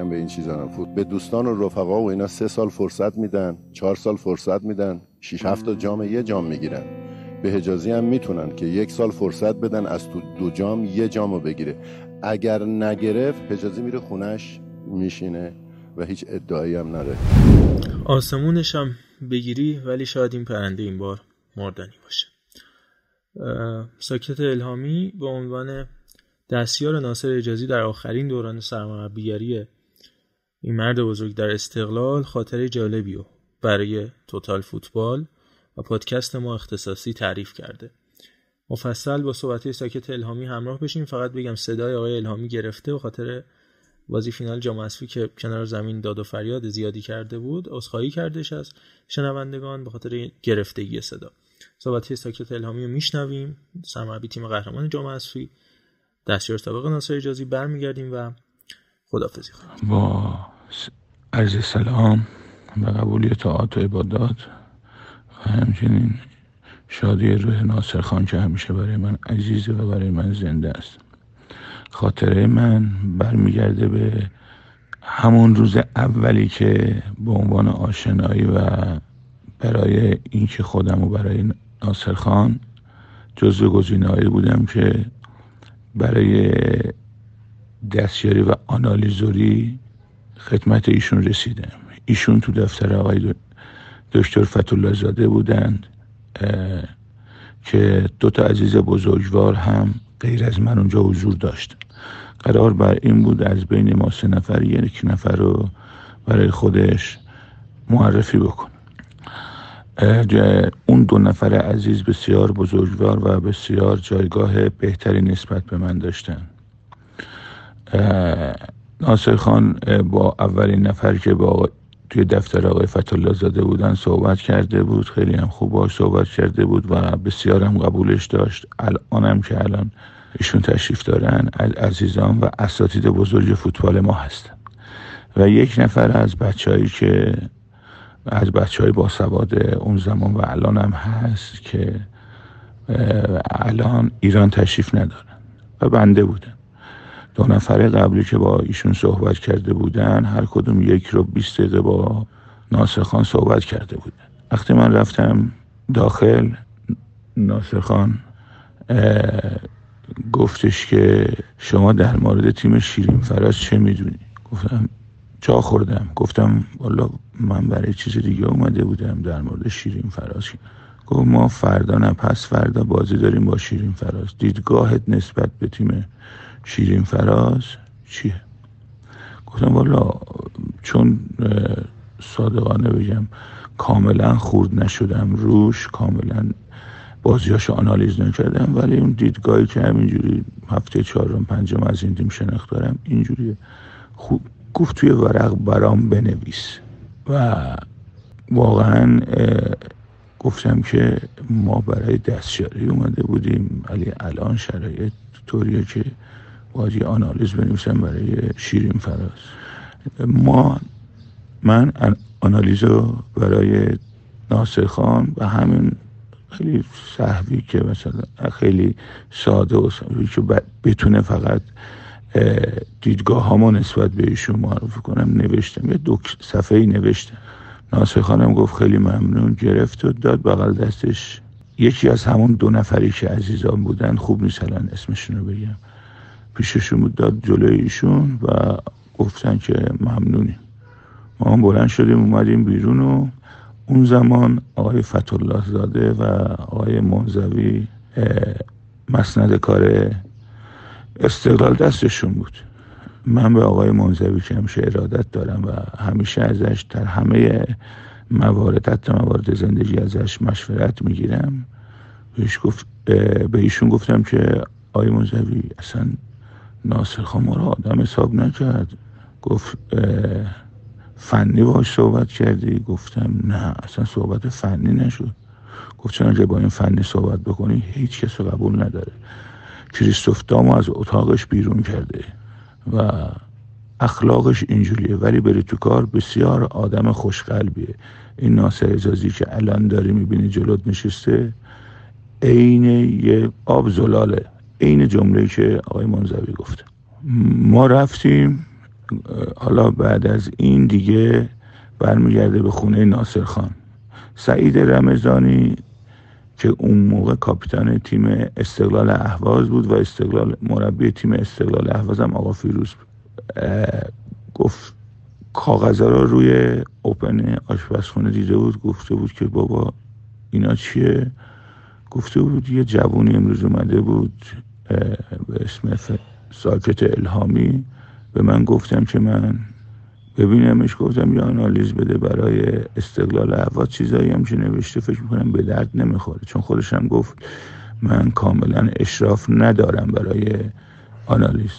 هم به این چیزا فوت به دوستان و رفقا و اینا سه سال فرصت میدن چهار سال فرصت میدن 6 7 تا جام یه جام می‌گیرن. به حجازی هم می‌تونن که یک سال فرصت بدن از تو دو جام یه جامو بگیره. اگر نگرفت حجازی میره خونش میشینه و هیچ ادعایی هم نداره. آسمونش هم بگیری ولی شاید این پرنده این بار مردنی باشه. ساکت الهامی به عنوان دستیار ناصر اجازی در آخرین دوران سرمربیگری این مرد بزرگ در استقلال خاطر جالبی و برای توتال فوتبال و پادکست ما اختصاصی تعریف کرده. مفصل با صحبت ساکت الهامی همراه بشیم. فقط بگم صدای آقای الهامی گرفته و خاطر بازی فینال جام که کنار زمین داد و فریاد زیادی کرده بود عذرخواهی کردش از شنوندگان به خاطر گرفتگی صدا. صحبت ساکت الهامی رو میشنویم. سرمربی تیم قهرمان جام اسفی. دستیار سابق ناصر اجازی برمیگردیم و خدافزی خواهیم. با عرض سلام و قبولیت آت و عبادات و همچنین شادی روح ناصر خان که همیشه برای من عزیزه و برای من زنده است. خاطره من برمیگرده به همون روز اولی که به عنوان آشنایی و برای اینکه خودم و برای ناصر خان جزو گزینه‌هایی بودم که برای دستیاری و آنالیزوری خدمت ایشون رسیدم. ایشون تو دفتر آقای دکتر فتولا زاده بودند که دو تا عزیز بزرگوار هم غیر از من اونجا حضور داشت. قرار بر این بود از بین ما سه نفر یک نفر رو برای خودش معرفی بکن. اون دو نفر عزیز بسیار بزرگوار و بسیار جایگاه بهتری نسبت به من داشتن. ناصر خان با اولین نفر که با توی دفتر آقای فتالله زاده بودن صحبت کرده بود خیلی هم خوب باش صحبت کرده بود و بسیار هم قبولش داشت. الانم که الان ایشون تشریف دارن عزیزان و اساتید بزرگ فوتبال ما هستن. و یک نفر از بچههایی که از بچه های باسواد اون زمان و الان هم هست که الان ایران تشریف ندارن و بنده بودن. دو نفر قبلی که با ایشون صحبت کرده بودن هر کدوم یک رو بیست دقیقه با ناصر خان صحبت کرده بودن. وقتی من رفتم داخل ناصر خان گفتش که شما در مورد تیم شیرین فراز چه می‌دونی؟ گفتم جا خوردم؟ گفتم والا من برای چیز دیگه اومده بودم در مورد شیرین فراز. گفت ما فردا نه پس فردا بازی داریم با شیرین فراز. دیدگاهت نسبت به تیم شیرین فراز چیه؟ گفتم والا چون صادقانه بگم کاملا خورد نشدم روش کاملا بازیاشو آنالیز نکردم ولی اون دیدگاهی که همینجوری هفته چهارم پنجم از این تیم شناخت دارم اینجوری خوب. گفت توی ورق برام بنویس. و واقعا گفتم که ما برای دستیاری اومده بودیم ولی الان شرایط طوریه که باید آنالیز بنویسم برای شیرین فراز. ما من آنالیز رو برای ناصر خان و همین خیلی صحوی که مثلا خیلی ساده و صحوی که بتونه فقط دیدگاه هامو نسبت به ایشون معرفی کنم نوشتم. یه دو صفحه ای نوشتم. ناصر خانم گفت خیلی ممنون گرفت و داد بغل دستش. یکی از همون دو نفری که عزیزان بودن خوب نیست الان اسمشون رو بگم. پیششون داد جلوی ایشون و گفتن که ممنونیم. ما هم بلند شدیم اومدیم بیرون و اون زمان آقای فتولاه زاده و آقای منزوی مسند کار استقلال دستشون بود. من به آقای منزوی که همیشه ارادت دارم و همیشه ازش در همه موارد حتی موارد زندگی ازش مشورت می‌گیرم بهش گفت به ایشون گفتم که آقای منزوی اصلا ناصر خان ما رو آدم حساب نکرد. گفت فنی باش صحبت کردی؟ گفتم نه اصلا صحبت فنی نشد. گفت اگه با این فنی صحبت بکنی هیچ کس قبول نداره. کریستوف دامو از اتاقش بیرون کرده و اخلاقش اینجوریه ولی بری تو کار بسیار آدم خوشقلبیه. این ناصر اجازی که الان داری می‌بینی جلوت نشسته عین یه آب زلاله. عین جمله که آقای منزوی گفته. ما رفتیم حالا بعد از این دیگه برمیگرده به خونه ناصر خان. سعید رمزانی که اون موقع کاپیتان تیم استقلال اهواز بود و استقلال مربی تیم استقلال اهواز هم آقا فیروز گفت کاغذ رو روی اوپن آشپزخونه دیده بود گفته بود که بابا اینا چیه؟ گفته بود یه جوونی امروز اومده بود به اسم ساکت الهامی به من گفتم که من ببینمش گفتم یا آنالیز بده برای استقلال هوا چیزایی هم که نوشته فکر می‌کنم به درد نمی‌خوره. چون خودش هم گفت من کاملا اشراف ندارم برای آنالیز.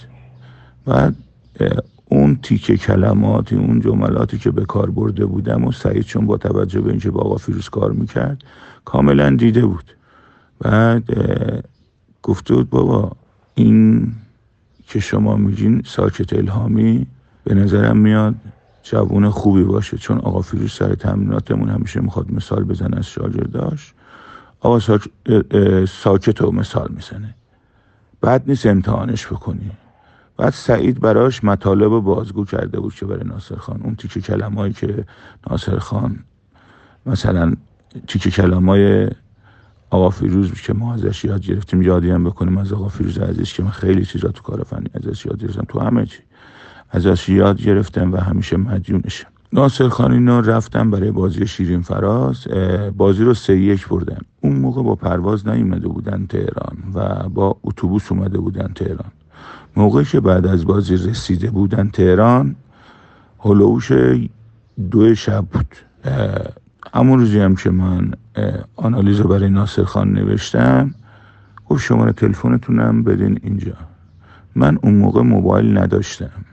بعد اون تیکه کلماتی اون جملاتی که به کار برده بودم و سعید چون با توجه به اینکه با آقا فیروز کار می‌کرد کاملا دیده بود. بعد گفته بود بابا این که شما میگین ساکت الهامی به نظرم میاد جوون خوبی باشه چون آقا فیروز سر تمریناتمون همیشه می‌خواد مثال بزنه از داشت آقا ساکت رو مثال می‌زنه. بعد نیست امتحانش بکنی. بعد سعید براش مطالب بازگو کرده بود که برای ناصر خان. اون تیکه کلمایی که ناصر خان مثلا تیکه کلمای آقا فیروز که ما ازش یاد گرفتیم یادی هم بکنیم از آقا فیروز عزیز که من خیلی چیزا تو کار فنی ازش یاد گرفتم تو همه چی ازش یاد گرفتم و همیشه مدیونشم ناصر خان اینا رفتم برای بازی شیرین فراز بازی رو سه یک بردن اون موقع با پرواز نیومده بودن تهران و با اتوبوس اومده بودن تهران. موقعی که بعد از بازی رسیده بودن تهران هلوش دو شب بود. همون روزی هم که من آنالیز رو برای ناصر خان نوشتم. گفت شماره تلفنتونم بدین اینجا. من اون موقع موبایل نداشتم.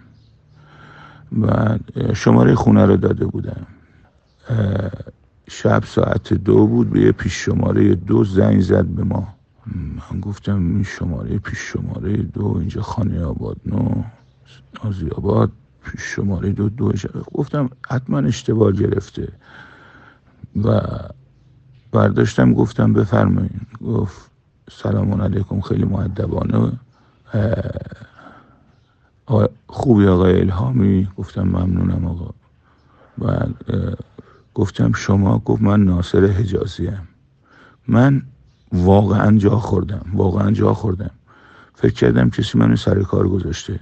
و شماره خونه رو داده بودم. شب ساعت دو بود به یه پیش شماره دو زنگ زد به ما. من گفتم این شماره پیش شماره دو اینجا خانه آباد نو نازی آباد پیش شماره دو دو گفتم حتما اشتباه گرفته. و برداشتم گفتم بفرمایین. گفت سلام علیکم خیلی معدبانه خوبی آقای الهامی؟ گفتم ممنونم آقا. بعد گفتم شما؟ گفت من ناصر حجازیم من واقعا جا خوردم واقعا جا خوردم. فکر کردم کسی منو سر کار گذاشته.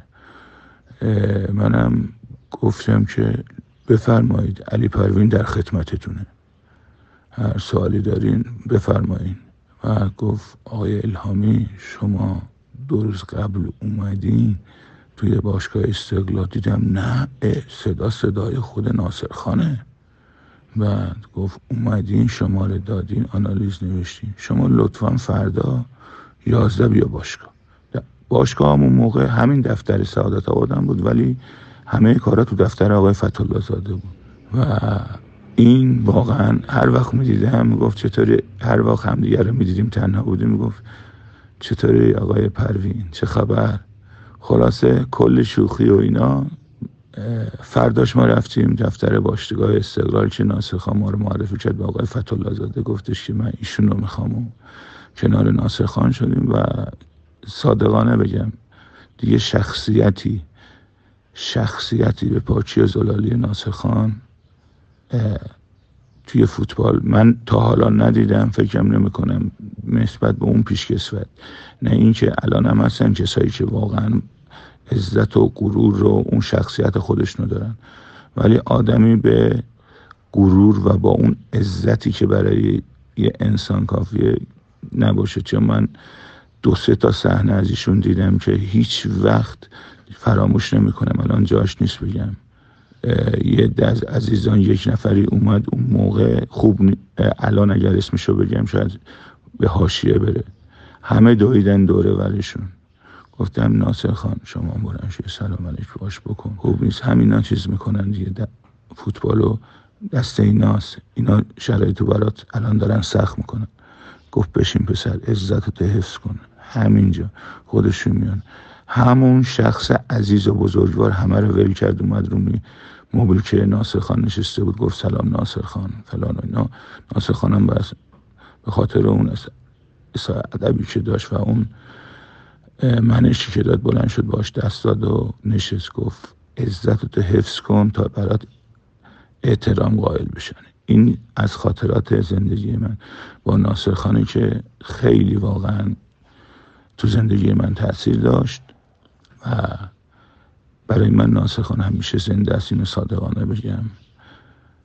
منم گفتم که بفرمایید علی پروین در خدمتتونه. هر سوالی دارین بفرمایین. و گفت آقای الهامی شما دو روز قبل اومدین توی باشگاه استقلال دیدم نه صدا صدای خود ناصر خانه. بعد گفت اومدین شماره دادین آنالیز نوشتین. شما لطفا فردا یازده بیا باشگاه. باشگاه همون موقع همین دفتر سعادت آبادم بود ولی همه کارا تو دفتر آقای فتح زاده بود. و این واقعا هر وقت می‌دیدم می‌گفت چطوری هر وقت هم دیگر رو می‌دیدیم تنها بودیم می‌گفت چطوری آقای پروین چه خبر؟ خلاصه کل شوخی و اینا فرداش ما رفتیم دفتر باشگاه استقلال که ناصر خان ما رو معرفی کرد به آقای فتح زاده گفتش که من ایشون رو می‌خوام کنار ناصر خان شدیم و صادقانه بگم دیگه شخصیتی شخصیتی به پاچی زلالی ناصر خان توی فوتبال من تا حالا ندیدم فکرم نمی کنم نسبت به اون پیشکسوت نه اینکه الان هم هستن کسایی که واقعا عزت و غرور رو اون شخصیت خودشونو دارن. ولی آدمی به غرور و با اون عزتی که برای یه انسان کافیه نباشه. چون من دو سه تا صحنه از ایشون دیدم که هیچ وقت فراموش نمی‌کنم. الان جاش نیست بگم. یه از عزیزان یک نفری اومد اون موقع خوب الان اگر اسمشو بگم شاید به هاشیه بره. همه دویدن دوره ورشون. گفتم ناصر خان شما برنش سلام علیک باش بکن. خوب نیست. همینا چیز می‌کنن دیگه. فوتبالو دست ایناست اینا شرایطو برات الان دارن سخت می‌کنن. گفت بشین پسر عزت رو حفظ کن. همینجا. خودشون میان. همون شخص عزیز و بزرگوار همه رو ول کرد اومد رو موبیل که ناصر خان نشسته بود گفت سلام ناصر خان فلان و اینا. ناصر خانم بس به خاطر اون ادبی که داشت و اون منشی که داد بلند شد باش دست داد و نشست گفت عزت تو حفظ کن تا برات احترام قائل بشن. این از خاطرات زندگی من. با ناصر خانی که خیلی واقعا تو زندگی من تاثیر داشت. و برای من ناصر خان همیشه زنده است اینو صادقانه بگم.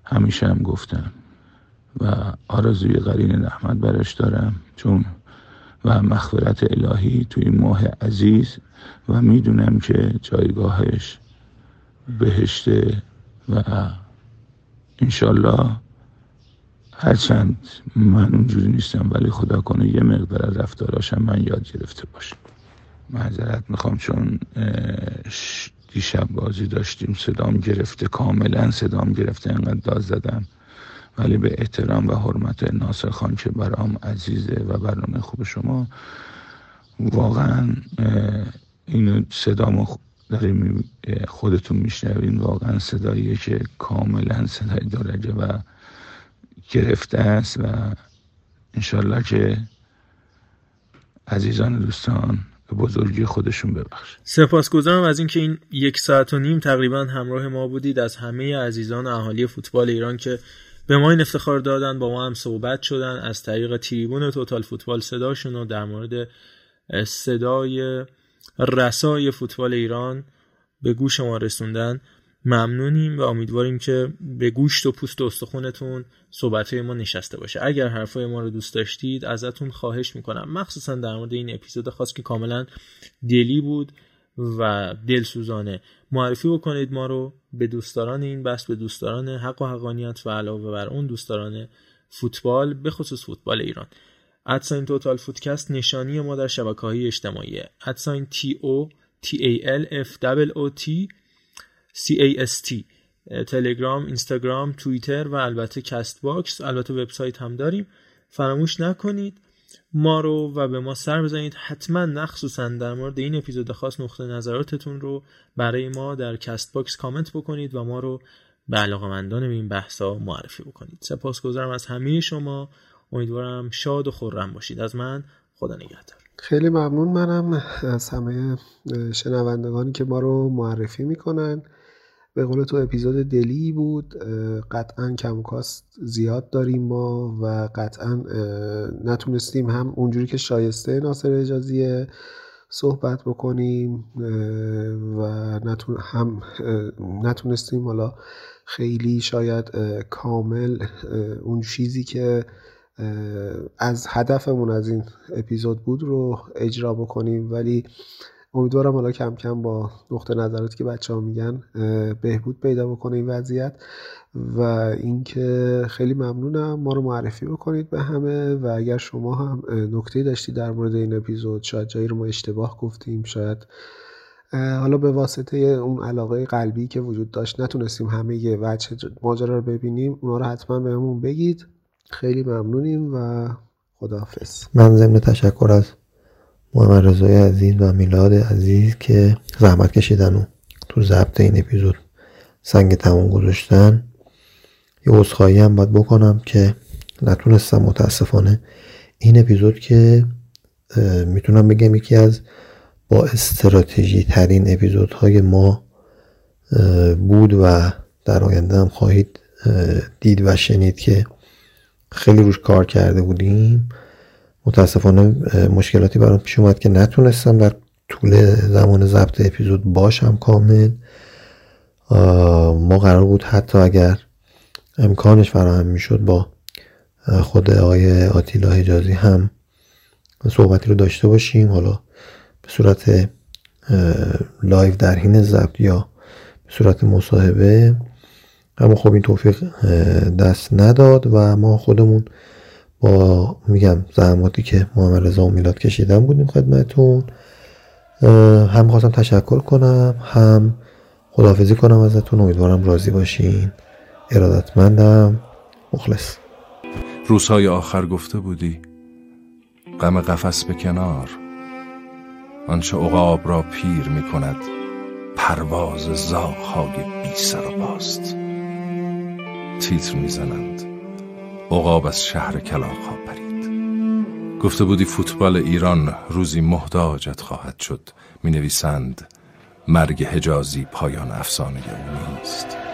همیشه هم گفتم. و آرزوی قرین رحمت برش دارم چون و مغفرت الهی توی این ماه عزیز و می‌دونم که جایگاهش بهشته و انشالله هرچند من اونجوری نیستم ولی خدا کنه یه مقدار رفتاراشم من یاد گرفته باشم معذرت می‌خوام چون دیشب بازی داشتیم صدام گرفته کاملا صدام گرفته انقدر داد زدم. ولی به احترام و حرمت ناصر خان که برام عزیزه و برنامه خوب شما واقعا اینو صدامو داریم خودتون میشنوین. واقعا صداییه که کاملا صدای درجه و گرفته است و انشالله که عزیزان دوستان به بزرگی خودشون ببخشه سپاسگزارم از اینکه این یک ساعت و نیم تقریبا همراه ما بودید. از همه عزیزان اهالی فوتبال ایران که به ما این افتخار دادن با ما هم صحبت شدن. از طریق تریبون توتال فوتبال صداشون و در مورد صدای رسای فوتبال ایران به گوش ما رسوندن. ممنونیم و امیدواریم که به گوشت و پوست و استخونتون صحبت ما نشسته باشه. اگر حرفای ما رو دوست داشتید ازتون خواهش می‌کنم. مخصوصا در مورد این اپیزود خاص که کاملا دلی بود و دلسوزانه معرفی بکنید ما رو به دوستداران این بحث به دوستداران حق و حقانیت و علاوه بر اون دوستداران فوتبال به خصوص فوتبال ایران. ادساین توتال فوتکست نشانی ما در شبکه های اجتماعی. ادساین تی او تی ای ال اف دبل او تی تی تلگرام اینستاگرام توییتر و البته Castbox البته وبسایت هم داریم. فراموش نکنید. ما رو و به ما سر بزنید. حتما مخصوصا در مورد این اپیزود خاص نقطه نظراتتون رو برای ما در Castbox comment بکنید و ما رو به علاقمندان این بحثا معرفی بکنید. سپاسگزارم از همه شما. امیدوارم شاد و خرم باشید. از من خدا نگهدار. خیلی ممنون منم از همه شنوندگانی که ما رو معرفی می‌کنن. به قول تو اپیزود دلی بود قطعا کمکاست زیاد داریم ما و قطعا نتونستیم هم اونجوری که شایسته ناصر اجازیه صحبت بکنیم و نتون هم نتونستیم حالا خیلی شاید کامل اون چیزی که از هدفمون از این اپیزود بود رو اجرا بکنیم. ولی امیدوارم حالا کم کم با نقطه نظراتی که بچه ها میگن بهبود پیدا بکنه این وضعیت. و اینکه خیلی ممنونم. ما رو معرفی بکنید به همه. و اگر شما هم نکته داشتید در مورد این اپیزود شاید جایی رو ما اشتباه گفتیم شاید حالا به واسطه اون علاقه قلبی که وجود داشت نتونستیم همه یه وجه ماجرا رو ببینیم اونا رو حتما بهمون بگید. خیلی ممنونیم و خداحافظ. من ضمن تشکر از محمد رضای عزیز و میلاد عزیز که زحمت کشیدن و تو ضبط این اپیزود سنگ تموم گذاشتن. یه عذرخواهی هم باید بکنم که نتونستم متاسفانه این اپیزود که می‌تونم بگم یکی از با استراتژی ترین اپیزودهای ما بود و در آینده هم خواهید دید و شنید که خیلی روش کار کرده بودیم. متاسفانه مشکلاتی برام پیش اومد که نتونستم در طول زمان ضبط اپیزود باشم کامل. ما قرار بود حتی اگر امکانش فراهم می‌شد با خود آقای آتیلا حجازی هم صحبتی رو داشته باشیم. حالا به صورت لایو در حین ضبط یا به صورت مصاحبه. اما خب این توفیق دست نداد و ما خودمون با میگم زحماتی که محمد رضا و میلاد کشیدن بودیم خدمتون. هم خواستم تشکر کنم هم خداحافظی کنم ازتون. امیدوارم راضی باشین. ارادتمندم. مخلص. روزهای آخر گفته بودی غم قفس به کنار. آنچه عقاب را پیر می کند پرواز زاغهای بی سر و باست تیتر می‌زنند. عقاب از شهر کلاق ها پرید. گفته بودی فوتبال ایران روزی محتاجت خواهد شد. می نویسند مرگ حجازی پایان افسانه او نیست.